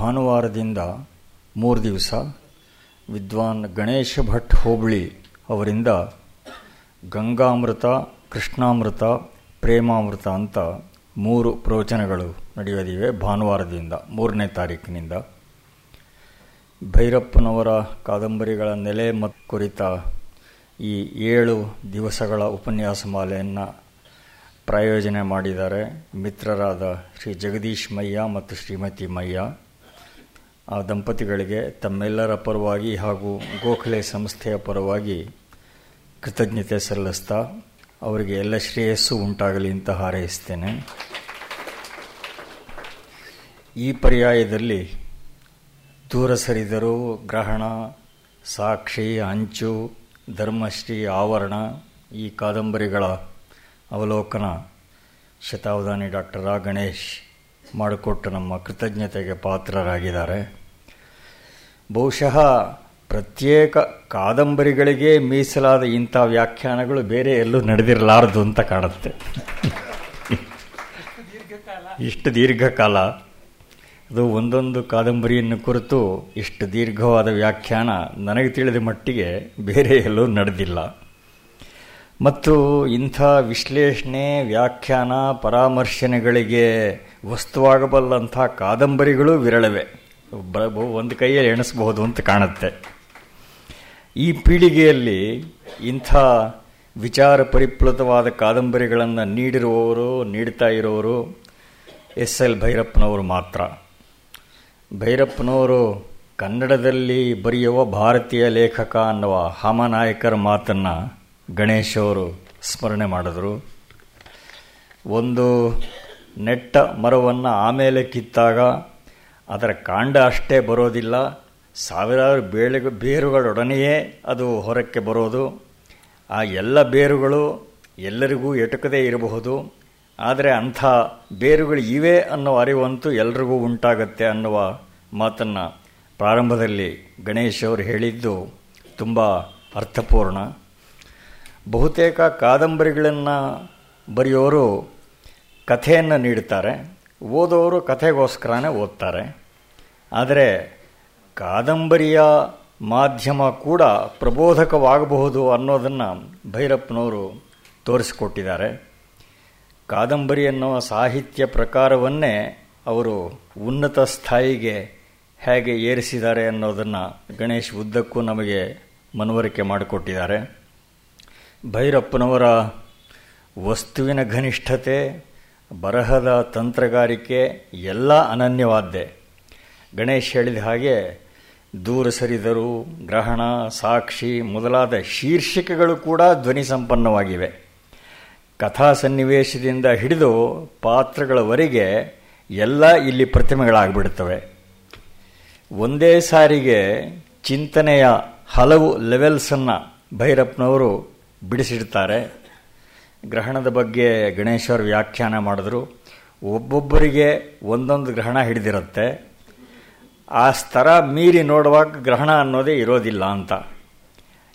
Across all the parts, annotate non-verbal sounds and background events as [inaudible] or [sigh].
ಭಾನುವಾರದಿಂದ ಮೂರು ದಿವಸ ವಿದ್ವಾನ್ ಗಣೇಶ ಭಟ್ ಹೋಬಳಿ ಅವರಿಂದ ಗಂಗಾಮೃತ, ಕೃಷ್ಣಾಮೃತ, ಪ್ರೇಮಾಮೃತ ಅಂತ ಮೂರು ಪ್ರವಚನಗಳು ನಡೆಯೋದಿವೆ ಭಾನುವಾರದಿಂದ, ಮೂರನೇ ತಾರೀಕಿನಿಂದ. ಭೈರಪ್ಪನವರ ಕಾದಂಬರಿಗಳ ನೆಲೆ ಮತ್ತು ಕುರಿತ ಈ ಏಳು ದಿವಸಗಳ ಉಪನ್ಯಾಸ ಮಾಲೆಯನ್ನು ಪ್ರಾಯೋಜನೆ ಮಾಡಿದ್ದಾರೆ ಮಿತ್ರರಾದ ಶ್ರೀ ಜಗದೀಶ್ ಮಯ್ಯ ಮತ್ತು ಶ್ರೀಮತಿ ಮಯ್ಯ. ಆ ದಂಪತಿಗಳಿಗೆ ತಮ್ಮೆಲ್ಲರ ಪರವಾಗಿ ಹಾಗೂ ಗೋಖಲೆ ಸಂಸ್ಥೆಯ ಪರವಾಗಿ ಕೃತಜ್ಞತೆ ಸಲ್ಲಿಸ್ತಾ ಅವರಿಗೆ ಎಲ್ಲ ಶ್ರೇಯಸ್ಸು ಉಂಟಾಗಲಿ ಅಂತ ಹಾರೈಸ್ತೇನೆ. ಈ ಪರ್ಯಾಯದಲ್ಲಿ ದೂರ ಸರಿದರು ಗ್ರಹಣ, ಸಾಕ್ಷಿ, ಅಂಚು, ಧರ್ಮಶ್ರೀ, ಆವರಣ, ಈ ಕಾದಂಬರಿಗಳ ಅವಲೋಕನ ಶತಾವಧಾನಿ ಡಾಕ್ಟರ್ ಆ ಗಣೇಶ್ ಮಾಡಿಕೊಟ್ಟು ನಮ್ಮ ಕೃತಜ್ಞತೆಗೆ ಪಾತ್ರರಾಗಿದ್ದಾರೆ. ಬಹುಶಃ ಪ್ರತ್ಯೇಕ ಕಾದಂಬರಿಗಳಿಗೆ ಮೀಸಲಾದ ಇಂಥ ವ್ಯಾಖ್ಯಾನಗಳು ಬೇರೆ ಎಲ್ಲೂ ನಡೆದಿರಲಾರದು ಅಂತ ಕಾಣುತ್ತೆ. ಇಷ್ಟು ದೀರ್ಘಕಾಲ ಅದು ಒಂದೊಂದು ಕಾದಂಬರಿಯನ್ನು ಕುರಿತು ಇಷ್ಟು ದೀರ್ಘವಾದ ವ್ಯಾಖ್ಯಾನ ನನಗೆ ತಿಳಿದ ಮಟ್ಟಿಗೆ ಬೇರೆ ಎಲ್ಲೂ ನಡೆದಿಲ್ಲ. ಮತ್ತು ಇಂಥ ವಿಶ್ಲೇಷಣೆ, ವ್ಯಾಖ್ಯಾನ, ಪರಾಮರ್ಶನೆಗಳಿಗೆ ವಸ್ತುವಾಗಬಲ್ಲಂಥ ಕಾದಂಬರಿಗಳು ವಿರಳವೆ. ಒಂದು ಕೈಯಲ್ಲಿ ಎಣಿಸಬಹುದು ಅಂತ ಕಾಣುತ್ತೆ. ಈ ಪೀಳಿಗೆಯಲ್ಲಿ ಇಂಥ ವಿಚಾರ ಪರಿಪ್ಲುತವಾದ ಕಾದಂಬರಿಗಳನ್ನು ನೀಡಿರುವವರು, ನೀಡ್ತಾ ಇರೋರು ಎಸ್ ಎಲ್ ಭೈರಪ್ಪನವರು ಮಾತ್ರ. ಭೈರಪ್ಪನವರು ಕನ್ನಡದಲ್ಲಿ ಬರೆಯುವ ಭಾರತೀಯ ಲೇಖಕ ಅನ್ನುವ ಹಾಮನಾಯಕರ ಮಾತನ್ನು ಗಣೇಶ್ ಅವರು ಸ್ಮರಣೆ ಮಾಡಿದರು. ಒಂದು ನೆಟ್ಟ ಮರವನ್ನು ಆಮೇಲೆ ಕಿತ್ತಾಗ ಅದರ ಕಾಂಡ ಅಷ್ಟೇ ಬರೋದಿಲ್ಲ. ಸಾವಿರಾರು ಬೇಳೆ, ಬೇರುಗಳೊಡನೆಯೇ ಅದು ಹೊರಕ್ಕೆ ಬರೋದು. ಆ ಎಲ್ಲ ಬೇರುಗಳು ಎಲ್ಲರಿಗೂ ಎಟುಕದೇ ಇರಬಹುದು. ಆದರೆ ಅಂಥ ಬೇರುಗಳು ಇವೆ ಅನ್ನೋ ಅರಿವಂತೂ ಎಲ್ರಿಗೂ ಉಂಟಾಗತ್ತೆ ಅನ್ನುವ ಮಾತನ್ನು ಪ್ರಾರಂಭದಲ್ಲಿ ಗಣೇಶ್ ಅವರು ಹೇಳಿದ್ದು ತುಂಬ ಅರ್ಥಪೂರ್ಣ. ಬಹುತೇಕ ಕಾದಂಬರಿಗಳನ್ನು ಬರೆಯೋರು ಕಥೆಯನ್ನು ನೀಡ್ತಾರೆ, ಓದೋರು ಕಥೆಗೋಸ್ಕರನೇ ಓದ್ತಾರೆ. ಆದರೆ ಕಾದಂಬರಿಯ ಮಾಧ್ಯಮ ಕೂಡ ಪ್ರಬೋಧಕವಾಗಬಹುದು ಅನ್ನೋದನ್ನು ಭೈರಪ್ಪನವರು ತೋರಿಸಿಕೊಟ್ಟಿದ್ದಾರೆ. ಕಾದಂಬರಿ ಅನ್ನೋ ಸಾಹಿತ್ಯ ಪ್ರಕಾರವನ್ನೇ ಅವರು ಉನ್ನತ ಸ್ಥಾಯಿಗೆ ಹೇಗೆ ಏರಿಸಿದ್ದಾರೆ ಅನ್ನೋದನ್ನು ಗಣೇಶ್ ಉದ್ದಕ್ಕೂ ನಮಗೆ ಮನವರಿಕೆ ಮಾಡಿಕೊಟ್ಟಿದ್ದಾರೆ. ಭೈರಪ್ಪನವರ ವಸ್ತುವಿನ ಘನಿಷ್ಠತೆ, ಬರಹದ ತಂತ್ರಗಾರಿಕೆ ಎಲ್ಲ ಅನನ್ಯವಾದ್ದೆ. ಗಣೇಶ್ ಹೇಳಿದ ಹಾಗೆ, ದೂರ ಸರಿದರು ಗ್ರಹಣ, ಸಾಕ್ಷಿ ಮೊದಲಾದ ಶೀರ್ಷಿಕೆಗಳು ಕೂಡ ಧ್ವನಿ ಸಂಪನ್ನವಾಗಿವೆ. ಕಥಾ ಸನ್ನಿವೇಶದಿಂದ ಹಿಡಿದು ಪಾತ್ರಗಳವರೆಗೆ ಎಲ್ಲ ಇಲ್ಲಿ ಪ್ರತಿಮೆಗಳಾಗ್ಬಿಡ್ತವೆ. ಒಂದೇ ಸಾರಿಗೆ ಚಿಂತನೆಯ ಹಲವು ಲೆವೆಲ್ಸನ್ನು ಭೈರಪ್ಪನವರು ಬಿಡಿಸಿಡ್ತಾರೆ. ಗ್ರಹಣದ ಬಗ್ಗೆ ಗಣೇಶವರು ವ್ಯಾಖ್ಯಾನ ಮಾಡಿದ್ರು. ಒಬ್ಬೊಬ್ಬರಿಗೆ ಒಂದೊಂದು ಗ್ರಹಣ ಹಿಡಿದಿರುತ್ತೆ. ಆ ಸ್ತರ ಮೀರಿ ನೋಡುವಾಗ ಗ್ರಹಣ ಅನ್ನೋದೇ ಇರೋದಿಲ್ಲ ಅಂತ.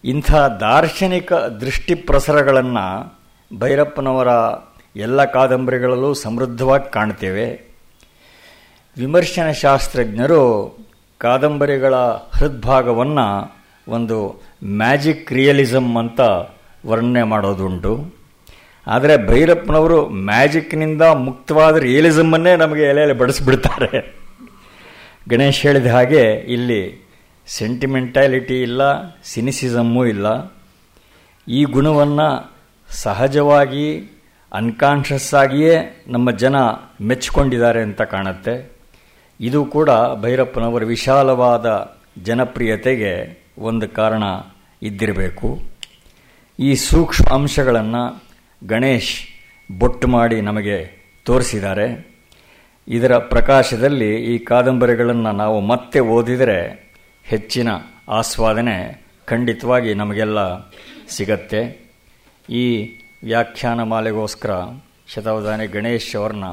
ಇಂಥ ದಾರ್ಶನಿಕ ದೃಷ್ಟಿ ಪ್ರಸರಗಳನ್ನು ಭೈರಪ್ಪನವರ ಎಲ್ಲ ಕಾದಂಬರಿಗಳಲ್ಲೂ ಸಮೃದ್ಧವಾಗಿ ಕಾಣ್ತೇವೆ. ವಿಮರ್ಶನ ಶಾಸ್ತ್ರಜ್ಞರು ಕಾದಂಬರಿಗಳ ಹೃದ್ಭಾಗವನ್ನು ಒಂದು ಮ್ಯಾಜಿಕ್ ರಿಯಲಿಸಮ್ ಅಂತ ವರ್ಣನೆ ಮಾಡೋದುಂಟು. ಆದರೆ ಭೈರಪ್ಪನವರು ಮ್ಯಾಜಿಕ್ನಿಂದ ಮುಕ್ತವಾದ ರಿಯಲಿಸಮನ್ನೇ ನಮಗೆ ಎಲೆಯಲ್ಲಿ ಬಡಿಸ್ಬಿಡ್ತಾರೆ. ಗಣೇಶ್ ಹೇಳಿದ ಹಾಗೆ ಇಲ್ಲಿ ಸೆಂಟಿಮೆಂಟಾಲಿಟಿ ಇಲ್ಲ, ಸಿನಿಸಿಸಮ್ಮೂ ಇಲ್ಲ. ಈ ಗುಣವನ್ನು ಸಹಜವಾಗಿ ಅನ್ಕಾನ್ಷಿಯಸ್ ಆಗಿಯೇ ನಮ್ಮ ಜನ ಮೆಚ್ಚಿಕೊಂಡಿದ್ದಾರೆ ಅಂತ ಕಾಣುತ್ತೆ. ಇದು ಕೂಡ ಭೈರಪ್ಪನವರ ವಿಶಾಲವಾದ ಜನಪ್ರಿಯತೆಗೆ ಒಂದು ಕಾರಣ ಇದ್ದಿರಬೇಕು. ಈ ಸೂಕ್ಷ್ಮ ಅಂಶಗಳನ್ನು ಗಣೇಶ್ ಬೊಟ್ಟು ಮಾಡಿ ನಮಗೆ ತೋರಿಸಿದ್ದಾರೆ. ಇದರ ಪ್ರಕಾಶದಲ್ಲಿ ಈ ಕಾದಂಬರಿಗಳನ್ನು ನಾವು ಮತ್ತೆ ಓದಿದರೆ ಹೆಚ್ಚಿನ ಆಸ್ವಾದನೆ ಖಂಡಿತವಾಗಿ ನಮಗೆಲ್ಲ ಸಿಗತ್ತೆ. ಈ ವ್ಯಾಖ್ಯಾನ ಮಾಲೆಗೋಸ್ಕರ ಶತಾವಧಾನಿ ಗಣೇಶ್ ಅವ್ರನ್ನ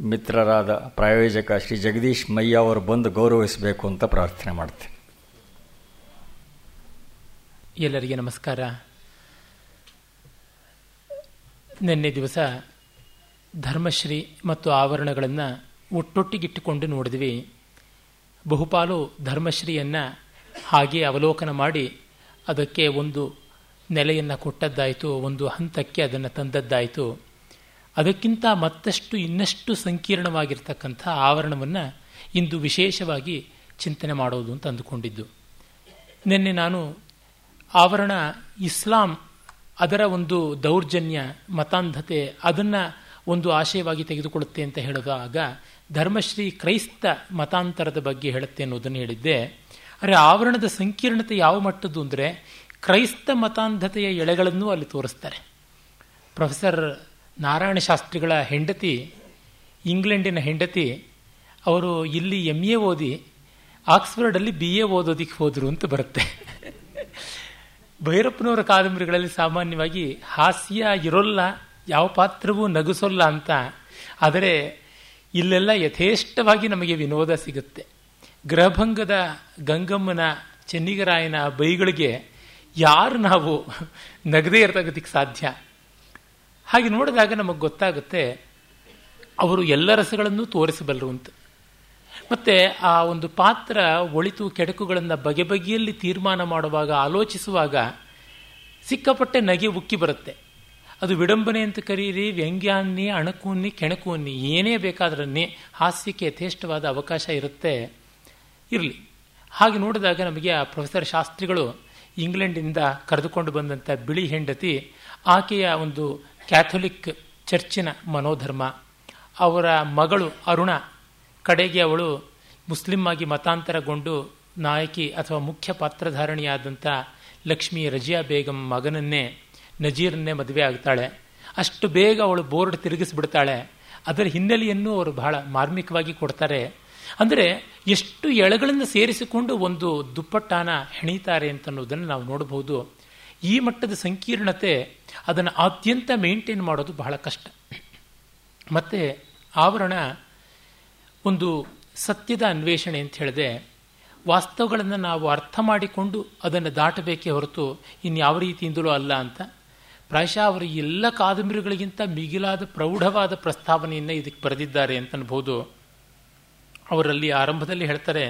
ಮಿತ್ರರಾದ ಪ್ರಾಯೋಜಕ ಶ್ರೀ ಜಗದೀಶ್ ಮಯ್ಯ ಅವರು ಬಂದು ಗೌರವಿಸಬೇಕು ಅಂತ ಪ್ರಾರ್ಥನೆ ಮಾಡ್ತೇನೆ. ಎಲ್ಲರಿಗೆ ನಮಸ್ಕಾರ. ನಿನ್ನೆ ದಿವಸ ಧರ್ಮಶ್ರೀ ಮತ್ತು ಆವರಣಗಳನ್ನು ಒಟ್ಟೊಟ್ಟಿಗಿಟ್ಟುಕೊಂಡು ನೋಡಿದ್ವಿ. ಬಹುಪಾಲು ಧರ್ಮಶ್ರೀಯನ್ನು ಹಾಗೆ ಅವಲೋಕನ ಮಾಡಿ ಅದಕ್ಕೆ ಒಂದು ನೆಲೆಯನ್ನು ಕೊಟ್ಟದ್ದಾಯಿತು, ಒಂದು ಹಂತಕ್ಕೆ ಅದನ್ನು ತಂದದ್ದಾಯಿತು. ಅದಕ್ಕಿಂತ ಮತ್ತಷ್ಟು ಇನ್ನಷ್ಟು ಸಂಕೀರ್ಣವಾಗಿರ್ತಕ್ಕಂಥ ಆವರಣವನ್ನು ಇಂದು ವಿಶೇಷವಾಗಿ ಚಿಂತನೆ ಮಾಡೋದು ಅಂತ ಅಂದುಕೊಂಡಿದ್ದು. ನಿನ್ನೆ ನಾನು ಆವರಣ ಇಸ್ಲಾಂ ಅದರ ಒಂದು ದೌರ್ಜನ್ಯ, ಮತಾಂಧತೆ ಅದನ್ನು ಒಂದು ಆಶಯವಾಗಿ ತೆಗೆದುಕೊಳ್ಳುತ್ತೆ ಅಂತ ಹೇಳಿದಾಗ, ಧರ್ಮಶ್ರೀ ಕ್ರೈಸ್ತ ಮತಾಂತರದ ಬಗ್ಗೆ ಹೇಳುತ್ತೆ ಅನ್ನೋದನ್ನು ಹೇಳಿದ್ದೆ. ಅರೆ, ಆವರಣದ ಸಂಕೀರ್ಣತೆ ಯಾವ ಮಟ್ಟದ್ದು ಅಂದರೆ, ಕ್ರೈಸ್ತ ಮತಾಂಧತೆಯ ಎಳೆಗಳನ್ನು ಅಲ್ಲಿ ತೋರಿಸ್ತಾರೆ. ಪ್ರೊಫೆಸರ್ ನಾರಾಯಣ ಶಾಸ್ತ್ರಿಗಳ ಹೆಂಡತಿ, ಇಂಗ್ಲೆಂಡಿನ ಹೆಂಡತಿ, ಅವರು ಇಲ್ಲಿ ಎಂ ಎ ಓದಿ ಆಕ್ಸ್ಫರ್ಡಲ್ಲಿ ಬಿ ಎ ಓದೋದಿಕ್ಕೆ ಹೋದರು ಅಂತ ಬರುತ್ತೆ. ಭೈರಪ್ಪನವರ ಕಾದಂಬರಿಗಳಲ್ಲಿ ಸಾಮಾನ್ಯವಾಗಿ ಹಾಸ್ಯ, ಇರೋಲ್ಲ ಯಾವ ಪಾತ್ರವೂ ನಗಿಸೋಲ್ಲ ಅಂತ. ಆದರೆ ಇಲ್ಲೆಲ್ಲ ಯಥೇಷ್ಟವಾಗಿ ನಮಗೆ ವಿನೋದ ಸಿಗುತ್ತೆ. ಗೃಹಭಂಗದ ಗಂಗಮ್ಮನ, ಚೆನ್ನಿಗರಾಯನ ಬೈಗಳಿಗೆ ಯಾರು ನಾವು ನಗದೇ ಇರ್ತಕ್ಕದಕ್ಕೆ ಸಾಧ್ಯ? ಹಾಗೆ ನೋಡಿದಾಗ ನಮಗೆ ಗೊತ್ತಾಗುತ್ತೆ, ಅವರು ಎಲ್ಲ ರಸಗಳನ್ನು ತೋರಿಸಬಲ್ಲರು ಅಂತ. ಮತ್ತೆ ಆ ಒಂದು ಪಾತ್ರ ಒಳಿತು ಕೆಡಕುಗಳನ್ನು ಬಗೆ ಬಗೆಯಲ್ಲಿ ತೀರ್ಮಾನ ಮಾಡುವಾಗ, ಆಲೋಚಿಸುವಾಗ ಸಿಕ್ಕಾಪಟ್ಟೆ ನಗೆ ಉಕ್ಕಿ ಬರುತ್ತೆ. ಅದು ವಿಡಂಬನೆ ಅಂತ ಕರೀರಿ, ವ್ಯಂಗ್ಯಾನ್ನಿ, ಅಣಕೂನ್ನಿ, ಕೆಣಕೂನ್ನಿ, ಏನೇ ಬೇಕಾದ್ರನ್ನೇ ಹಾಸ್ಯಕ್ಕೆ ಯಥೇಷ್ಟವಾದ ಅವಕಾಶ ಇರುತ್ತೆ, ಇರಲಿ. ಹಾಗೆ ನೋಡಿದಾಗ ನಮಗೆ ಆ ಪ್ರೊಫೆಸರ್ ಶಾಸ್ತ್ರಿಗಳು ಇಂಗ್ಲೆಂಡಿಂದ ಕರೆದುಕೊಂಡು ಬಂದಂಥ ಬಿಳಿ ಹೆಂಡತಿ, ಆಕೆಯ ಒಂದು ಕ್ಯಾಥೊಲಿಕ್ ಚರ್ಚಿನ ಮನೋಧರ್ಮ, ಅವರ ಮಗಳು ಅರುಣ, ಕಡೆಗೆ ಅವಳು ಮುಸ್ಲಿಂ ಆಗಿ ಮತಾಂತರಗೊಂಡು ನಾಯಕಿ ಅಥವಾ ಮುಖ್ಯ ಪಾತ್ರಧಾರಣಿಯಾದಂಥ ಲಕ್ಷ್ಮಿ ರಜಿಯಾ ಬೇಗಂ ಮಗನನ್ನೇ ನಜೀರನ್ನೇ ಮದುವೆ ಆಗ್ತಾಳೆ. ಅಷ್ಟು ಬೇಗ ಅವಳು ಬೋರ್ಡ್ ತಿರುಗಿಸ್ಬಿಡ್ತಾಳೆ. ಅದರ ಹಿನ್ನೆಲೆಯನ್ನು ಅವರು ಬಹಳ ಮಾರ್ಮಿಕವಾಗಿ ಕೊಡ್ತಾರೆ. ಅಂದರೆ ಎಷ್ಟು ಎಳೆಗಳನ್ನು ಸೇರಿಸಿಕೊಂಡು ಒಂದು ದುಪ್ಪಟ್ಟಾನ ಹೆಣೀತಾರೆ ಅಂತನ್ನೋದನ್ನು ನಾವು ನೋಡಬಹುದು ಈ ಮಟ್ಟದ ಸಂಕೀರ್ಣತೆ ಅದನ್ನು ಆದ್ಯಂತ ಮೇಂಟೈನ್ ಮಾಡೋದು ಬಹಳ ಕಷ್ಟ. ಮತ್ತು ಆವರಣ ಒಂದು ಸತ್ಯದ ಅನ್ವೇಷಣೆ ಅಂತ ಹೇಳಿದೆ, ವಾಸ್ತವಗಳನ್ನು ನಾವು ಅರ್ಥ ಮಾಡಿಕೊಂಡು ಅದನ್ನು ದಾಟಬೇಕೇ ಹೊರತು ಇನ್ಯಾವ ರೀತಿಯಿಂದಲೂ ಅಲ್ಲ ಅಂತ ಪ್ರಾಯಶಃ ಅವರು ಎಲ್ಲ ಕಾದಂಬರಿಗಳಿಗಿಂತ ಮಿಗಿಲಾದ ಪ್ರೌಢವಾದ ಪ್ರಸ್ತಾವನೆಯನ್ನು ಇದಕ್ಕೆ ಬರೆದಿದ್ದಾರೆ ಅಂತ ಅನ್ಬೋದು. ಅವರಲ್ಲಿ ಆರಂಭದಲ್ಲಿ ಹೇಳ್ತಾರೆ,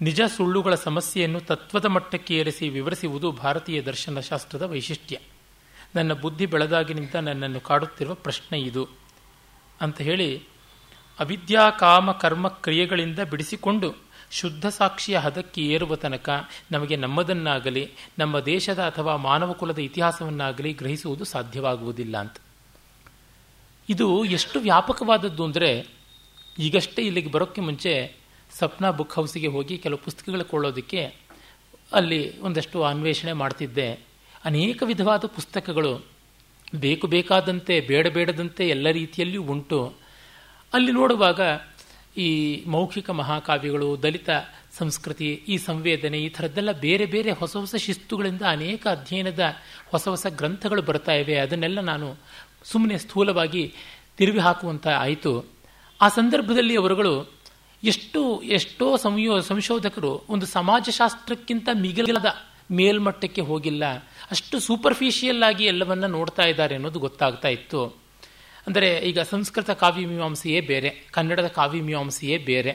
ನಿಜ ಸುಳ್ಳುಗಳ ಸಮಸ್ಯೆಯನ್ನು ತತ್ವದ ಮಟ್ಟಕ್ಕೆ ಏರಿಸಿ ವಿವರಿಸುವುದು ಭಾರತೀಯ ದರ್ಶನಶಾಸ್ತ್ರದ ವೈಶಿಷ್ಟ್ಯ. ನನ್ನ ಬುದ್ಧಿ ಬೆಳೆದಾಗಿನಿಂದ ನನ್ನನ್ನು ಕಾಡುತ್ತಿರುವ ಪ್ರಶ್ನೆ ಇದು ಅಂತ ಹೇಳಿ ಅವಿದ್ಯಾ ಕಾಮ ಕರ್ಮ ಕ್ರಿಯೆಗಳಿಂದ ಬಿಡಿಸಿಕೊಂಡು ಶುದ್ಧ ಸಾಕ್ಷಿಯ ಹದಕ್ಕೆ ಏರುವ ತನಕ ನಮಗೆ ನಮ್ಮದನ್ನಾಗಲಿ, ನಮ್ಮ ದೇಶದ ಅಥವಾ ಮಾನವ ಕುಲದ ಇತಿಹಾಸವನ್ನಾಗಲಿ ಗ್ರಹಿಸುವುದು ಸಾಧ್ಯವಾಗುವುದಿಲ್ಲ ಅಂತ. ಇದು ಎಷ್ಟು ವ್ಯಾಪಕವಾದದ್ದು ಅಂದರೆ ಈಗಷ್ಟೇ ಇಲ್ಲಿಗೆ ಬರೋಕ್ಕೆ ಮುಂಚೆ ಸಪ್ನಾ ಬುಕ್ ಹೌಸಿಗೆ ಹೋಗಿ ಕೆಲವು ಪುಸ್ತಕಗಳು ಕೊಳ್ಳೋದಕ್ಕೆ ಅಲ್ಲಿ ಒಂದಷ್ಟು ಅನ್ವೇಷಣೆ ಮಾಡ್ತಿದ್ದೆ. ಅನೇಕ ವಿಧವಾದ ಪುಸ್ತಕಗಳು ಬೇಕು ಬೇಕಾದಂತೆ, ಬೇಡ ಬೇಡದಂತೆ ಎಲ್ಲ ರೀತಿಯಲ್ಲಿಯೂ ಉಂಟು. ಅಲ್ಲಿ ನೋಡುವಾಗ ಈ ಮೌಖಿಕ ಮಹಾಕಾವ್ಯಗಳು, ದಲಿತ ಸಂಸ್ಕೃತಿ, ಈ ಸಂವೇದನೆ, ಈ ಥರದ್ದೆಲ್ಲ ಬೇರೆ ಬೇರೆ ಹೊಸ ಹೊಸ ಶಿಸ್ತುಗಳಿಂದ ಅನೇಕ ಅಧ್ಯಯನದ ಹೊಸ ಹೊಸ ಗ್ರಂಥಗಳು ಬರ್ತಾ ಇವೆ. ಅದನ್ನೆಲ್ಲ ನಾನು ಸುಮ್ಮನೆ ಸ್ಥೂಲವಾಗಿ ತಿರುವಿ ಹಾಕುವಂತ ಆಯಿತು. ಆ ಸಂದರ್ಭದಲ್ಲಿ ಅವರುಗಳು ಎಷ್ಟು, ಎಷ್ಟೋ ಸಂಯೋ, ಸಂಶೋಧಕರು ಒಂದು ಸಮಾಜಶಾಸ್ತ್ರಕ್ಕಿಂತ ಮಿಗಿಲಾದ ಮೇಲ್ಮಟ್ಟಕ್ಕೆ ಹೋಗಿಲ್ಲ. ಅಷ್ಟು ಸೂಪರ್ಫಿಷಿಯಲ್ ಆಗಿ ಎಲ್ಲವನ್ನ ನೋಡ್ತಾ ಇದ್ದಾರೆ ಅನ್ನೋದು ಗೊತ್ತಾಗ್ತಾ ಇತ್ತು. ಅಂದರೆ ಈಗ ಸಂಸ್ಕೃತ ಕಾವ್ಯ ಮೀಮಾಂಸೆಯೇ ಬೇರೆ, ಕನ್ನಡದ ಕಾವ್ಯ ಮೀಮಾಂಸೆಯೇ ಬೇರೆ.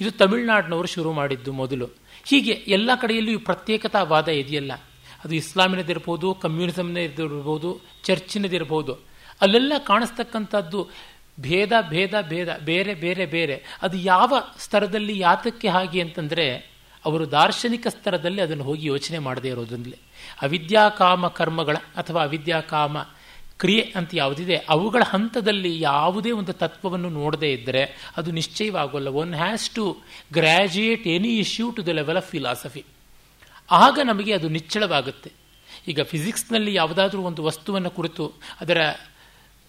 ಇದು ತಮಿಳುನಾಡಿನವರು ಶುರು ಮಾಡಿದ್ದು ಮೊದಲು. ಹೀಗೆ ಎಲ್ಲ ಕಡೆಯಲ್ಲಿಯೂ ಪ್ರತ್ಯೇಕತಾವಾದ ಇದೆಯಲ್ಲ. ಅದು ಇಸ್ಲಾಮಿನದಿರ್ಬೋದು ಕಮ್ಯುನಿಸಮ್ನದಿರ್ಬೋದು ಚರ್ಚಿನದಿರ್ಬೋದು ಅಲ್ಲೆಲ್ಲ ಕಾಣಿಸ್ತಕ್ಕಂಥದ್ದು ಭೇದ ಭೇದ ಭೇದ, ಬೇರೆ ಬೇರೆ ಬೇರೆ. ಅದು ಯಾವ ಸ್ತರದಲ್ಲಿ ಯಾತಕ್ಕೆ ಹಾಗೆ ಅಂತಂದರೆ ಅವರು ದಾರ್ಶನಿಕ ಸ್ತರದಲ್ಲಿ ಅದನ್ನು ಹೋಗಿ ಯೋಚನೆ ಮಾಡದೇ ಇರೋದ್ರಲ್ಲಿ ಅವಿದ್ಯಾಕಾಮ ಕರ್ಮಗಳ ಅಥವಾ ಅವಿದ್ಯಾಕಾಮ ಕ್ರಿಯೆ ಅಂತ ಯಾವುದಿದೆ, ಅವುಗಳ ಹಂತದಲ್ಲಿ ಯಾವುದೇ ಒಂದು ತತ್ವವನ್ನು ನೋಡದೇ ಇದ್ದರೆ ಅದು ನಿಶ್ಚಯವಾಗೋಲ್ಲ. One has to graduate any issue to the level of philosophy ಆಗ ನಮಗೆ ಅದು ನಿಚ್ಚಳವಾಗುತ್ತೆ. ಈಗ ಫಿಸಿಕ್ಸ್ನಲ್ಲಿ ಯಾವುದಾದ್ರೂ ಒಂದು ವಸ್ತುವನ್ನು ಕುರಿತು, ಅದರ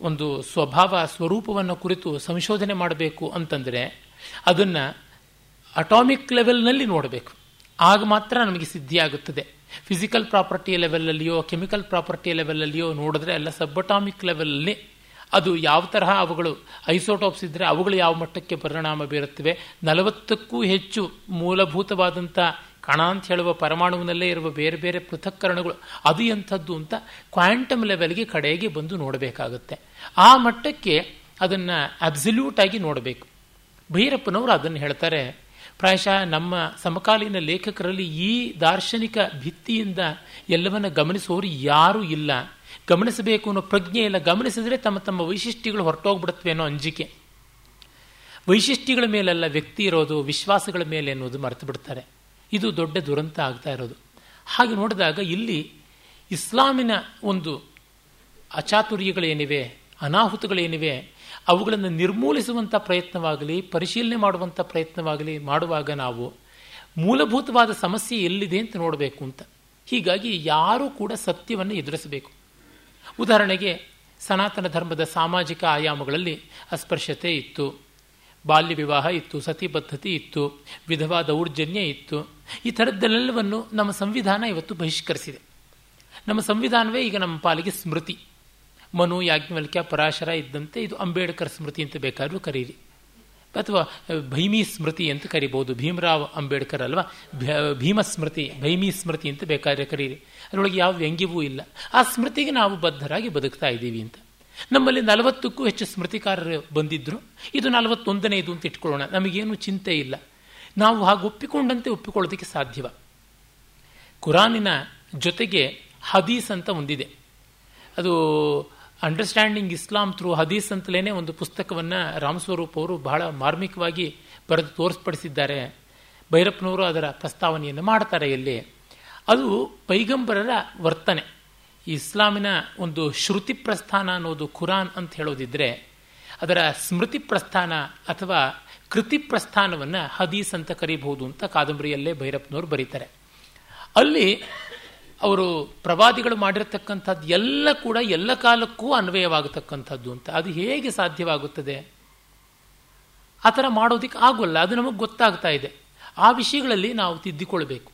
ಒಂದು ಸ್ವಭಾವ, ಸ್ವರೂಪವನ್ನು ಕುರಿತು ಸಂಶೋಧನೆ ಮಾಡಬೇಕು ಅಂತಂದರೆ ಅದನ್ನು ಅಟಾಮಿಕ್ ಲೆವೆಲ್ನಲ್ಲಿ ನೋಡಬೇಕು. ಆಗ ಮಾತ್ರ ನಮಗೆ ಸಿದ್ಧಿಯಾಗುತ್ತದೆ. ಫಿಸಿಕಲ್ ಪ್ರಾಪರ್ಟಿ ಲೆವೆಲಲ್ಲಿಯೋ ಕೆಮಿಕಲ್ ಪ್ರಾಪರ್ಟಿ ಲೆವೆಲಲ್ಲಿಯೋ ನೋಡಿದ್ರೆ ಎಲ್ಲ ಸಬ್ಬಟಾಮಿಕ್ ಲೆವೆಲಲ್ಲಿ ಅದು ಯಾವ ತರಹ ಅವುಗಳು ಐಸೋಟೋಪ್ಸ್ ಇದ್ದರೆ ಅವುಗಳು ಯಾವ ಮಟ್ಟಕ್ಕೆ ಪರಿಣಾಮ ಬೀರುತ್ತವೆ. ನಲವತ್ತಕ್ಕೂ ಹೆಚ್ಚು ಮೂಲಭೂತವಾದಂಥ ಕಣ ಅಂತ ಹೇಳುವ ಪರಮಾಣುವಿನಲ್ಲೇ ಇರುವ ಬೇರೆ ಬೇರೆ ಪೃಥಕ್ಕರಣಗಳು ಅದು ಎಂಥದ್ದು ಅಂತ ಕ್ವಾಂಟಮ್ ಲೆವೆಲ್ಗೆ ಕಡೆಗೆ ಬಂದು ನೋಡಬೇಕಾಗುತ್ತೆ. ಆ ಮಟ್ಟಕ್ಕೆ ಅದನ್ನು ಅಬ್ಸಲ್ಯೂಟ್ ಆಗಿ ನೋಡಬೇಕು. ಭೈರಪ್ಪನವರು ಅದನ್ನು ಹೇಳ್ತಾರೆ ಪ್ರಾಯಶಃ ನಮ್ಮ ಸಮಕಾಲೀನ ಲೇಖಕರಲ್ಲಿ ಈ ದಾರ್ಶನಿಕ ಭಿತ್ತಿಯಿಂದ ಎಲ್ಲವನ್ನ ಗಮನಿಸುವವರು ಯಾರೂ ಇಲ್ಲ. ಗಮನಿಸಬೇಕು ಅನ್ನೋ ಪ್ರಜ್ಞೆ ಇಲ್ಲ. ಗಮನಿಸಿದ್ರೆ ತಮ್ಮ ತಮ್ಮ ವೈಶಿಷ್ಟ್ಯಗಳು ಹೊರಟೋಗ್ಬಿಡುತ್ತವೆ ಅನ್ನೋ ಅಂಜಿಕೆ. ವೈಶಿಷ್ಟ್ಯಗಳ ಮೇಲೆಲ್ಲ ವ್ಯಕ್ತಿ ಇರೋದು, ವಿಶ್ವಾಸಗಳ ಮೇಲೆ ಅನ್ನೋದು ಮರೆತು ಬಿಡ್ತಾರೆ. ಇದು ದೊಡ್ಡ ದುರಂತ ಆಗ್ತಾ ಇರೋದು. ಹಾಗೆ ನೋಡಿದಾಗ ಇಲ್ಲಿ ಇಸ್ಲಾಮಿನ ಒಂದು ಅಚಾತುರ್ಯಗಳೇನಿವೆ, ಅನಾಹುತಗಳೇನಿವೆ ಅವುಗಳನ್ನು ನಿರ್ಮೂಲಿಸುವಂಥ ಪ್ರಯತ್ನವಾಗಲಿ, ಪರಿಶೀಲನೆ ಮಾಡುವಂಥ ಪ್ರಯತ್ನವಾಗಲಿ ಮಾಡುವಾಗ ನಾವು ಮೂಲಭೂತವಾದ ಸಮಸ್ಯೆ ಎಲ್ಲಿದೆ ಅಂತ ನೋಡಬೇಕು ಅಂತ. ಹೀಗಾಗಿ ಯಾರೂ ಕೂಡ ಸತ್ಯವನ್ನು ಎದುರಿಸಬೇಕು. ಉದಾಹರಣೆಗೆ ಸನಾತನ ಧರ್ಮದ ಸಾಮಾಜಿಕ ಆಯಾಮಗಳಲ್ಲಿ ಅಸ್ಪೃಶ್ಯತೆ ಇತ್ತು, ಬಾಲ್ಯ ವಿವಾಹ ಇತ್ತು ಸತಿಬದ್ಧತೆ ಇತ್ತು, ವಿಧವಾ ದೌರ್ಜನ್ಯ ಇತ್ತು. ಈ ಥರದ್ದೆಲ್ಲವನ್ನು ನಮ್ಮ ಸಂವಿಧಾನ ಇವತ್ತು ಬಹಿಷ್ಕರಿಸಿದೆ. ನಮ್ಮ ಸಂವಿಧಾನವೇ ಈಗ ನಮ್ಮ ಪಾಲಿಗೆ ಸ್ಮೃತಿ. ಮನು ಯಾಜ್ಞವಲ್ಕ್ಯ ಪರಾಶರ ಇದ್ದಂತೆ ಇದು ಅಂಬೇಡ್ಕರ್ ಸ್ಮೃತಿ ಅಂತ ಬೇಕಾದರೂ ಕರೀರಿ. ಅಥವಾ ಭೈಮಿ ಸ್ಮೃತಿ ಅಂತ ಕರಿಬಹುದು ಭೀಮರಾವ್ ಅಂಬೇಡ್ಕರ್ ಅಲ್ವಾ? ಭೀಮ ಸ್ಮೃತಿ, ಭೈಮಿ ಸ್ಮೃತಿ ಅಂತ ಬೇಕಾದ್ರೆ ಕರೀರಿ. ಅದರೊಳಗೆ ಯಾವ ವ್ಯಂಗ್ಯವೂ ಇಲ್ಲ. ಆ ಸ್ಮೃತಿಗೆ ನಾವು ಬದ್ಧರಾಗಿ ಬದುಕ್ತಾ ಇದ್ದೀವಿ ಅಂತ. ನಮ್ಮಲ್ಲಿ ನಲವತ್ತಕ್ಕೂ ಹೆಚ್ಚು ಸ್ಮೃತಿಕಾರರು ಬಂದಿದ್ರು. ಇದು ನಲವತ್ತೊಂದನೇದು ಅಂತ ಇಟ್ಕೊಳ್ಳೋಣ. ನಮಗೇನು ಚಿಂತೆ ಇಲ್ಲ. ನಾವು ಹಾಗೆ ಒಪ್ಪಿಕೊಂಡಂತೆ ಒಪ್ಪಿಕೊಳ್ಳೋದಕ್ಕೆ ಸಾಧ್ಯವ. ಕುರಾನಿನ ಜೊತೆಗೆ ಹದೀಸ್ ಅಂತ ಒಂದಿದೆ. ಅದು ಅಂಡರ್ಸ್ಟ್ಯಾಂಡಿಂಗ್ ಇಸ್ಲಾಂ ಥ್ರೂ ಹದೀಸ್ ಅಂತಲೇ ಒಂದು ಪುಸ್ತಕವನ್ನು ರಾಮಸ್ವರೂಪ್ ಅವರು ಬಹಳ ಮಾರ್ಮಿಕವಾಗಿ ಬರೆದು ತೋರಿಸ್ಪಡಿಸಿದ್ದಾರೆ. ಭೈರಪ್ಪನವರು ಅದರ ಪ್ರಸ್ತಾವನೆಯನ್ನು ಮಾಡ್ತಾರೆ ಇಲ್ಲಿ. ಅದು ಪೈಗಂಬರರ ವರ್ತನೆ. ಇಸ್ಲಾಮಿನ ಒಂದು ಶ್ರುತಿ ಪ್ರಸ್ಥಾನ ಅನ್ನೋದು ಖುರಾನ್ ಅಂತ ಹೇಳೋದಿದ್ರೆ, ಅದರ ಸ್ಮೃತಿ ಪ್ರಸ್ಥಾನ ಅಥವಾ ಕೃತಿ ಪ್ರಸ್ಥಾನವನ್ನು ಹದೀಸ್ ಅಂತ ಕರೀಬಹುದು ಅಂತ ಕಾದಂಬರಿಯಲ್ಲೇ ಭೈರಪ್ಪನವರು ಬರೀತಾರೆ. ಅಲ್ಲಿ ಅವರು ಪ್ರವಾದಿಗಳು ಮಾಡಿರತಕ್ಕಂಥದ್ದು ಎಲ್ಲ ಕೂಡ ಎಲ್ಲ ಕಾಲಕ್ಕೂ ಅನ್ವಯವಾಗತಕ್ಕಂಥದ್ದು ಅಂತ. ಅದು ಹೇಗೆ ಸಾಧ್ಯವಾಗುತ್ತದೆ? ಆ ಥರ ಮಾಡೋದಕ್ಕೆ ಆಗೋಲ್ಲ. ಅದು ನಮಗೆ ಗೊತ್ತಾಗ್ತಾ ಇದೆ. ಆ ವಿಷಯಗಳಲ್ಲಿ ನಾವು ತಿದ್ದಿಕೊಳ್ಬೇಕು.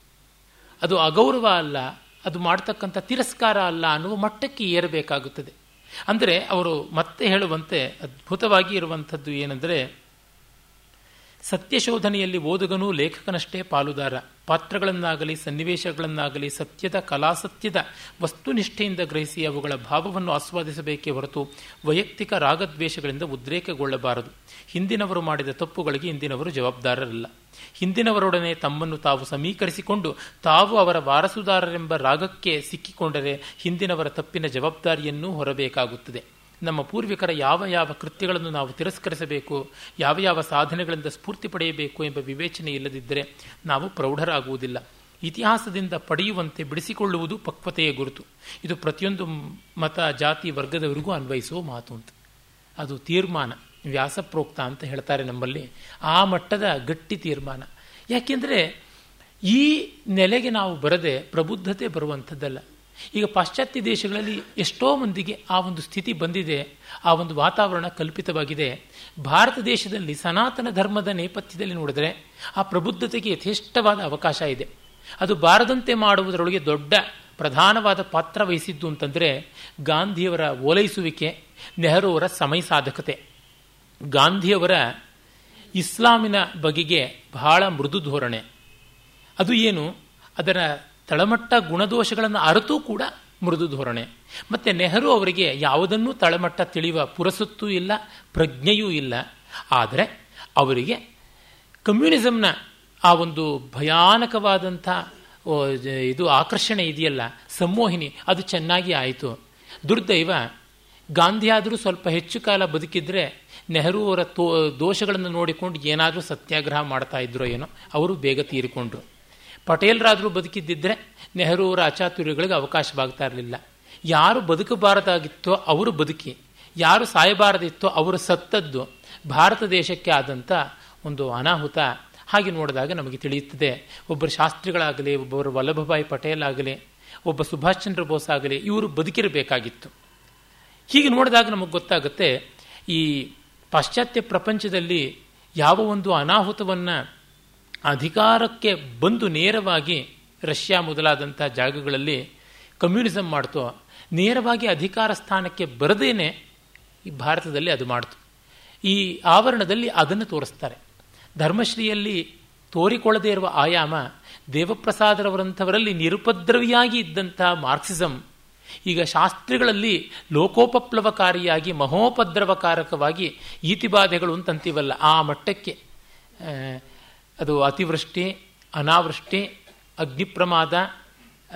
ಅದು ಅಗೌರವ ಅಲ್ಲ, ಅದು ಮಾಡ್ತಕ್ಕಂಥ ತಿರಸ್ಕಾರ ಅಲ್ಲ ಅನ್ನುವ ಮಟ್ಟಕ್ಕೆ ಏರಬೇಕಾಗುತ್ತದೆ. ಅಂದರೆ ಅವರು ಮತ್ತೆ ಹೇಳುವಂತೆ ಅದ್ಭುತವಾಗಿ ಇರುವಂಥದ್ದು ಏನೆಂದರೆ ಸತ್ಯಶೋಧನೆಯಲ್ಲಿ ಓದುಗನೂ ಲೇಖಕನಷ್ಟೇ ಪಾಲುದಾರ. ಪಾತ್ರಗಳನ್ನಾಗಲಿ, ಸನ್ನಿವೇಶಗಳನ್ನಾಗಲಿ, ಸತ್ಯದ ಕಲಾಸತ್ಯದ ವಸ್ತುನಿಷ್ಠೆಯಿಂದ ಗ್ರಹಿಸಿ ಅವುಗಳ ಭಾವವನ್ನು ಆಸ್ವಾದಿಸಬೇಕೇ ಹೊರತು ವೈಯಕ್ತಿಕ ರಾಗದ್ವೇಷಗಳಿಂದ ಉದ್ರೇಕಗೊಳ್ಳಬಾರದು. ಹಿಂದಿನವರು ಮಾಡಿದ ತಪ್ಪುಗಳಿಗೆ ಇಂದಿನವರು ಜವಾಬ್ದಾರರಲ್ಲ. ಹಿಂದಿನವರೊಡನೆ ತಮ್ಮನ್ನು ತಾವು ಸಮೀಕರಿಸಿಕೊಂಡು ತಾವು ಅವರ ವಾರಸುದಾರರೆಂಬ ರಾಗಕ್ಕೆ ಸಿಕ್ಕಿಕೊಂಡರೆ ಹಿಂದಿನವರ ತಪ್ಪಿನ ಜವಾಬ್ದಾರಿಯನ್ನೂ ಹೊರಬೇಕಾಗುತ್ತದೆ. ನಮ್ಮ ಪೂರ್ವಿಕರ ಯಾವ ಯಾವ ಕೃತ್ಯಗಳನ್ನು ನಾವು ತಿರಸ್ಕರಿಸಬೇಕು, ಯಾವ ಯಾವ ಸಾಧನೆಗಳಿಂದ ಸ್ಫೂರ್ತಿ ಪಡೆಯಬೇಕು ಎಂಬ ವಿವೇಚನೆ ಇಲ್ಲದಿದ್ದರೆ ನಾವು ಪ್ರೌಢರಾಗುವುದಿಲ್ಲ. ಇತಿಹಾಸದಿಂದ ಪಡೆಯುವಂತೆ ಬಿಡಿಸಿಕೊಳ್ಳುವುದು ಪಕ್ವತೆಯ ಗುರುತು. ಇದು ಪ್ರತಿಯೊಂದು ಮತ, ಜಾತಿ, ವರ್ಗದವರಿಗೂ ಅನ್ವಯಿಸುವ ಮಾತು ಅಂತ. ಅದು ತೀರ್ಮಾನ, ವ್ಯಾಸಪ್ರೋಕ್ತ ಅಂತ ಹೇಳ್ತಾರೆ ನಮ್ಮಲ್ಲಿ. ಆ ಮಟ್ಟದ ಗಟ್ಟಿ ತೀರ್ಮಾನ. ಯಾಕೆಂದರೆ ಈ ನೆಲೆಗೆ ನಾವು ಬರದೆ ಪ್ರಬುದ್ಧತೆ ಬರುವಂಥದ್ದಲ್ಲ. ಈಗ ಪಾಶ್ಚಾತ್ಯ ದೇಶಗಳಲ್ಲಿ ಎಷ್ಟೋ ಮಂದಿಗೆ ಆ ಒಂದು ಸ್ಥಿತಿ ಬಂದಿದೆ, ಆ ಒಂದು ವಾತಾವರಣ ಕಲ್ಪಿತವಾಗಿದೆ. ಭಾರತ ದೇಶದಲ್ಲಿ ಸನಾತನ ಧರ್ಮದ ನೇಪಥ್ಯದಲ್ಲಿ ನೋಡಿದರೆ ಆ ಪ್ರಬುದ್ಧತೆಗೆ ಯಥೇಷ್ಟವಾದ ಅವಕಾಶ ಇದೆ. ಅದು ಬಾರದಂತೆ ಮಾಡುವುದರೊಳಗೆ ದೊಡ್ಡ ಪ್ರಧಾನವಾದ ಪಾತ್ರ ವಹಿಸಿದ್ದು ಅಂತಂದರೆ ಗಾಂಧಿಯವರ ಓಲೈಸುವಿಕೆ, ನೆಹರೂವರ ಸಮಯ ಸಾಧಕತೆ. ಗಾಂಧಿಯವರ ಇಸ್ಲಾಮಿನ ಬಗೆಗೆ ಬಹಳ ಮೃದು ಧೋರಣೆ. ಅದು ಏನು? ಅದರ ತಳಮಟ್ಟ ಗುಣದೋಷಗಳನ್ನು ಅರತು ಕೂಡ ಮೃದು ಧೋರಣೆ. ಮತ್ತು ನೆಹರು ಅವರಿಗೆ ಯಾವುದನ್ನೂ ತಳಮಟ್ಟ ತಿಳಿಯುವ ಪುರಸತ್ತೂ ಇಲ್ಲ, ಪ್ರಜ್ಞೆಯೂ ಇಲ್ಲ. ಆದರೆ ಅವರಿಗೆ ಕಮ್ಯುನಿಸಮ್ನ ಆ ಒಂದು ಭಯಾನಕವಾದಂಥ ಇದು ಆಕರ್ಷಣೆ ಇದೆಯಲ್ಲ, ಸಂಮೋಹಿನಿ, ಅದು ಚೆನ್ನಾಗಿ ಆಯಿತು. ದುರ್ದೈವ, ಗಾಂಧಿಯಾದರೂ ಸ್ವಲ್ಪ ಹೆಚ್ಚು ಕಾಲ ಬದುಕಿದ್ರೆ ನೆಹರು ಅವರ ತೋ, ದೋಷಗಳನ್ನು ನೋಡಿಕೊಂಡು ಏನಾದರೂ ಸತ್ಯಾಗ್ರಹ ಮಾಡ್ತಾ ಇದ್ರೋ ಏನೋ, ಅವರು ಬೇಗ ತೀರಿಕೊಂಡ್ರು. ಪಟೇಲ್ರಾದರೂ ಬದುಕಿದ್ದಿದ್ರೆ ನೆಹರು ಅವರ ಅಚಾತುರ್ಯಗಳಿಗೆ ಅವಕಾಶವಾಗ್ತಾ ಇರಲಿಲ್ಲ ಯಾರು ಬದುಕಬಾರದಾಗಿತ್ತೋ ಅವರು ಬದುಕಿ, ಯಾರು ಸಾಯಬಾರದಿತ್ತೋ ಅವರು ಸತ್ತದ್ದು ಭಾರತ ದೇಶಕ್ಕೆ ಆದಂಥ ಒಂದು ಅನಾಹುತ ಹಾಗೆ ನೋಡಿದಾಗ ನಮಗೆ ತಿಳಿಯುತ್ತದೆ. ಒಬ್ಬರು ಶಾಸ್ತ್ರಿಗಳಾಗಲಿ, ಒಬ್ಬರು ವಲ್ಲಭಭಾಯಿ ಪಟೇಲ್ ಆಗಲಿ, ಒಬ್ಬ ಸುಭಾಷ್ ಚಂದ್ರ ಬೋಸ್ ಆಗಲಿ, ಇವರು ಬದುಕಿರಬೇಕಾಗಿತ್ತು. ಹೀಗೆ ನೋಡಿದಾಗ ನಮಗೆ ಗೊತ್ತಾಗುತ್ತೆ ಈ ಪಾಶ್ಚಾತ್ಯ ಪ್ರಪಂಚದಲ್ಲಿ ಯಾವ ಒಂದು ಅನಾಹುತವನ್ನು ಅಧಿಕಾರಕ್ಕೆ ಬಂದು ನೇರವಾಗಿ ರಷ್ಯಾ ಮೊದಲಾದಂಥ ಜಾಗಗಳಲ್ಲಿ ಕಮ್ಯುನಿಸಮ್ ಮಾಡ್ತೋ. ನೇರವಾಗಿ ಅಧಿಕಾರ ಸ್ಥಾನಕ್ಕೆ ಬರದೇನೆ ಈ ಭಾರತದಲ್ಲಿ ಅದು ಮಾಡ್ತು. ಈ ಆವರಣದಲ್ಲಿ ಅದನ್ನು ತೋರಿಸ್ತಾರೆ. ಧರ್ಮಶ್ರೀಯಲ್ಲಿ ತೋರಿಕೊಳ್ಳದೇ ಇರುವ ಆಯಾಮ ದೇವಪ್ರಸಾದರವರಂಥವರಲ್ಲಿ ನಿರುಪದ್ರವಿಯಾಗಿ ಇದ್ದಂಥ ಮಾರ್ಕ್ಸಿಸಮ್ ಈಗ ಶಾಸ್ತ್ರಿಗಳಲ್ಲಿ ಲೋಕೋಪಪ್ಲವಕಾರಿಯಾಗಿ, ಮಹೋಪದ್ರವಕಾರಕವಾಗಿ ಈತಿಬಾಧೆಗಳು ಅಂತಂತೀವಲ್ಲ, ಆ ಮಟ್ಟಕ್ಕೆ ಅದು ಅತಿವೃಷ್ಟಿ, ಅನಾವೃಷ್ಟಿ, ಅಗ್ನಿಪ್ರಮಾದ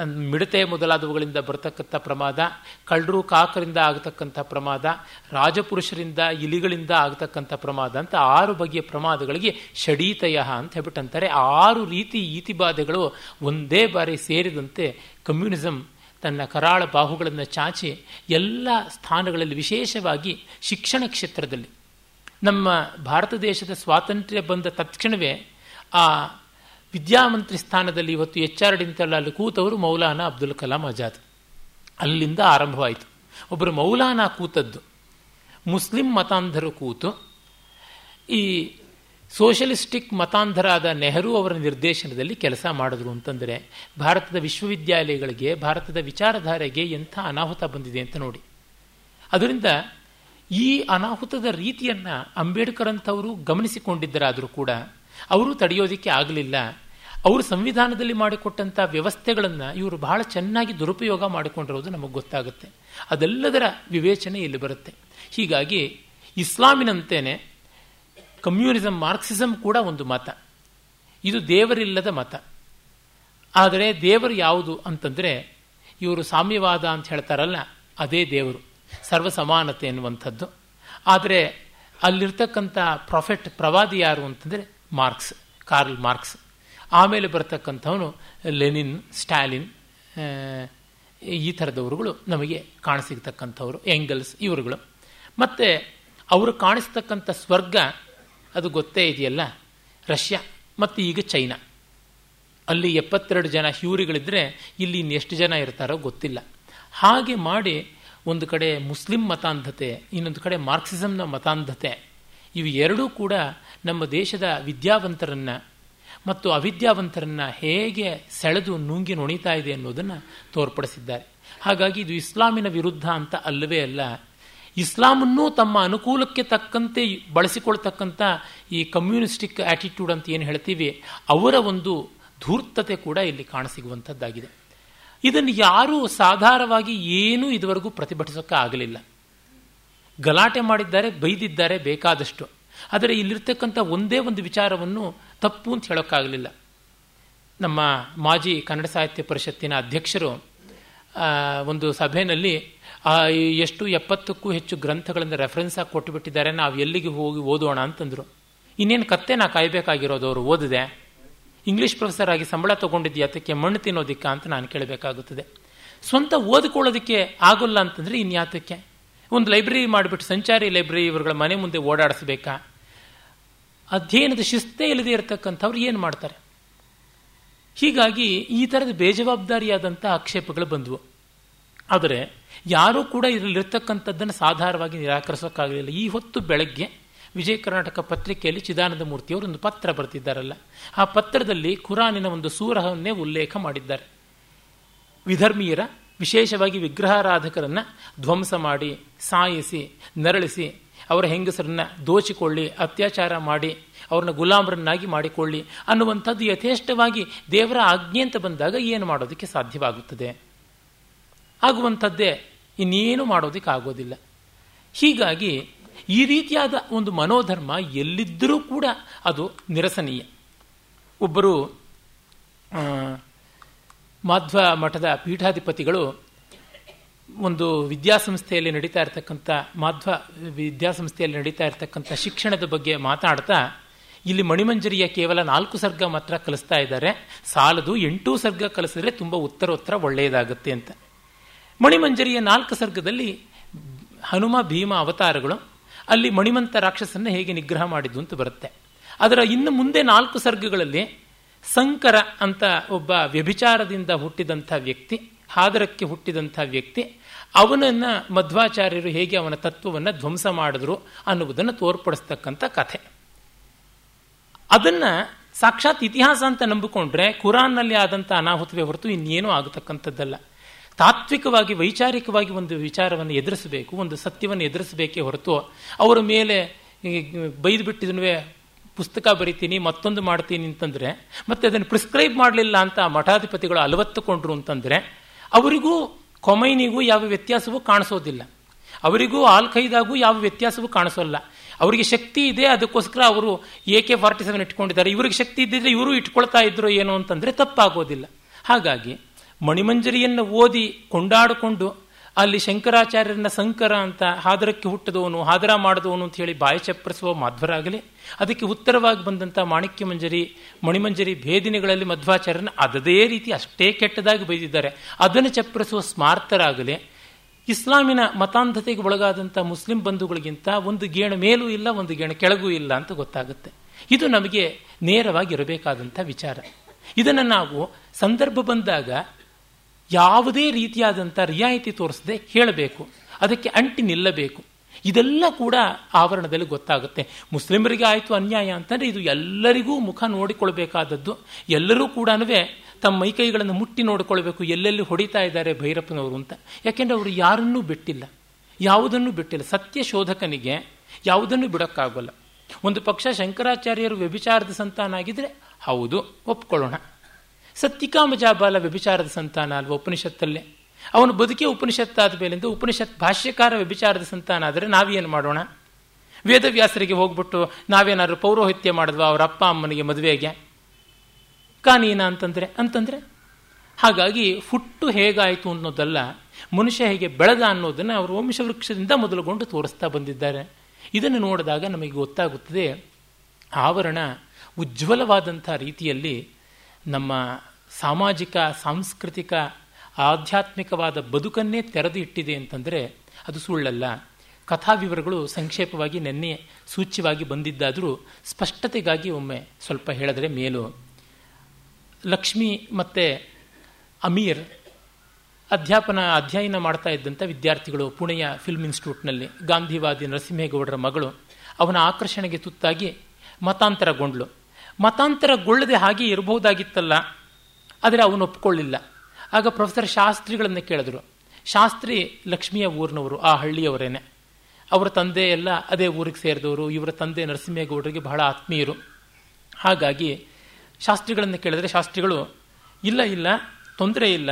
ಮಿಡತೆ ಮೊದಲಾದವುಗಳಿಂದ ಬರತಕ್ಕಂಥ ಪ್ರಮಾದ, ಕಳ್ಳರು ಕಾಕರಿಂದ ಆಗತಕ್ಕಂಥ ಪ್ರಮಾದ, ರಾಜಪುರುಷರಿಂದ ಇಲಿಗಳಿಂದ ಆಗತಕ್ಕಂಥ ಪ್ರಮಾದ ಅಂತ ಆರು ಬಗೆಯ ಪ್ರಮಾದಗಳಿಗೆ ಷಡೀತಯ ಅಂತ ಹೇಳ್ಬಿಟ್ಟು ಅಂತಾರೆ ಆರು ರೀತಿ ಈತಿಬಾಧೆಗಳು ಒಂದೇ ಬಾರಿ ಸೇರಿದಂತೆ ಕಮ್ಯುನಿಸಂ ತನ್ನ ಕರಾಳ ಬಾಹುಗಳನ್ನು ಚಾಚಿ ಎಲ್ಲ ಸ್ಥಾನಗಳಲ್ಲಿ ವಿಶೇಷವಾಗಿ ಶಿಕ್ಷಣ ಕ್ಷೇತ್ರದಲ್ಲಿ. ನಮ್ಮ ಭಾರತ ದೇಶದ ಸ್ವಾತಂತ್ರ್ಯ ಬಂದ ತಕ್ಷಣವೇ ಆ ವಿದ್ಯಾಮಂತ್ರಿ ಸ್ಥಾನದಲ್ಲಿ ಇವತ್ತು ಎಚ್ ಆರ್ ಡಿ ಅಂತಲ್ಲ ಅಲ್ಲಿ ಕೂತವರು ಮೌಲಾನಾ ಅಬ್ದುಲ್ ಕಲಾಂ ಆಜಾದ್. ಅಲ್ಲಿಂದ ಆರಂಭವಾಯಿತು. ಒಬ್ಬರು ಮೌಲಾನಾ ಕೂತದ್ದು. ಮುಸ್ಲಿಂ ಮತಾಂಧರು ಕೂತು, ಈ ಸೋಷಲಿಸ್ಟಿಕ್ ಮತಾಂಧರಾದ ನೆಹರು ಅವರ ನಿರ್ದೇಶನದಲ್ಲಿ ಕೆಲಸ ಮಾಡಿದ್ರು ಅಂತಂದರೆ, ಭಾರತದ ವಿಶ್ವವಿದ್ಯಾಲಯಗಳಿಗೆ, ಭಾರತದ ವಿಚಾರಧಾರೆಗೆ ಎಂಥ ಅನಾಹುತ ಬಂದಿದೆ ಅಂತ ನೋಡಿ. ಅದರಿಂದ ಈ ಅನಾಹುತದ ರೀತಿಯನ್ನು ಅಂಬೇಡ್ಕರ್ ಅಂತವರು ಗಮನಿಸಿಕೊಂಡಿದ್ದರಾದರೂ ಕೂಡ ಅವರು ತಡೆಯೋದಿಕ್ಕೆ ಆಗಲಿಲ್ಲ. ಅವರು ಸಂವಿಧಾನದಲ್ಲಿ ಮಾಡಿಕೊಟ್ಟಂಥ ವ್ಯವಸ್ಥೆಗಳನ್ನು ಇವರು ಬಹಳ ಚೆನ್ನಾಗಿ ದುರುಪಯೋಗ ಮಾಡಿಕೊಂಡಿರೋದು ನಮಗೆ ಗೊತ್ತಾಗುತ್ತೆ. ಅದೆಲ್ಲದರ ವಿವೇಚನೆ ಇಲ್ಲಿ ಬರುತ್ತೆ. ಹೀಗಾಗಿ ಇಸ್ಲಾಮಿನಂತೇನೆ ಕಮ್ಯುನಿಸಂ, ಮಾರ್ಕ್ಸಿಸಂ ಕೂಡ ಒಂದು ಮತ. ಇದು ದೇವರಿಲ್ಲದ ಮತ. ಆದರೆ ದೇವರು ಯಾವುದು ಅಂತಂದರೆ ಇವರು ಸಾಮ್ಯವಾದ ಅಂತ ಹೇಳ್ತಾರಲ್ಲ, ಅದೇ ದೇವರು ಸರ್ವ ಸಮಾನತೆ ಎನ್ನುವಂಥದ್ದು. ಆದರೆ ಅಲ್ಲಿರ್ತಕ್ಕಂಥ ಪ್ರಾಫೆಟ್ ಪ್ರವಾದಿ ಯಾರು ಅಂತಂದರೆ ಮಾರ್ಕ್ಸ್, ಕಾರ್ಲ್ ಮಾರ್ಕ್ಸ್. ಆಮೇಲೆ ಬರ್ತಕ್ಕಂಥವನು ಲೆನಿನ್, ಸ್ಟಾಲಿನ್ ಈ ಥರದವರುಗಳು ನಮಗೆ ಕಾಣಸಿಗ್ತಕ್ಕಂಥವ್ರು ಎಂಗಲ್ಸ್ ಇವರುಗಳು. ಮತ್ತು ಅವರು ಕಾಣಿಸ್ತಕ್ಕಂಥ ಸ್ವರ್ಗ, ಅದು ಗೊತ್ತೇ ಇದೆಯಲ್ಲ? ರಷ್ಯಾ ಮತ್ತು ಈಗ ಚೈನಾ. ಅಲ್ಲಿ ಎಪ್ಪತ್ತೆರಡು ಜನ ಹ್ಯೂರಿಗಳಿದ್ದರೆ ಇಲ್ಲಿ ಇನ್ನೆಷ್ಟು ಜನ ಇರ್ತಾರೋ ಗೊತ್ತಿಲ್ಲ. ಹಾಗೆ ಮಾಡಿ ಒಂದು ಕಡೆ ಮುಸ್ಲಿಂ ಮತಾಂಧತೆ, ಇನ್ನೊಂದು ಕಡೆ ಮಾರ್ಕ್ಸಿಸಮ್ನ ಮತಾಂಧತೆ ಇವು ಎರಡೂ ಕೂಡ ನಮ್ಮ ದೇಶದ ವಿದ್ಯಾವಂತರನ್ನು ಮತ್ತು ಅವಿದ್ಯಾವಂತರನ್ನು ಹೇಗೆ ಸೆಳೆದು ನುಂಗಿ ನುಣಿತಾ ಇದೆ ಅನ್ನೋದನ್ನು ತೋರ್ಪಡಿಸಿದ್ದಾರೆ. ಹಾಗಾಗಿ ಇದು ಇಸ್ಲಾಮಿನ ವಿರುದ್ಧ ಅಂತ ಅಲ್ಲವೇ ಅಲ್ಲ, ಇಸ್ಲಾಮನ್ನೂ ತಮ್ಮ ಅನುಕೂಲಕ್ಕೆ ತಕ್ಕಂತೆ ಬಳಸಿಕೊಳ್ತಕ್ಕಂಥ ಈ ಕಮ್ಯುನಿಸ್ಟಿಕ್ ಆಟಿಟ್ಯೂಡ್ ಅಂತ ಏನು ಹೇಳ್ತೀವಿ, ಅವರ ಒಂದು ಧೂರ್ತತೆ ಕೂಡ ಇಲ್ಲಿ ಕಾಣಸಿಗುವಂಥದ್ದಾಗಿದೆ ಇದನ್ನು ಯಾರೂ ಸಾಧಾರವಾಗಿ ಏನೂ ಇದುವರೆಗೂ ಪ್ರತಿಭಟಿಸೋಕೆ ಆಗಲಿಲ್ಲ ಗಲಾಟೆ ಮಾಡಿದ್ದಾರೆ, ಬೈದಿದ್ದಾರೆ ಬೇಕಾದಷ್ಟು. ಆದರೆ ಇಲ್ಲಿರ್ತಕ್ಕಂಥ ಒಂದೇ ಒಂದು ವಿಚಾರವನ್ನು ತಪ್ಪು ಅಂತ ಹೇಳೋಕ್ಕಾಗಲಿಲ್ಲ. ನಮ್ಮ ಮಾಜಿ ಕನ್ನಡ ಸಾಹಿತ್ಯ ಪರಿಷತ್ತಿನ ಅಧ್ಯಕ್ಷರು ಒಂದು ಸಭೆಯಲ್ಲಿ ಎಷ್ಟು ಎಪ್ಪತ್ತಕ್ಕೂ ಹೆಚ್ಚು ಗ್ರಂಥಗಳನ್ನು ರೆಫರೆನ್ಸ್ ಆಗಿ ಕೊಟ್ಟುಬಿಟ್ಟಿದ್ದಾರೆ, ನಾವು ಎಲ್ಲಿಗೆ ಹೋಗಿ ಓದೋಣ ಅಂತಂದರು. ಇನ್ನೇನು ಕತ್ತೆ ನಾ ಕಾಯಬೇಕಾಗಿರೋದು ಅವರು ಓದಿದೆ? ಇಂಗ್ಲೀಷ್ ಪ್ರೊಫೆಸರ್ ಆಗಿ ಸಂಬಳ ತೊಗೊಂಡಿದ್ದೀಯ ಅದಕ್ಕೆ ಮಣ್ಣು ತಿನ್ನೋದಿಕ್ಕ ಅಂತ ನಾನು ಕೇಳಬೇಕಾಗುತ್ತದೆ. ಸ್ವಂತ ಓದಿಕೊಳ್ಳೋದಕ್ಕೆ ಆಗೋಲ್ಲ ಅಂತಂದರೆ ಇನ್ಯಾತಕ್ಕೆ? ಒಂದು ಲೈಬ್ರರಿ ಮಾಡಿಬಿಟ್ಟು ಸಂಚಾರಿ ಲೈಬ್ರರಿ ಇವರುಗಳ ಮನೆ ಮುಂದೆ ಓಡಾಡಿಸ್ಬೇಕಾ? ಅಧ್ಯಯನದ ಶಿಸ್ತೇ ಇಲ್ಲದೆ ಇರತಕ್ಕಂಥವ್ರು ಏನು ಮಾಡ್ತಾರೆ? ಹೀಗಾಗಿ ಈ ಥರದ ಬೇಜವಾಬ್ದಾರಿಯಾದಂಥ ಆಕ್ಷೇಪಗಳು ಬಂದವು. ಆದರೆ ಯಾರೂ ಕೂಡ ಇದರಲ್ಲಿರ್ತಕ್ಕಂಥದ್ದನ್ನು ಸಾಧಾರವಾಗಿ ನಿರಾಕರಿಸೋಕ್ಕಾಗಲಿಲ್ಲ. ಈ ಹೊತ್ತು ಬೆಳಗ್ಗೆ ವಿಜಯ ಕರ್ನಾಟಕ ಪತ್ರಿಕೆಯಲ್ಲಿ ಚಿದಾನಂದ ಮೂರ್ತಿಯವರು ಒಂದು ಪತ್ರ ಬರೆದಿದ್ದಾರಲ್ಲ ಆ ಪತ್ರದಲ್ಲಿ ಖುರಾನಿನ ಒಂದು ಸೂರಹವನ್ನೇ ಉಲ್ಲೇಖ ಮಾಡಿದ್ದಾರೆ. ವಿಧರ್ಮೀಯರ ವಿಶೇಷವಾಗಿ ವಿಗ್ರಹಾರಾಧಕರನ್ನು ಧ್ವಂಸ ಮಾಡಿ, ಸಾಯಿಸಿ, ನರಳಿಸಿ, ಅವರ ಹೆಂಗಸರನ್ನು ದೋಚಿಕೊಳ್ಳಿ, ಅತ್ಯಾಚಾರ ಮಾಡಿ, ಅವ್ರನ್ನ ಗುಲಾಮರನ್ನಾಗಿ ಮಾಡಿಕೊಳ್ಳಿ ಅನ್ನುವಂಥದ್ದು ಯಥೇಷ್ಟವಾಗಿ ದೇವರ ಆಜ್ಞೆ ಅಂತ ಬಂದಾಗ ಏನು ಮಾಡೋದಕ್ಕೆ ಸಾಧ್ಯವಾಗುತ್ತದೆ? ಆಗುವಂಥದ್ದೇ ಇನ್ನೇನು ಮಾಡೋದಕ್ಕೆ ಆಗೋದಿಲ್ಲ. ಹೀಗಾಗಿ ಈ ರೀತಿಯಾದ ಒಂದು ಮನೋಧರ್ಮ ಎಲ್ಲಿದ್ದರೂ ಕೂಡ ಅದು ನಿರಸನೀಯ. ಒಬ್ಬರು ಮಾಧ್ವ ಮಠದ ಪೀಠಾಧಿಪತಿಗಳು ಒಂದು ವಿದ್ಯಾಸಂಸ್ಥೆಯಲ್ಲಿ ನಡೀತಾ ಇರತಕ್ಕಂಥ, ಮಾಧ್ವ ವಿದ್ಯಾಸಂಸ್ಥೆಯಲ್ಲಿ ನಡೀತಾ ಇರತಕ್ಕಂಥ ಶಿಕ್ಷಣದ ಬಗ್ಗೆ ಮಾತಾಡ್ತಾ, ಇಲ್ಲಿ ಮಣಿಮಂಜರಿಯ ಕೇವಲ ನಾಲ್ಕು ಸರ್ಗ ಮಾತ್ರ ಕಲಿಸ್ತಾ ಇದ್ದಾರೆ. ಸಾಲದು ಎಂಟು ಸರ್ಗ ಕಲಿಸಿದ್ರೆ ತುಂಬ ಉತ್ತರೋತ್ತರ ಒಳ್ಳೆಯದಾಗುತ್ತೆ ಅಂತ. ಮಣಿಮಂಜರಿಯ ನಾಲ್ಕು ಸರ್ಗದಲ್ಲಿ ಹನುಮ, ಭೀಮ ಅವತಾರಗಳು. ಅಲ್ಲಿ ಮಣಿಮಂತ ರಾಕ್ಷಸನ್ನ ಹೇಗೆ ನಿಗ್ರಹ ಮಾಡಿದ್ದು ಅಂತ ಬರುತ್ತೆ. ಅದರ ಇನ್ನು ಮುಂದೆ ನಾಲ್ಕು ಸರ್ಗಗಳಲ್ಲಿ ಸಂಕರ ಅಂತ ಒಬ್ಬ ವ್ಯಭಿಚಾರದಿಂದ ಹುಟ್ಟಿದಂಥ ವ್ಯಕ್ತಿ, ಹಾದರಕ್ಕೆ ಹುಟ್ಟಿದಂಥ ವ್ಯಕ್ತಿ, ಅವನನ್ನು ಮಧ್ವಾಚಾರ್ಯರು ಹೇಗೆ ಅವನ ತತ್ವವನ್ನು ಧ್ವಂಸ ಮಾಡಿದ್ರು ಅನ್ನುವುದನ್ನು ತೋರ್ಪಡಿಸ್ತಕ್ಕಂಥ ಕಥೆ. ಅದನ್ನು ಸಾಕ್ಷಾತ್ ಇತಿಹಾಸ ಅಂತ ನಂಬಿಕೊಂಡ್ರೆ ಕುರಾನ್ನಲ್ಲಿ ಆದಂಥ ಅನಾಹುತವೇ ಹೊರತು ಇನ್ನೇನೂ ಆಗತಕ್ಕಂಥದ್ದಲ್ಲ. ತಾತ್ವಿಕವಾಗಿ, ವೈಚಾರಿಕವಾಗಿ ಒಂದು ವಿಚಾರವನ್ನು ಎದುರಿಸಬೇಕು, ಒಂದು ಸತ್ಯವನ್ನು ಎದುರಿಸಬೇಕೇ ಹೊರತು ಅವರ ಮೇಲೆ ಬೈದು ಬಿಟ್ಟಿದನುವೆ ಪುಸ್ತಕ ಬರಿತೀನಿ, ಮತ್ತೊಂದು ಮಾಡ್ತೀನಿ ಅಂತಂದರೆ, ಮತ್ತೆ ಅದನ್ನು ಪ್ರಿಸ್ಕ್ರೈಬ್ ಮಾಡಲಿಲ್ಲ ಅಂತ ಮಠಾಧಿಪತಿಗಳು ಅಲವತ್ತುಕೊಂಡ್ರು ಅಂತಂದರೆ, ಅವರಿಗೂ ಕೊಮೈನಿಗೂ ಯಾವ ವ್ಯತ್ಯಾಸವೂ ಕಾಣಿಸೋದಿಲ್ಲ. ಅವರಿಗೂ ಆಲ್ಖೈದಾಗೂ ಯಾವ ವ್ಯತ್ಯಾಸವೂ ಕಾಣಿಸೋಲ್ಲ. ಅವರಿಗೆ ಶಕ್ತಿ ಇದೆ, ಅದಕ್ಕೋಸ್ಕರ ಅವರು ಎ ಕೆ ಫಾರ್ಟಿ ಸೆವೆನ್ ಇಟ್ಕೊಂಡಿದ್ದಾರೆ. ಇವ್ರಿಗೆ ಶಕ್ತಿ ಇದ್ದಿದ್ರೆ ಇವರು ಇಟ್ಕೊಳ್ತಾ ಇದ್ರು ಏನು ಅಂತಂದರೆ ತಪ್ಪಾಗೋದಿಲ್ಲ. ಹಾಗಾಗಿ ಮಣಿಮಂಜರಿಯನ್ನು ಓದಿ ಕೊಂಡಾಡಿಕೊಂಡು ಅಲ್ಲಿ ಶಂಕರಾಚಾರ್ಯರನ್ನ ಸಂಕರ ಅಂತ ಹಾದರಕ್ಕೆ ಹುಟ್ಟದವನು, ಹಾದರ ಮಾಡಿದವನು ಅಂತ ಹೇಳಿ ಬಾಯಿ ಚಪ್ಪರಿಸುವ ಮಾಧ್ವರಾಗಲಿ ಅದಕ್ಕೆ ಉತ್ತರವಾಗಿ ಬಂದಂಥ ಮಾಣಿಕ್ಯ ಮಂಜರಿ, ಮಣಿಮಂಜರಿ ಭೇದಿನಿಗಳಲ್ಲಿ ಮಧ್ವಾಚಾರ್ಯನ ಅದೇ ರೀತಿ ಅಷ್ಟೇ ಕೆಟ್ಟದಾಗಿ ಬೈದಿದ್ದಾರೆ. ಅದನ್ನು ಚಪ್ಪರಿಸುವ ಸ್ಮಾರ್ತರಾಗಲಿ ಇಸ್ಲಾಮಿನ ಮತಾಂಧತೆಗೆ ಒಳಗಾದಂಥ ಮುಸ್ಲಿಂ ಬಂಧುಗಳಿಗಿಂತ ಒಂದು ಗೇಣ ಮೇಲೂ ಇಲ್ಲ, ಒಂದು ಗೇಣ ಕೆಳಗೂ ಇಲ್ಲ ಅಂತ ಗೊತ್ತಾಗುತ್ತೆ. ಇದು ನಮಗೆ ನೇರವಾಗಿ ಇರಬೇಕಾದಂಥ ವಿಚಾರ. ಇದನ್ನು ನಾವು ಸಂದರ್ಭ ಬಂದಾಗ ಯಾವುದೇ ರೀತಿಯಾದಂಥ ರಿಯಾಯಿತಿ ತೋರಿಸದೆ ಹೇಳಬೇಕು. ಅದಕ್ಕೆ ಅಂಟಿ ನಿಲ್ಲಬೇಕು. ಇದೆಲ್ಲ ಕೂಡ ಆವರಣದಲ್ಲಿ ಗೊತ್ತಾಗುತ್ತೆ. ಮುಸ್ಲಿಮರಿಗೆ ಆಯಿತು ಅನ್ಯಾಯ ಅಂತಂದರೆ ಇದು ಎಲ್ಲರಿಗೂ ಮುಖ ನೋಡಿಕೊಳ್ಬೇಕಾದದ್ದು. ಎಲ್ಲರೂ ಕೂಡ ತಮ್ಮ ಮೈಕೈಗಳನ್ನು ಮುಟ್ಟಿ ನೋಡಿಕೊಳ್ಬೇಕು. ಎಲ್ಲೆಲ್ಲಿ ಹೊಡಿತಾ ಇದ್ದಾರೆ ಭೈರಪ್ಪನವರು ಅಂತ. ಯಾಕೆಂದರೆ ಅವರು ಯಾರನ್ನೂ ಬಿಟ್ಟಿಲ್ಲ. ಯಾವುದನ್ನು ಬಿಟ್ಟಿಲ್ಲ. ಸತ್ಯ ಶೋಧಕನಿಗೆ ಯಾವುದನ್ನು ಬಿಡೋಕ್ಕಾಗಲ್ಲ. ಒಂದು ಪಕ್ಷ ಶಂಕರಾಚಾರ್ಯರು ವ್ಯಭಿಚಾರದ ಸಂತಾನ ಆಗಿದ್ದರೆ ಹೌದು, ಒಪ್ಕೊಳ್ಳೋಣ. ಸತ್ಯಿಕಾಮ ಜಾಬಾಲ ವ್ಯಭಿಚಾರದ ಸಂತಾನ ಅಲ್ವಾ ಉಪನಿಷತ್ತಲ್ಲೇ? ಅವನು ಬದುಕೇ ಉಪನಿಷತ್ತಾದ ಮೇಲಿಂದ ಉಪನಿಷತ್ ಭಾಷ್ಯಕಾರ ವ್ಯಭಿಚಾರದ ಸಂತಾನ ಆದರೆ ನಾವೇನು ಮಾಡೋಣ? ವೇದವ್ಯಾಸರಿಗೆ ಹೋಗ್ಬಿಟ್ಟು ನಾವೇನಾದ್ರು ಪೌರೋಹಿತ್ಯ ಮಾಡಿದ್ವಾ? ಅವರ ಅಪ್ಪ ಅಮ್ಮನಿಗೆ ಮದುವೆಗೆ ಕಾನೀನ ಅಂತಂದ್ರೆ? ಅಂತಂದ್ರೆ? ಹಾಗಾಗಿ ಹುಟ್ಟು ಹೇಗಾಯಿತು ಅನ್ನೋದಲ್ಲ, ಮನುಷ್ಯ ಹೇಗೆ ಬೆಳೆದ ಅನ್ನೋದನ್ನು ಅವರು ವಂಶವೃಕ್ಷದಿಂದ ಮೊದಲುಗೊಂಡು ತೋರಿಸ್ತಾ ಬಂದಿದ್ದಾರೆ. ಇದನ್ನು ನೋಡಿದಾಗ ನಮಗೆ ಗೊತ್ತಾಗುತ್ತದೆ, ಆವರಣ ಉಜ್ವಲವಾದಂಥ ರೀತಿಯಲ್ಲಿ ನಮ್ಮ ಸಾಮಾಜಿಕ, ಸಾಂಸ್ಕೃತಿಕ, ಆಧ್ಯಾತ್ಮಿಕವಾದ ಬದುಕನ್ನೇ ತೆರೆದು ಇಟ್ಟಿದೆ ಅಂತಂದರೆ ಅದು ಸುಳ್ಳಲ್ಲ. ಕಥಾ ವಿವರಗಳು ಸಂಕ್ಷೇಪವಾಗಿ ನೆನ್ನೆ ಸೂಚ್ಯವಾಗಿ ಬಂದಿದ್ದಾದರೂ ಸ್ಪಷ್ಟತೆಗಾಗಿ ಒಮ್ಮೆ ಸ್ವಲ್ಪ ಹೇಳಿದ್ರೆ ಮೇಲು. ಲಕ್ಷ್ಮಿ ಮತ್ತು ಅಮೀರ್ ಅಧ್ಯಾಪನ ಅಧ್ಯಯನ ಮಾಡ್ತಾ ಇದ್ದಂಥ ವಿದ್ಯಾರ್ಥಿಗಳು ಪುಣೆಯ ಫಿಲ್ಮ್ ಇನ್ಸ್ಟಿಟ್ಯೂಟ್ನಲ್ಲಿ, ಗಾಂಧಿವಾದಿ ನರಸಿಂಹೇಗೌಡರ ಮಗಳು, ಅವನ ಆಕರ್ಷಣೆಗೆ ತುತ್ತಾಗಿ ಮತಾಂತರಗೊಂಡ್ಳು. ಮತಾಂತರಗೊಳ್ಳದೆ ಹಾಗೆ ಇರಬಹುದಾಗಿತ್ತಲ್ಲ. ಆದರೆ ಅವನು ಒಪ್ಕೊಳ್ಳಿಲ್ಲ. ಆಗ ಪ್ರೊಫೆಸರ್ ಶಾಸ್ತ್ರಿಗಳನ್ನು ಕೇಳಿದ್ರು. ಶಾಸ್ತ್ರಿ ಲಕ್ಷ್ಮಿಯ ಊರಿನವರು, ಆ ಹಳ್ಳಿಯವರೇನೆ. ಅವರ ತಂದೆ ಎಲ್ಲ ಅದೇ ಊರಿಗೆ ಸೇರಿದವರು, ಇವರ ತಂದೆ ನರಸಿಂಹೇಗೌಡರಿಗೆ ಬಹಳ ಆತ್ಮೀಯರು. ಹಾಗಾಗಿ ಶಾಸ್ತ್ರಿಗಳನ್ನು ಕೇಳಿದ್ರೆ ಶಾಸ್ತ್ರಿಗಳು, ಇಲ್ಲ ಇಲ್ಲ, ತೊಂದರೆ ಇಲ್ಲ,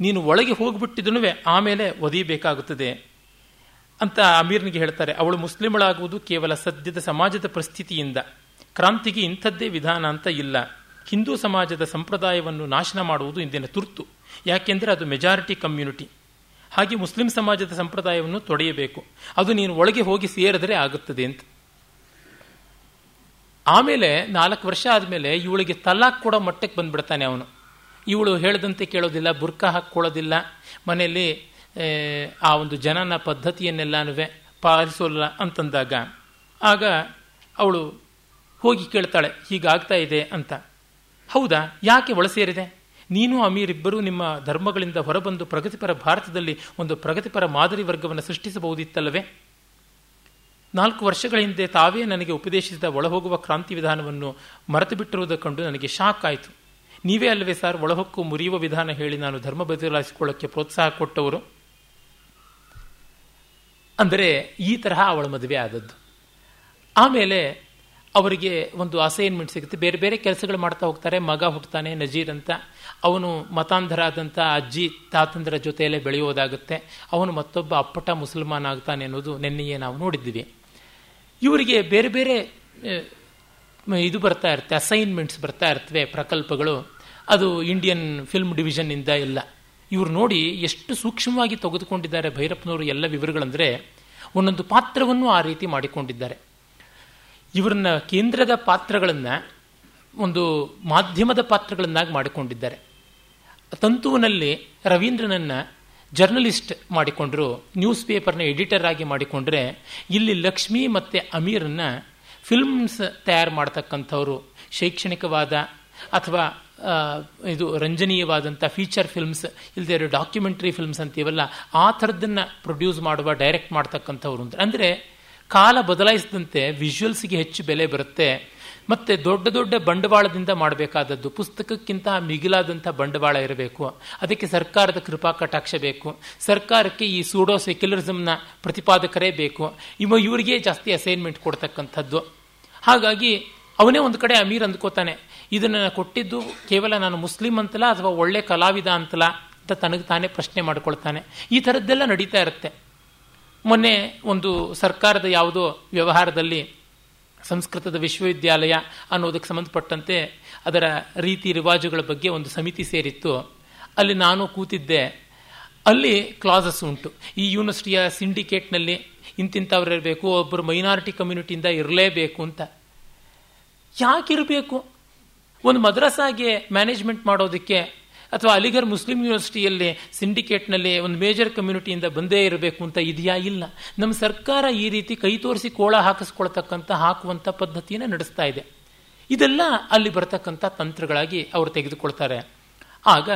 ನೀನು ಒಳಗೆ ಹೋಗ್ಬಿಟ್ಟಿದನು ಆಮೇಲೆ ಒದೀಬೇಕಾಗುತ್ತದೆ ಅಂತ ಅಮೀರ್ನಿಗೆ ಹೇಳ್ತಾರೆ. ಅವಳು ಮುಸ್ಲಿಮಳಾಗುವುದು ಕೇವಲ ಸದ್ಯದ ಸಮಾಜದ ಪರಿಸ್ಥಿತಿಯಿಂದ. ಕ್ರಾಂತಿಗೆ ಇಂಥದ್ದೇ ವಿಧಾನ ಅಂತ ಇಲ್ಲ. ಹಿಂದೂ ಸಮಾಜದ ಸಂಪ್ರದಾಯವನ್ನು ನಾಶನ ಮಾಡುವುದು ಇಂದಿನ ತುರ್ತು. ಯಾಕೆಂದರೆ ಅದು ಮೆಜಾರಿಟಿ ಕಮ್ಯುನಿಟಿ ಹಾಗೆ ಮುಸ್ಲಿಂ ಸಮಾಜದ ಸಂಪ್ರದಾಯವನ್ನು ತೊಡೆಯಬೇಕು. ಅದು ನೀನು ಒಳಗೆ ಹೋಗಿ ಸೇರಿದರೆ ಆಗುತ್ತದೆ ಅಂತ. ಆಮೇಲೆ ನಾಲ್ಕು ವರ್ಷ ಆದಮೇಲೆ ಇವಳಿಗೆ ತಲಾಕ್ ಕೊಡೋ ಮಟ್ಟಕ್ಕೆ ಬಂದ್ಬಿಡ್ತಾನೆ ಅವನು. ಇವಳು ಹೇಳದಂತೆ ಕೇಳೋದಿಲ್ಲ ಬುರ್ಕ ಹಾಕ್ಕೊಳ್ಳೋದಿಲ್ಲ. ಮನೆಯಲ್ಲಿ ಆ ಒಂದು ಜನನ ಪದ್ಧತಿಯನ್ನೆಲ್ಲನೂ ಪಾಲಿಸೋಲ್ಲ ಅಂತಂದಾಗ, ಆಗ ಅವಳು ಹೋಗಿ ಕೇಳ್ತಾಳೆ, ಹೀಗಾಗ್ತಾ ಇದೆ ಅಂತ. ಹೌದಾ? ಯಾಕೆ ಒಳಸೇರಿದೆ ನೀನು ಅಮೀರ್ ಇಬ್ಬರು ನಿಮ್ಮ ಧರ್ಮಗಳಿಂದ ಹೊರಬಂದು ಪ್ರಗತಿಪರ ಭಾರತದಲ್ಲಿ ಒಂದು ಪ್ರಗತಿಪರ ಮಾದರಿ ವರ್ಗವನ್ನು ಸೃಷ್ಟಿಸಬಹುದಿತ್ತಲ್ಲವೇ? ನಾಲ್ಕು ವರ್ಷಗಳ ಹಿಂದೆ ತಾವೇ ನನಗೆ ಉಪದೇಶಿಸಿದ ಒಳಹೋಗುವ ಕ್ರಾಂತಿ ವಿಧಾನವನ್ನು ಮರೆತು ನನಗೆ ಶಾಕ್ ಆಯಿತು. ನೀವೇ ಅಲ್ಲವೇ ಸರ್ ಒಳಹೊಕ್ಕು ಮುರಿಯುವ ವಿಧಾನ ಹೇಳಿ ನಾನು ಧರ್ಮ ಬದಲಾಯಿಸಿಕೊಳ್ಳಕ್ಕೆ ಪ್ರೋತ್ಸಾಹ ಕೊಟ್ಟವರು? ಅಂದರೆ ಈ ತರಹ ಅವಳ ಮದುವೆ ಆದದ್ದು. ಆಮೇಲೆ ಅವರಿಗೆ ಒಂದು ಅಸೈನ್ಮೆಂಟ್ ಸಿಗುತ್ತೆ? ಬೇರೆ ಬೇರೆ ಕೆಲಸಗಳು ಮಾಡ್ತಾ ಹೋಗ್ತಾರೆ, ಮಗ ಹುಟ್ಟುತ್ತಾನೆ ನಜೀರ್ ಅಂತ. ಅವನು ಮತಾಂಧರಾದಂಥ ಅಜ್ಜಿ, ತಾತಂದರ ಜೊತೆಯಲ್ಲೇ ಬೆಳೆಯೋದಾಗುತ್ತೆ ಅವನು ಮತ್ತೊಬ್ಬ ಅಪ್ಪಟ ಮುಸಲ್ಮಾನ್ ಆಗ್ತಾನೆ ಅನ್ನೋದು ನೆನ್ನೆಯೇ ನಾವು ನೋಡಿದ್ದೀವಿ. ಇವರಿಗೆ ಬೇರೆ ಬೇರೆ ಇದು ಬರ್ತಾ ಇರುತ್ತೆ ಅಸೈನ್ಮೆಂಟ್ಸ್ ಬರ್ತಾ ಇರ್ತವೆ, ಪ್ರಕಲ್ಪಗಳು. ಅದು ಇಂಡಿಯನ್ ಫಿಲ್ಮ್ ಡಿವಿಷನ್ನಿಂದ ಇಲ್ಲ. ಇವರು ನೋಡಿ ಎಷ್ಟು ಸೂಕ್ಷ್ಮವಾಗಿ ತೆಗೆದುಕೊಂಡಿದ್ದಾರೆ ಭೈರಪ್ಪನವರು ಎಲ್ಲ ವಿವರಗಳಂದರೆ, ಒಂದೊಂದು ಪಾತ್ರವನ್ನು ಆ ರೀತಿ ಮಾಡಿಕೊಂಡಿದ್ದಾರೆ. ಇವರನ್ನ ಕೇಂದ್ರದ ಪಾತ್ರಗಳನ್ನು ಒಂದು ಮಾಧ್ಯಮದ ಪಾತ್ರಗಳನ್ನಾಗಿ ಮಾಡಿಕೊಂಡಿದ್ದಾರೆ. ತಂತುವಿನಲ್ಲಿ ರವೀಂದ್ರನನ್ನ ಜರ್ನಲಿಸ್ಟ್ ಮಾಡಿಕೊಂಡ್ರು, ನ್ಯೂಸ್ ಪೇಪರ್ನ ಎಡಿಟರ್ ಆಗಿ ಮಾಡಿಕೊಂಡ್ರೆ, ಇಲ್ಲಿ ಲಕ್ಷ್ಮಿ ಮತ್ತು ಅಮೀರನ್ನ ಫಿಲ್ಮ್ಸ್ ತಯಾರು ಮಾಡ್ತಕ್ಕಂಥವರು, ಶೈಕ್ಷಣಿಕವಾದ ಅಥವಾ ಇದು ರಂಜನೀಯವಾದಂಥ ಫೀಚರ್ ಫಿಲ್ಮ್ಸ್ ಇಲ್ಲದೆ ಡಾಕ್ಯುಮೆಂಟ್ರಿ ಫಿಲ್ಮ್ಸ್ ಅಂತೀವಲ್ಲ, ಆ ಥರದ್ದನ್ನು ಪ್ರೊಡ್ಯೂಸ್ ಮಾಡುವ ಡೈರೆಕ್ಟ್ ಮಾಡ್ತಕ್ಕಂಥವ್ರು ಅಂದರೆ ಕಾಲ ಬದಲಾಯಿಸಿದಂತೆ ವಿಜುವಲ್ಸ್ಗೆ ಹೆಚ್ಚು ಬೆಲೆ ಬರುತ್ತೆ. ಮತ್ತು ದೊಡ್ಡ ದೊಡ್ಡ ಬಂಡವಾಳದಿಂದ ಮಾಡಬೇಕಾದದ್ದು, ಪುಸ್ತಕಕ್ಕಿಂತ ಮಿಗಿಲಾದಂಥ ಬಂಡವಾಳ ಇರಬೇಕು. ಅದಕ್ಕೆ ಸರ್ಕಾರದ ಕೃಪಾ ಕಟಾಕ್ಷ ಬೇಕು. ಸರ್ಕಾರಕ್ಕೆ ಈ ಸೂಡೋ ಸೆಕ್ಯುಲರಿಸಮ್ನ ಪ್ರತಿಪಾದಕರೇ ಬೇಕು. ಇವ ಇವರಿಗೆ ಜಾಸ್ತಿ ಅಸೈನ್ಮೆಂಟ್ ಕೊಡ್ತಕ್ಕಂಥದ್ದು. ಹಾಗಾಗಿ ಅವನೇ ಒಂದು ಕಡೆ ಅಮೀರ್ ಅಂದ್ಕೋತಾನೆ. ಇದನ್ನು ಕೊಟ್ಟಿದ್ದು ಕೇವಲ ನಾನು ಮುಸ್ಲಿಂ ಅಂತಲ್ಲ ಅಥವಾ ಒಳ್ಳೆ ಕಲಾವಿದ ಅಂತಲ್ಲ ಅಂತ ತನಗೆ ತಾನೇ ಪ್ರಶ್ನೆ ಮಾಡ್ಕೊಳ್ತಾನೆ. ಈ ಥರದ್ದೆಲ್ಲ ನಡೀತಾ ಇರುತ್ತೆ. ಮೊನ್ನೆ ಒಂದು ಸರ್ಕಾರದ ಯಾವುದೋ ವ್ಯವಹಾರದಲ್ಲಿ ಸಂಸ್ಕೃತದ ವಿಶ್ವವಿದ್ಯಾಲಯ ಅನ್ನೋದಕ್ಕೆ ಸಂಬಂಧಪಟ್ಟಂತೆ ಅದರ ರೀತಿ ರಿವಾಜುಗಳ ಬಗ್ಗೆ ಒಂದು ಸಮಿತಿ ಸೇರಿತ್ತು. ಅಲ್ಲಿ ನಾನು ಕೂತಿದ್ದೆ. ಅಲ್ಲಿ ಕ್ಲಾಸಸ್ ಉಂಟು. ಈ ಯೂನಿವರ್ಸಿಟಿಯ ಸಿಂಡಿಕೇಟ್ನಲ್ಲಿ ಇಂತಿಂಥವ್ರು ಇರಬೇಕು ಒಬ್ಬರು ಮೈನಾರಿಟಿ ಕಮ್ಯುನಿಟಿಯಿಂದ ಇರಲೇಬೇಕು ಅಂತ. ಯಾಕಿರಬೇಕು? ಒಂದು ಮದ್ರಸಾಗೆ ಮ್ಯಾನೇಜ್ಮೆಂಟ್ ಮಾಡೋದಕ್ಕೆ ಅಥವಾ ಅಲಿಗರ್ ಮುಸ್ಲಿಂ ಯೂನಿವರ್ಸಿಟಿಯಲ್ಲಿ ಸಿಂಡಿಕೇಟ್ನಲ್ಲಿ ಒಂದು ಮೇಜರ್ ಕಮ್ಯುನಿಟಿಯಿಂದ ಬಂದೇ ಇರಬೇಕು ಅಂತ ಇದೆಯಾ? ಇಲ್ಲ. ನಮ್ಮ ಸರ್ಕಾರ ಈ ರೀತಿ ಕೈ ತೋರಿಸಿ ಕೋಳ ಹಾಕಿಸ್ಕೊಳ್ತಕ್ಕಂಥ, ಹಾಕುವಂಥ ಪದ್ಧತಿಯನ್ನು ನಡೆಸ್ತಾ ಇದೆ. ಇದೆಲ್ಲ ಅಲ್ಲಿ ಬರತಕ್ಕಂಥ ತಂತ್ರಗಳಾಗಿ ಅವರು ತೆಗೆದುಕೊಳ್ತಾರೆ. ಆಗ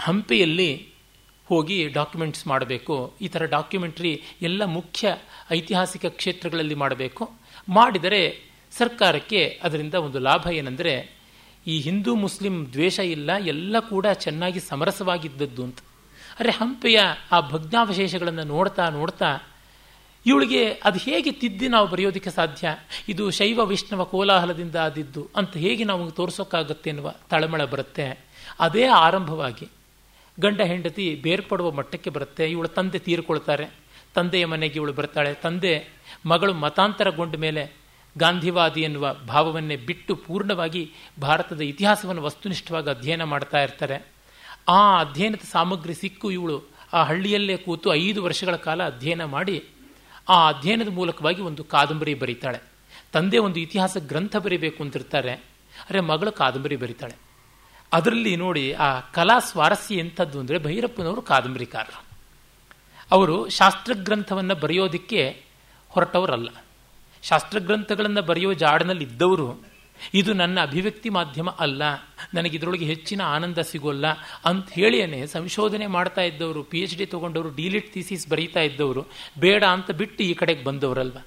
ಹಂಪಿಯಲ್ಲಿ ಹೋಗಿ ಡಾಕ್ಯುಮೆಂಟ್ಸ್ ಮಾಡಬೇಕು. ಈ ಥರ ಡಾಕ್ಯುಮೆಂಟ್ರಿ ಎಲ್ಲ ಮುಖ್ಯ ಐತಿಹಾಸಿಕ ಕ್ಷೇತ್ರಗಳಲ್ಲಿ ಮಾಡಬೇಕು. ಮಾಡಿದರೆ ಸರ್ಕಾರಕ್ಕೆ ಅದರಿಂದ ಒಂದು ಲಾಭ ಏನೆಂದರೆ ಈ ಹಿಂದೂ ಮುಸ್ಲಿಂ ದ್ವೇಷ ಇಲ್ಲ, ಎಲ್ಲ ಕೂಡ ಚೆನ್ನಾಗಿ ಸಮರಸವಾಗಿದ್ದದ್ದು ಅಂತ. ಅರೆ ಹಂಪೆಯ ಆ ಭಗ್ನಾವಶೇಷಗಳನ್ನು ನೋಡ್ತಾ ನೋಡ್ತಾ ಇವಳಿಗೆ ಅದು ಹೇಗೆ ತಿದ್ದಿ ನಾವು ಬರೆಯೋದಕ್ಕೆ ಸಾಧ್ಯ? ಇದು ಶೈವ ವಿಷ್ಣವ ಕೋಲಾಹಲದಿಂದ ಆದಿದ್ದು ಅಂತ ಹೇಗೆ ನಾವು ತೋರಿಸೋಕ್ಕಾಗತ್ತೆ ಎನ್ನುವ ತಳಮಳ ಬರುತ್ತೆ. ಅದೇ ಆರಂಭವಾಗಿ ಗಂಡ ಹೆಂಡತಿ ಬೇರ್ಪಡುವ ಮಟ್ಟಕ್ಕೆ ಬರುತ್ತೆ. ಇವಳು ತಂದೆ ತೀರ್ಕೊಳ್ತಾರೆ. ತಂದೆಯ ಮನೆಗೆ ಇವಳು ಬರ್ತಾಳೆ. ತಂದೆ ಮಗಳು ಮತಾಂತರಗೊಂಡ ಮೇಲೆ ಗಾಂಧಿವಾದಿ ಎನ್ನುವ ಭಾವವನ್ನೇ ಬಿಟ್ಟು ಪೂರ್ಣವಾಗಿ ಭಾರತದ ಇತಿಹಾಸವನ್ನು ವಸ್ತುನಿಷ್ಠವಾಗಿ ಅಧ್ಯಯನ ಮಾಡ್ತಾ ಇರ್ತಾರೆ. ಆ ಅಧ್ಯಯನದ ಸಾಮಗ್ರಿ ಸಿಕ್ಕು ಇವಳು. ಆ ಹಳ್ಳಿಯಲ್ಲೇ ಕೂತು ಐದು ವರ್ಷಗಳ ಕಾಲ ಅಧ್ಯಯನ ಮಾಡಿ ಆ ಅಧ್ಯಯನದ ಮೂಲಕವಾಗಿ ಒಂದು ಕಾದಂಬರಿ ಬರೀತಾಳೆ. ತಂದೆ ಒಂದು ಇತಿಹಾಸ ಗ್ರಂಥ ಬರೀಬೇಕು ಅಂತಿರ್ತಾರೆ. ಅರೆ ಮಗಳು ಕಾದಂಬರಿ ಬರೀತಾಳೆ. ಅದರಲ್ಲಿ ನೋಡಿ ಆ ಕಲಾ ಸ್ವಾರಸ್ಯ ಎಂಥದ್ದು ಅಂದರೆ ಭೈರಪ್ಪನವರು ಕಾದಂಬರಿಕಾರರು ಅವರು ಶಾಸ್ತ್ರ ಗ್ರಂಥವನ್ನು ಬರೆಯೋದಕ್ಕೆ ಹೊರಟವರಲ್ಲ. ಶಾಸ್ತ್ರಗ್ರಂಥಗಳನ್ನು ಬರೆಯೋ ಜಾಡಿನಲ್ಲಿ ಇದ್ದವರು ಇದು ನನ್ನ ಅಭಿವ್ಯಕ್ತಿ ಮಾಧ್ಯಮ ಅಲ್ಲ ನನಗೆ ಇದರೊಳಗೆ ಹೆಚ್ಚಿನ ಆನಂದ ಸಿಗೋಲ್ಲ ಅಂತ ಹೇಳಿಯೇ ಸಂಶೋಧನೆ ಮಾಡ್ತಾ ಇದ್ದವರು ಪಿ ಎಚ್ ಡಿ ತೊಗೊಂಡವರು, ಡಿಲಿಟ್ ಥೀಸಿಸ್ ಬರೀತಾ ಇದ್ದವರು, ಬೇಡ ಅಂತ ಬಿಟ್ಟು ಈ ಕಡೆಗೆ ಬಂದವರಲ್ವ?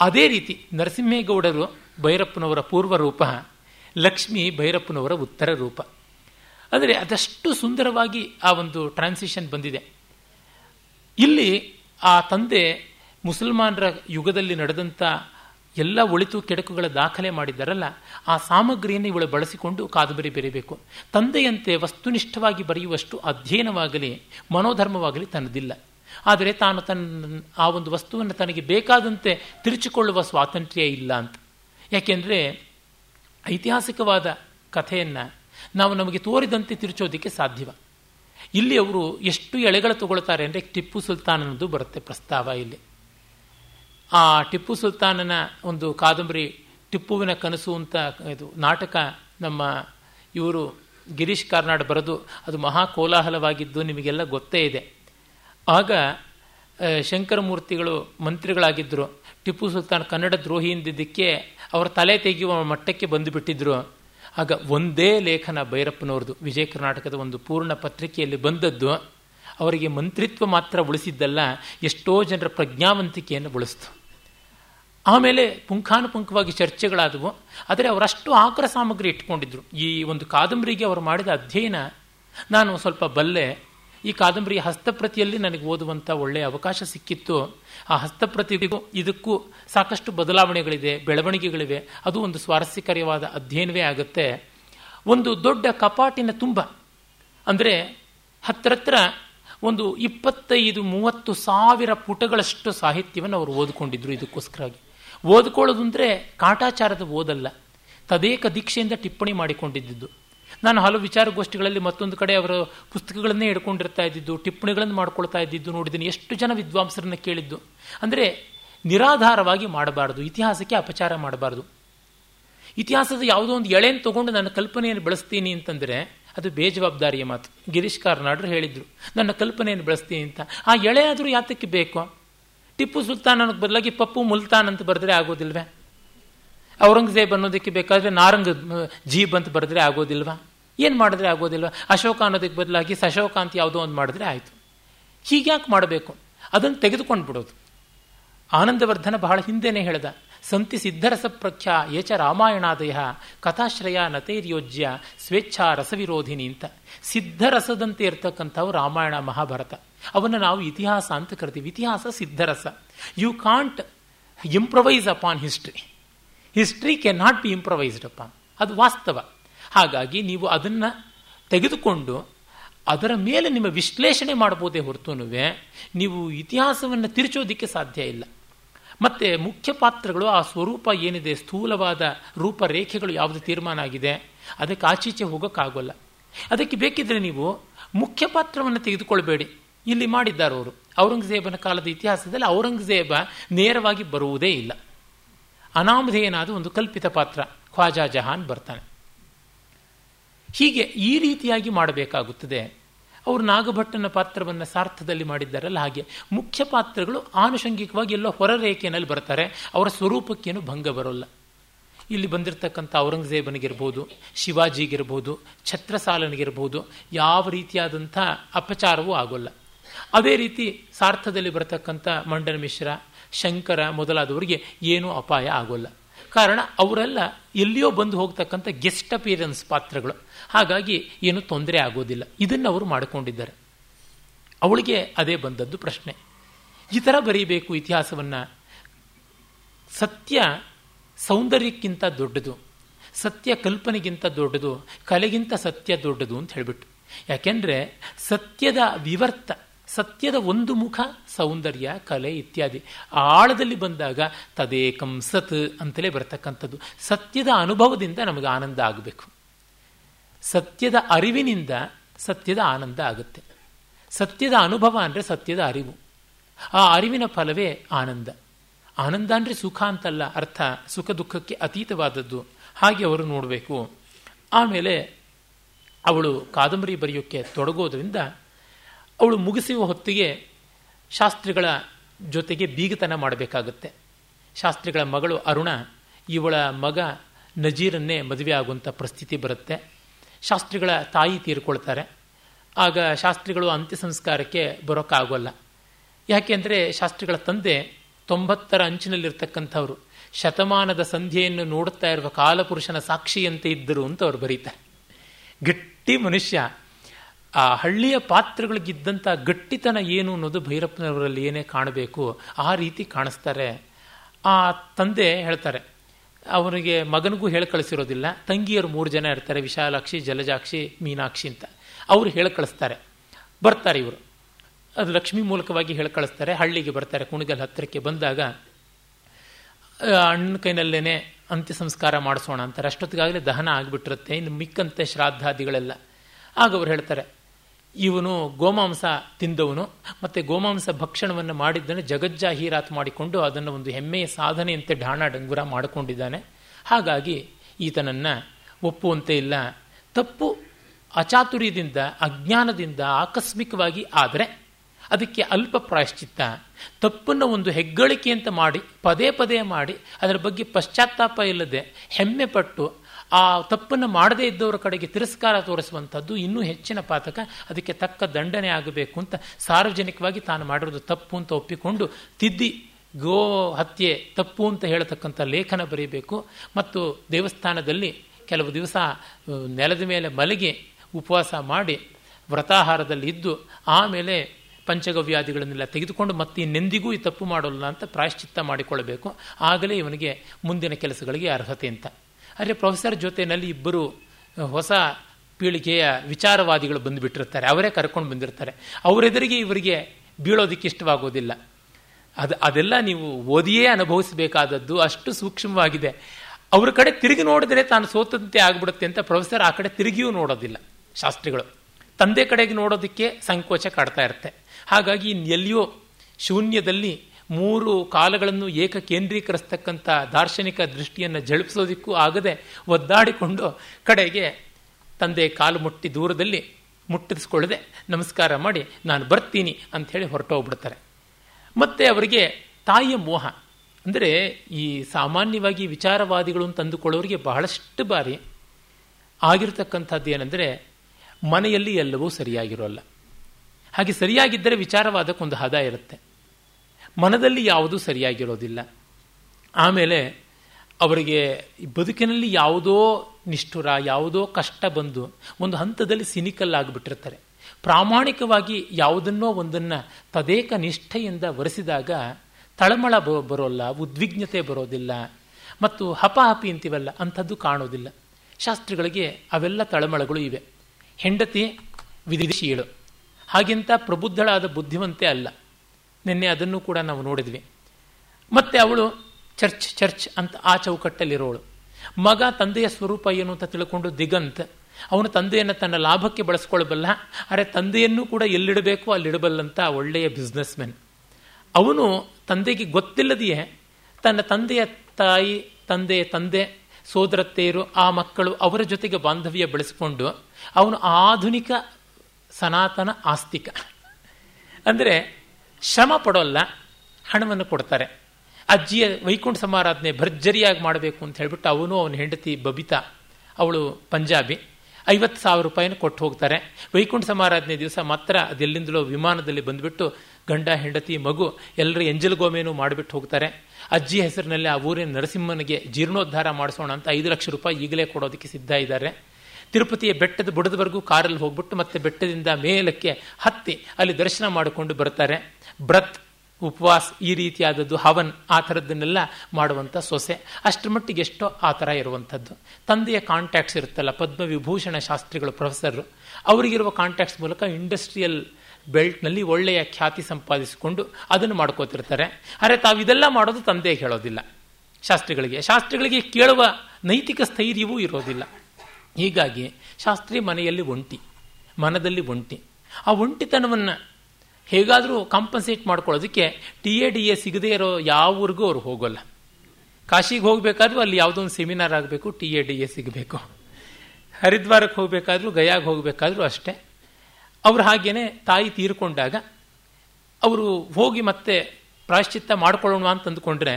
ಅದೇ ರೀತಿ ನರಸಿಂಹೇಗೌಡರು ಭೈರಪ್ಪನವರ ಪೂರ್ವ ರೂಪ ಲಕ್ಷ್ಮಿ ಭೈರಪ್ಪನವರ ಉತ್ತರ ರೂಪ. ಆದರೆ ಅದಷ್ಟು ಸುಂದರವಾಗಿ ಆ ಒಂದು ಟ್ರಾನ್ಸಿಷನ್ ಬಂದಿದೆ. ಇಲ್ಲಿ ಆ ತಂದೆ ಮುಸಲ್ಮಾನರ ಯುಗದಲ್ಲಿ ನಡೆದಂಥ ಎಲ್ಲ ಒಳಿತು ಕೆಡಕುಗಳ ದಾಖಲೆ ಮಾಡಿದ್ದಾರಲ್ಲ, ಆ ಸಾಮಗ್ರಿಯನ್ನು ಇವಳು ಬಳಸಿಕೊಂಡು ಕಾದಂಬರಿ ಬರೀಬೇಕು. ತಂದೆಯಂತೆ ವಸ್ತುನಿಷ್ಠವಾಗಿ ಬರೆಯುವಷ್ಟು ಅಧ್ಯಯನವಾಗಲಿ, ಮನೋಧರ್ಮವಾಗಲಿ ತನ್ನದಿಲ್ಲ. ಆದರೆ ತಾನು ತನ್ನ, ಆ ಒಂದು ವಸ್ತುವನ್ನು ತನಗೆ ಬೇಕಾದಂತೆ ತಿರುಚಿಕೊಳ್ಳುವ ಸ್ವಾತಂತ್ರ್ಯ ಇಲ್ಲ ಅಂತ. ಯಾಕೆಂದರೆ ಐತಿಹಾಸಿಕವಾದ ಕಥೆಯನ್ನು ನಾವು ನಮಗೆ ತೋರಿದಂತೆ ತಿರುಚೋದಕ್ಕೆ ಸಾಧ್ಯವ. ಇಲ್ಲಿ ಅವರು ಎಷ್ಟು ಎಳೆಗಳು ತಗೊಳ್ತಾರೆ ಅಂದರೆ ಟಿಪ್ಪು ಸುಲ್ತಾನ್ ಬರುತ್ತೆ ಪ್ರಸ್ತಾವ ಇಲ್ಲಿ. ಆ ಟಿಪ್ಪು ಸುಲ್ತಾನನ ಒಂದು ಕಾದಂಬರಿ, ಟಿಪ್ಪುವಿನ ಕನಸು ಅಂತ ಇದು ನಾಟಕ ನಮ್ಮ ಇವರು ಗಿರೀಶ್ ಕಾರ್ನಾಡ್ ಬರೆದು ಅದು ಮಹಾ ಕೋಲಾಹಲವಾಗಿದ್ದು ನಿಮಗೆಲ್ಲ ಗೊತ್ತೇ ಇದೆ. ಆಗ ಶಂಕರಮೂರ್ತಿಗಳು ಮಂತ್ರಿಗಳಾಗಿದ್ದರು ಟಿಪ್ಪು ಸುಲ್ತಾನ್ ಕನ್ನಡ ದ್ರೋಹಿಯಿಂದಿದ್ದಕ್ಕೆ ಅವರ ತಲೆ ತೆಗೆಯುವ ಮಟ್ಟಕ್ಕೆ ಬಂದುಬಿಟ್ಟಿದ್ರು. ಆಗ ಒಂದೇ ಲೇಖನ ಭೈರಪ್ಪನವ್ರದ್ದು, ವಿಜಯ ಕರ್ನಾಟಕದ ಒಂದು ಪೂರ್ಣ ಪತ್ರಿಕೆಯಲ್ಲಿ ಬಂದದ್ದು. ಅವರಿಗೆ ಮಂತ್ರಿತ್ವ ಮಾತ್ರ ಉಳಿಸಿದ್ದಲ್ಲ, ಎಷ್ಟೋ ಜನರ ಪ್ರಜ್ಞಾವಂತಿಕೆಯನ್ನು ಉಳಿಸ್ತು. ಆಮೇಲೆ ಪುಂಖಾನುಪುಂಖವಾಗಿ ಚರ್ಚೆಗಳಾದವು, ಆದರೆ ಅವರಷ್ಟು ಆಕರ ಸಾಮಗ್ರಿ ಇಟ್ಕೊಂಡಿದ್ರು ಈ ಒಂದು ಕಾದಂಬರಿಗೆ ಅವರು ಮಾಡಿದ ಅಧ್ಯಯನ, ನಾನು ಸ್ವಲ್ಪ ಬಲ್ಲೆ, ಈ ಕಾದಂಬರಿ ಹಸ್ತಪ್ರತಿಯಲ್ಲಿ ನನಗೆ ಓದುವಂಥ ಒಳ್ಳೆಯ ಅವಕಾಶ ಸಿಕ್ಕಿತ್ತು. ಆ ಹಸ್ತಪ್ರತಿಗೂ ಇದಕ್ಕೂ ಸಾಕಷ್ಟು ಬದಲಾವಣೆಗಳಿದೆ, ಬೆಳವಣಿಗೆಗಳಿವೆ. ಅದು ಒಂದು ಸ್ವಾರಸ್ಯಕರವಾದ ಅಧ್ಯಯನವೇ ಆಗುತ್ತೆ. ಒಂದು ದೊಡ್ಡ ಕಪಾಟಿನ ತುಂಬ, ಅಂದರೆ ಹತ್ತಿರತ್ರ ಒಂದು ಇಪ್ಪತ್ತೈದು, ಮೂವತ್ತು ಸಾವಿರ ಪುಟಗಳಷ್ಟು ಸಾಹಿತ್ಯವನ್ನು ಅವರು ಓದಿಕೊಂಡಿದ್ರು ಇದಕ್ಕೋಸ್ಕರವಾಗಿ ಓದ್ಕೊಳ್ಳೋದು ಅಂದರೆ ಕಾಟಾಚಾರದ ಓದಲ್ಲ. ತದೇಕ ದೀಕ್ಷೆಯಿಂದ ಟಿಪ್ಪಣಿ ಮಾಡಿಕೊಂಡಿದ್ದು ನಾನು ಹಲವು ವಿಚಾರಗೋಷ್ಠಿಗಳಲ್ಲಿ ಮತ್ತೊಂದು ಕಡೆ ಅವರ ಪುಸ್ತಕಗಳನ್ನೇ ಹಿಡ್ಕೊಂಡಿರ್ತಾ ಇದ್ದಿದ್ದು, ಟಿಪ್ಪಣಿಗಳನ್ನು ಮಾಡ್ಕೊಳ್ತಾ ಇದ್ದಿದ್ದು ನೋಡಿದ್ದೀನಿ. ಎಷ್ಟು ಜನ ವಿದ್ವಾಂಸರನ್ನ ಕೇಳಿದ್ದು. ಅಂದರೆ ನಿರಾಧಾರವಾಗಿ ಮಾಡಬಾರದು, ಇತಿಹಾಸಕ್ಕೆ ಅಪಚಾರ ಮಾಡಬಾರದು. ಇತಿಹಾಸದ ಯಾವುದೋ ಒಂದು ಎಳೆಯನ್ನು ತೊಗೊಂಡು ನನ್ನ ಕಲ್ಪನೆಯನ್ನು ಬೆಳೆಸ್ತೀನಿ ಅಂತಂದರೆ ಅದು ಬೇಜವಾಬ್ದಾರಿಯ ಮಾತು. ಗಿರೀಶ್ ಕಾರ್ನಾಡ್ರು ಹೇಳಿದರು, ನನ್ನ ಕಲ್ಪನೆಯನ್ನು ಬೆಳೆಸ್ತೀನಿ ಅಂತ. ಆ ಎಳೆ ಆದರೂ ಯಾತಕ್ಕೆ ಬೇಕು? ಟಿಪ್ಪು ಸುಲ್ತಾನ್ ಅನ್ನೋಕ್ಕೆ ಬದಲಾಗಿ ಪಪ್ಪು ಮುಲ್ತಾನ್ ಅಂತ ಬರೆದ್ರೆ ಆಗೋದಿಲ್ವೇ? ಔರಂಗಜೇಬ್ ಅನ್ನೋದಕ್ಕೆ ಬೇಕಾದರೆ ನಾರಂಗ್ ಜೀಬ್ ಅಂತ ಬರೆದ್ರೆ ಆಗೋದಿಲ್ವಾ? ಏನು ಮಾಡಿದ್ರೆ ಆಗೋದಿಲ್ವಾ? ಅಶೋಕ ಅನ್ನೋದಕ್ಕೆ ಬದಲಾಗಿ ಸಶೋಕ ಅಂತ ಯಾವುದೋ ಒಂದು ಮಾಡಿದ್ರೆ ಆಯಿತು. ಹೀಗ್ಯಾಕೆ ಮಾಡಬೇಕು? ಅದನ್ನು ತೆಗೆದುಕೊಂಡು ಬಿಡೋದು. ಆನಂದವರ್ಧನ ಬಹಳ ಹಿಂದೆನೇ ಹೇಳ್ದ, ಸಂತಿ ಸಿದ್ಧರಸ ಪ್ರಖ್ಯಾ ಏಚ ರಾಮಾಯಣಾದಯ ಕಥಾಶ್ರಯ ನತೈರ್ಯೋಜ್ಯ ಸ್ವೇಚ್ಛಾ ರಸವಿರೋಧಿನಿ ಅಂತ. ಸಿದ್ಧರಸದಂತೆ ಇರ್ತಕ್ಕಂಥವು ರಾಮಾಯಣ ಮಹಾಭಾರತ. ಅವನ್ನು ನಾವು ಇತಿಹಾಸ ಅಂತ ಕರಿತೀವಿ. ಇತಿಹಾಸ ಸಿದ್ಧರಸ. You can't improvise upon history history can not be improvised upon ಅದು ವಾಸ್ತವ. ಹಾಗಾಗಿ ನೀವು ಅದನ್ನು ತೆಗೆದುಕೊಂಡು ಅದರ ಮೇಲೆ ನಿಮ್ಮ ವಿಶ್ಲೇಷಣೆ ಮಾಡ್ಬೋದೇ ಹೊರತು ನೀವು ಇತಿಹಾಸವನ್ನು ತಿರುಚೋದಿಕ್ಕೆ ಸಾಧ್ಯ ಇಲ್ಲ. ಮತ್ತೆ ಮುಖ್ಯ ಪಾತ್ರಗಳು ಆ ಸ್ವರೂಪ ಏನಿದೆ, ಸ್ಥೂಲವಾದ ರೂಪರೇಖೆಗಳು ಯಾವುದು ತೀರ್ಮಾನ ಆಗಿದೆ, ಅದಕ್ಕೆ ಆಚೀಚೆ ಹೋಗೋಕ್ಕಾಗೋಲ್ಲ. ಅದಕ್ಕೆ ಬೇಕಿದ್ರೆ ನೀವು ಮುಖ್ಯ ಪಾತ್ರವನ್ನು ತೆಗೆದುಕೊಳ್ಬೇಡಿ. ಇಲ್ಲಿ ಮಾಡಿದ್ದಾರೆ ಅವರು. ಔರಂಗಜೇಬನ ಕಾಲದ ಇತಿಹಾಸದಲ್ಲಿ ಔರಂಗಜೇಬ ನೇರವಾಗಿ ಬರುವುದೇ ಇಲ್ಲ. ಅನಾಮಧೇಯನಾದ ಒಂದು ಕಲ್ಪಿತ ಪಾತ್ರ, ಖ್ವಾಜಾ ಜಹಾನ್ ಬರ್ತಾನೆ. ಹೀಗೆ ಈ ರೀತಿಯಾಗಿ ಮಾಡಬೇಕಾಗುತ್ತದೆ. ಅವರು ನಾಗಭಟ್ಟನ ಪಾತ್ರವನ್ನು ಸಾರ್ಥದಲ್ಲಿ ಮಾಡಿದ್ದಾರಲ್ಲ ಹಾಗೆ ಮುಖ್ಯ ಪಾತ್ರಗಳು ಆನುಷಂಗಿಕವಾಗಿ ಎಲ್ಲೋ ಹೊರರೇಖೆಯಲ್ಲಿ ಬರ್ತಾರೆ, ಅವರ ಸ್ವರೂಪಕ್ಕೇನು ಭಂಗ ಬರೋಲ್ಲ. ಇಲ್ಲಿ ಬಂದಿರತಕ್ಕಂಥ ಔರಂಗಜೇಬನಿಗಿರ್ಬೋದು, ಶಿವಾಜಿಗಿರ್ಬೋದು, ಛತ್ರಸಾಲನಿಗಿರ್ಬೋದು, ಯಾವ ರೀತಿಯಾದಂಥ ಅಪಚಾರವೂ ಆಗೋಲ್ಲ. ಅದೇ ರೀತಿ ಸಾರ್ಥದಲ್ಲಿ ಬರತಕ್ಕಂಥ ಮಂಡನ ಮಿಶ್ರ, ಶಂಕರ ಮೊದಲಾದವರಿಗೆ ಏನೂ ಅಪಾಯ ಆಗೋಲ್ಲ. ಕಾರಣ ಅವರೆಲ್ಲ ಎಲ್ಲಿಯೋ ಬಂದು ಹೋಗ್ತಕ್ಕಂಥ ಗೆಸ್ಟ್ ಅಪಿಯರೆನ್ಸ್ ಪಾತ್ರಗಳು. ಹಾಗಾಗಿ ಏನು ತೊಂದರೆ ಆಗೋದಿಲ್ಲ. ಇದನ್ನು ಅವರು ಮಾಡಿಕೊಂಡಿದ್ದಾರೆ. ಅವಳಿಗೆ ಅದೇ ಬಂದದ್ದು ಪ್ರಶ್ನೆ. ಈ ಥರ ಬರೀಬೇಕು ಇತಿಹಾಸವನ್ನು. ಸತ್ಯ ಸೌಂದರ್ಯಕ್ಕಿಂತ ದೊಡ್ಡದು, ಸತ್ಯ ಕಲ್ಪನೆಗಿಂತ ದೊಡ್ಡದು, ಕಲೆಗಿಂತ ಸತ್ಯ ದೊಡ್ಡದು ಅಂತ ಹೇಳಿಬಿಟ್ಟು. ಯಾಕೆಂದರೆ ಸತ್ಯದ ವಿವರ್ತ ಸತ್ಯದ ಒಂದು ಮುಖ, ಸೌಂದರ್ಯ, ಕಲೆ ಇತ್ಯಾದಿ. ಆಳದಲ್ಲಿ ಬಂದಾಗ ತದೇಕಂ ಸತ್ ಅಂತಲೇ ಬರತಕ್ಕಂಥದ್ದು. ಸತ್ಯದ ಅನುಭವದಿಂದ ನಮಗೆ ಆನಂದ ಆಗಬೇಕು. ಸತ್ಯದ ಅರಿವಿನಿಂದ ಸತ್ಯದ ಆನಂದ ಆಗುತ್ತೆ. ಸತ್ಯದ ಅನುಭವ ಅಂದರೆ ಸತ್ಯದ ಅರಿವು. ಆ ಅರಿವಿನ ಫಲವೇ ಆನಂದ. ಆನಂದ ಅಂದರೆ ಸುಖ ಅಂತಲ್ಲ ಅರ್ಥ. ಸುಖ ದುಃಖಕ್ಕೆ ಅತೀತವಾದದ್ದು. ಹಾಗೆ ಅವರು ನೋಡಬೇಕು. ಆಮೇಲೆ ಅವಳು ಕಾದಂಬರಿ ಬರೆಯೋಕ್ಕೆ ತೊಡಗೋದ್ರಿಂದ ಅವಳು ಮುಗಿಸುವ ಹೊತ್ತಿಗೆ ಶಾಸ್ತ್ರಿಗಳ ಜೊತೆಗೆ ಬೀಗತನ ಮಾಡಬೇಕಾಗುತ್ತೆ. ಶಾಸ್ತ್ರಿಗಳ ಮಗಳು ಅರುಣ, ಇವಳ ಮಗ ನಜೀರನ್ನೇ ಮದುವೆ ಆಗುವಂಥ ಪರಿಸ್ಥಿತಿ ಬರುತ್ತೆ. ಶಾಸ್ತ್ರಿಗಳ ತಾಯಿ ತೀರ್ಕೊಳ್ತಾರೆ. ಆಗ ಶಾಸ್ತ್ರಿಗಳು ಅಂತ್ಯ ಸಂಸ್ಕಾರಕ್ಕೆ ಬರೋಕ್ಕಾಗೋಲ್ಲ ಯಾಕೆಂದರೆ ಶಾಸ್ತ್ರಿಗಳ ತಂದೆ ತೊಂಬತ್ತರ ಅಂಚಿನಲ್ಲಿರ್ತಕ್ಕಂಥವ್ರು. ಶತಮಾನದ ಸಂಧ್ಯೆಯನ್ನು ನೋಡುತ್ತಾ ಇರುವ ಕಾಲಪುರುಷನ ಸಾಕ್ಷಿಯಂತೆ ಇದ್ದರು ಅಂತ ಅವ್ರು ಬರೀತಾರೆ. ಗಟ್ಟಿ ಮನುಷ್ಯ ಆ ಹಳ್ಳಿಯ ಪಾತ್ರಗಳಿಗಿದ್ದಂಥ ಗಟ್ಟಿತನ ಏನು ಅನ್ನೋದು ಭೈರಪ್ಪನವರಲ್ಲಿ ಏನೇ ಕಾಣಬೇಕು, ಆ ರೀತಿ ಕಾಣಿಸ್ತಾರೆ. ಆ ತಂದೆ ಹೇಳ್ತಾರೆ, ಅವನಿಗೆ ಮಗನಿಗೂ ಹೇಳಿ ಕಳಿಸಿರೋದಿಲ್ಲ, ತಂಗಿಯರು ಮೂರು ಜನ ಇರ್ತಾರೆ, ವಿಶಾಲಾಕ್ಷಿ, ಜಲಜಾಕ್ಷಿ, ಮೀನಾಕ್ಷಿ ಅಂತ. ಅವರು ಹೇಳಿ ಕಳಿಸ್ತಾರೆ. ಬರ್ತಾರೆ ಇವರು. ಅದು ಲಕ್ಷ್ಮಿ ಮೂಲಕವಾಗಿ ಹೇಳಿ ಕಳಿಸ್ತಾರೆ, ಹಳ್ಳಿಗೆ ಬರ್ತಾರೆ, ಕುಣಿಗಲ್ ಹತ್ತಿರಕ್ಕೆ ಬಂದಾಗ ಅಣ್ಣನ ಕೈನಲ್ಲೇನೆ ಅಂತ್ಯ ಸಂಸ್ಕಾರ ಮಾಡಿಸೋಣ ಅಂತಾರೆ. ಅಷ್ಟೊತ್ತಿಗಾಗಲೇ ದಹನ ಆಗಿಬಿಟ್ಟಿರುತ್ತೆ, ಇನ್ನು ಮಿಕ್ಕಂತೆ ಶ್ರಾದ್ದಾದಿಗಳೆಲ್ಲ ಆಗ ಅವ್ರು ಹೇಳ್ತಾರೆ ಇವನು ಗೋಮಾಂಸ ತಿಂದವನು, ಮತ್ತೆ ಗೋಮಾಂಸ ಭಕ್ಷಣವನ್ನು ಮಾಡಿದ್ದನ್ನು ಜಗಜ್ಜಾಹೀರಾತು ಮಾಡಿಕೊಂಡು ಅದನ್ನು ಒಂದು ಹೆಮ್ಮೆಯ ಸಾಧನೆಯಂತೆ ಢಾಣ ಡಂಗುರ ಮಾಡಿಕೊಂಡಿದ್ದಾನೆ. ಹಾಗಾಗಿ ಈತನನ್ನು ಒಪ್ಪುವಂತೆ ಇಲ್ಲ. ತಪ್ಪು ಅಚಾತುರ್ಯದಿಂದ, ಅಜ್ಞಾನದಿಂದ ಆಕಸ್ಮಿಕವಾಗಿ ಆದರೆ ಅದಕ್ಕೆ ಅಲ್ಪ ಪ್ರಾಯಶ್ಚಿತ್ತ. ತಪ್ಪನ್ನು ಒಂದು ಹೆಗ್ಗಳಿಕೆ ಅಂತ ಮಾಡಿ, ಪದೇ ಪದೇ ಮಾಡಿ, ಅದರ ಬಗ್ಗೆ ಪಶ್ಚಾತ್ತಾಪ ಇಲ್ಲದೆ ಹೆಮ್ಮೆ ಪಟ್ಟು ಆ ತಪ್ಪನ್ನು ಮಾಡದೇ ಇದ್ದವರ ಕಡೆಗೆ ತಿರಸ್ಕಾರ ತೋರಿಸುವಂಥದ್ದು ಇನ್ನೂ ಹೆಚ್ಚಿನ ಪಾತಕ. ಅದಕ್ಕೆ ತಕ್ಕ ದಂಡನೆ ಆಗಬೇಕು ಅಂತ ಸಾರ್ವಜನಿಕವಾಗಿ ತಾನು ಮಾಡಿರೋದು ತಪ್ಪು ಅಂತ ಒಪ್ಪಿಕೊಂಡು ತಿದ್ದಿ ಗೋ ಹತ್ಯೆ ತಪ್ಪು ಅಂತ ಹೇಳತಕ್ಕಂಥ ಲೇಖನ ಬರೀಬೇಕು. ಮತ್ತು ದೇವಸ್ಥಾನದಲ್ಲಿ ಕೆಲವು ದಿವಸ ನೆಲದ ಮೇಲೆ ಮಲಗಿ ಉಪವಾಸ ಮಾಡಿ ವ್ರತಾಹಾರದಲ್ಲಿ ಇದ್ದು ಆಮೇಲೆ ಪಂಚಗವ್ಯಾದಿಗಳನ್ನೆಲ್ಲ ತೆಗೆದುಕೊಂಡು ಮತ್ತೆ ಇನ್ನೆಂದಿಗೂ ಈ ತಪ್ಪು ಮಾಡೋಲ್ಲ ಅಂತ ಪ್ರಾಯಶ್ಚಿತ್ತ ಮಾಡಿಕೊಳ್ಳಬೇಕು. ಆಗಲೇ ಇವನಿಗೆ ಮುಂದಿನ ಕೆಲಸಗಳಿಗೆ ಅರ್ಹತೆ ಅಂತ. ಆದರೆ ಪ್ರೊಫೆಸರ್ ಜೊತೆಯಲ್ಲಿ ಇಬ್ಬರು ಹೊಸ ಪೀಳಿಗೆಯ ವಿಚಾರವಾದಿಗಳು ಬಂದುಬಿಟ್ಟಿರ್ತಾರೆ. ಅವರೇ ಕರ್ಕೊಂಡು ಬಂದಿರ್ತಾರೆ. ಅವರೆದುರಿಗೆ ಇವರಿಗೆ ಬೀಳೋದಕ್ಕೆ ಇಷ್ಟವಾಗೋದಿಲ್ಲ. ಅದು, ಅದೆಲ್ಲ ನೀವು ಓದಿಯೇ ಅನುಭವಿಸಬೇಕಾದದ್ದು ಅಷ್ಟು ಸೂಕ್ಷ್ಮವಾಗಿದೆ. ಅವ್ರ ಕಡೆ ತಿರುಗಿ ನೋಡಿದ್ರೆ ತಾನು ಸೋತಂತೆ ಆಗ್ಬಿಡುತ್ತೆ ಅಂತ ಪ್ರೊಫೆಸರ್ ಆ ಕಡೆ ತಿರುಗಿಯೂ ನೋಡೋದಿಲ್ಲ ಶಾಸ್ತ್ರಿಗಳು. ತಂದೆ ಕಡೆಗೆ ನೋಡೋದಕ್ಕೆ ಸಂಕೋಚ ಕಾಡ್ತಾ ಇರುತ್ತೆ. ಹಾಗಾಗಿ ಎಲ್ಲಿಯೋ ಶೂನ್ಯದಲ್ಲಿ ಮೂರು ಕಾಲಗಳನ್ನು ಏಕ ಕೇಂದ್ರೀಕರಿಸ್ತಕ್ಕಂಥ ದಾರ್ಶನಿಕ ದೃಷ್ಟಿಯನ್ನು ಜಳಿಸೋದಕ್ಕೂ ಆಗದೆ ಒದ್ದಾಡಿಕೊಂಡು ಕಡೆಗೆ ತಂದೆ ಕಾಲು ಮುಟ್ಟಿ ದೂರದಲ್ಲಿ ಮುಟ್ಟಿಸ್ಕೊಳ್ಳದೆ ನಮಸ್ಕಾರ ಮಾಡಿ, ನಾನು ಬರ್ತೀನಿ ಅಂಥೇಳಿ ಹೊರಟೋಗ್ಬಿಡ್ತಾರೆ. ಮತ್ತೆ ಅವರಿಗೆ ತಾಯಿಯ ಮೋಹ. ಅಂದರೆ ಈ ಸಾಮಾನ್ಯವಾಗಿ ವಿಚಾರವಾದಿಗಳು ತಂದುಕೊಳ್ಳೋರಿಗೆ ಬಹಳಷ್ಟು ಬಾರಿ ಆಗಿರತಕ್ಕಂಥದ್ದು ಏನಂದರೆ ಮನೆಯಲ್ಲಿ ಎಲ್ಲವೂ ಸರಿಯಾಗಿರೋಲ್ಲ. ಹಾಗೆ ಸರಿಯಾಗಿದ್ದರೆ ವಿಚಾರವಾದಕ್ಕೊಂದು ಹದ ಇರುತ್ತೆ. ಮನದಲ್ಲಿ ಯಾವುದು ಸರಿಯಾಗಿರೋದಿಲ್ಲ. ಆಮೇಲೆ ಅವರಿಗೆ ಬದುಕಿನಲ್ಲಿ ಯಾವುದೋ ನಿಷ್ಠುರ, ಯಾವುದೋ ಕಷ್ಟ ಬಂದು ಒಂದು ಹಂತದಲ್ಲಿ ಸಿನಿಕಲ್ ಆಗಿಬಿಟ್ಟಿರ್ತಾರೆ. ಪ್ರಾಮಾಣಿಕವಾಗಿ ಯಾವುದನ್ನೋ ಒಂದನ್ನು ತದೇಕ ನಿಷ್ಠೆಯಿಂದ ಒರೆಸಿದಾಗ ತಳಮಳ ಬರೋಲ್ಲ, ಉದ್ವಿಗ್ನತೆ ಬರೋದಿಲ್ಲ ಮತ್ತು ಹಪಾಹಪಿ ಅಂತೀವಲ್ಲ, ಅಂಥದ್ದು ಕಾಣೋದಿಲ್ಲ. ಶಾಸ್ತ್ರಿಗಳಿಗೆ ಅವೆಲ್ಲ ತಳಮಳಗಳು ಇವೆ. ಹೆಂಡತಿ ವಿದೇಶಿಯಳು ಹಾಗೆಂತ ಪ್ರಬುದ್ಧಳಾದ ಬುದ್ಧಿವಂತೆ ಅಲ್ಲ. ನಿನ್ನೆ ಅದನ್ನು ಕೂಡ ನಾವು ನೋಡಿದ್ವಿ. ಮತ್ತೆ ಅವಳು ಚರ್ಚ್ ಚರ್ಚ್ ಅಂತ ಆ ಚೌಕಟ್ಟಲ್ಲಿರೋಳು. ಮಗ ತಂದೆಯ ಸ್ವರೂಪ ಏನು ಅಂತ ತಿಳ್ಕೊಂಡು ದಿಗಂತ್, ಅವನು ತಂದೆಯನ್ನು ತನ್ನ ಲಾಭಕ್ಕೆ ಬಳಸ್ಕೊಳ್ಬಲ್ಲ, ಅರೆ ತಂದೆಯನ್ನು ಕೂಡ ಎಲ್ಲಿಡಬೇಕು ಅಲ್ಲಿಡಬಲ್ಲಂತ ಒಳ್ಳೆಯ ಬಿಸ್ನೆಸ್ ಮೆನ್ ಅವನು ತಂದೆಗೆ ಗೊತ್ತಿಲ್ಲದೆಯೇ ತನ್ನ ತಂದೆಯ ತಾಯಿ, ತಂದೆ ತಂದೆ, ಸೋದರತ್ತೆಯರು, ಆ ಮಕ್ಕಳು ಅವರ ಜೊತೆಗೆ ಬಾಂಧವ್ಯ ಬೆಳೆಸಿಕೊಂಡು ಅವನು ಆಧುನಿಕ ಸನಾತನ ಆಸ್ತಿಕ. ಅಂದರೆ ಶ್ರಮ ಪಡೋಲ್ಲ, ಹಣವನ್ನು ಕೊಡ್ತಾರೆ. ಅಜ್ಜಿಯ ವೈಕುಂಠ ಸಮಾರಾಧನೆ ಭರ್ಜರಿಯಾಗಿ ಮಾಡಬೇಕು ಅಂತ ಹೇಳಿಬಿಟ್ಟು ಅವನು ಅವನ ಹೆಂಡತಿ ಬಬಿತಾ, ಅವಳು ಪಂಜಾಬಿ, ಐವತ್ತು ಸಾವಿರ ರೂಪಾಯಿನ ಕೊಟ್ಟು ಹೋಗ್ತಾರೆ. ವೈಕುಂಠ ಸಮಾರಾಧನೆ ದಿವಸ ಮಾತ್ರ ಅದೆಲ್ಲಿಂದಲೋ ವಿಮಾನದಲ್ಲಿ ಬಂದುಬಿಟ್ಟು ಗಂಡ, ಹೆಂಡತಿ, ಮಗು ಎಲ್ಲರೂ ಎಂಜಲ್ ಗೋಮೇನು ಮಾಡಿಬಿಟ್ಟು ಹೋಗ್ತಾರೆ. ಅಜ್ಜಿ ಹೆಸರಿನಲ್ಲಿ ಆ ಊರಿನ ನರಸಿಂಹನಿಗೆ ಜೀರ್ಣೋದ್ಧಾರ ಮಾಡಿಸೋಣ ಅಂತ ಐದು ಲಕ್ಷ ರೂಪಾಯಿ ಈಗಲೇ ಕೊಡೋದಕ್ಕೆ ಸಿದ್ಧ ಇದ್ದಾರೆ. ತಿರುಪತಿಯ ಬೆಟ್ಟದ ಬುಡದವರೆಗೂ ಕಾರಲ್ಲಿ ಹೋಗ್ಬಿಟ್ಟು ಮತ್ತೆ ಬೆಟ್ಟದಿಂದ ಮೇಲಕ್ಕೆ ಹತ್ತಿ ಅಲ್ಲಿ ದರ್ಶನ ಮಾಡಿಕೊಂಡು ಬರ್ತಾರೆ. ಬ್ರತ್, ಉಪವಾಸ ಈ ರೀತಿಯಾದದ್ದು, ಹವನ್ ಆ ಥರದ್ದನ್ನೆಲ್ಲ ಮಾಡುವಂಥ ಸೊಸೆ. ಅಷ್ಟರ ಮಟ್ಟಿಗೆ ಎಷ್ಟೋ ಆ ಥರ ಇರುವಂಥದ್ದು. ತಂದೆಯ ಕಾಂಟ್ಯಾಕ್ಟ್ಸ್ ಇರುತ್ತಲ್ಲ, ಪದ್ಮವಿಭೂಷಣ ಶಾಸ್ತ್ರಿಗಳು ಪ್ರೊಫೆಸರು ಅವರಿಗಿರುವ ಕಾಂಟ್ಯಾಕ್ಟ್ಸ್ ಮೂಲಕ ಇಂಡಸ್ಟ್ರಿಯಲ್ ಬೆಲ್ಟ್ನಲ್ಲಿ ಒಳ್ಳೆಯ ಖ್ಯಾತಿ ಸಂಪಾದಿಸಿಕೊಂಡು ಅದನ್ನು ಮಾಡ್ಕೋತಿರ್ತಾರೆ. ಆದರೆ ತಾವಿದೆಲ್ಲ ಮಾಡೋದು ತಂದೆ ಹೇಳೋದಿಲ್ಲ, ಶಾಸ್ತ್ರಿಗಳಿಗೆ. ಶಾಸ್ತ್ರಿಗಳಿಗೆ ಕೇಳುವ ನೈತಿಕ ಸ್ಥೈರ್ಯವೂ ಇರೋದಿಲ್ಲ. ಹೀಗಾಗಿ ಶಾಸ್ತ್ರಿ ಮನೆಯಲ್ಲಿ ಒಂಟಿ, ಮನದಲ್ಲಿ ಒಂಟಿ. ಆ ಒಂಟಿತನವನ್ನು ಹೇಗಾದರೂ ಕಾಂಪನ್ಸೇಟ್ ಮಾಡ್ಕೊಳ್ಳೋದಕ್ಕೆ ಟಿ ಎ ಡಿ ಎ ಸಿಗದೇ ಇರೋ ಯಾವ ಊರಿಗೂ ಅವ್ರು ಹೋಗೋಲ್ಲ. ಕಾಶಿಗೆ ಹೋಗಬೇಕಾದ್ರೂ ಅಲ್ಲಿ ಯಾವುದೋ ಒಂದು ಸೆಮಿನಾರ್ ಆಗಬೇಕು ಟಿ ಎ ಡಿ ಎ ಸಿಗಬೇಕು. ಹರಿದ್ವಾರಕ್ಕೆ ಹೋಗಬೇಕಾದ್ರೂ, ಗಯಾಗೆ ಹೋಗಬೇಕಾದ್ರೂ ಅಷ್ಟೇ. ಅವ್ರು ಹಾಗೇನೆ ತಾಯಿ ತೀರ್ಕೊಂಡಾಗ ಅವರು ಹೋಗಿ ಮತ್ತೆ ಪ್ರಾಶ್ಚಿತ್ತ ಮಾಡ್ಕೊಳ್ಳೋಣ ಅಂತ ಅಂದ್ಕೊಂಡ್ರೆ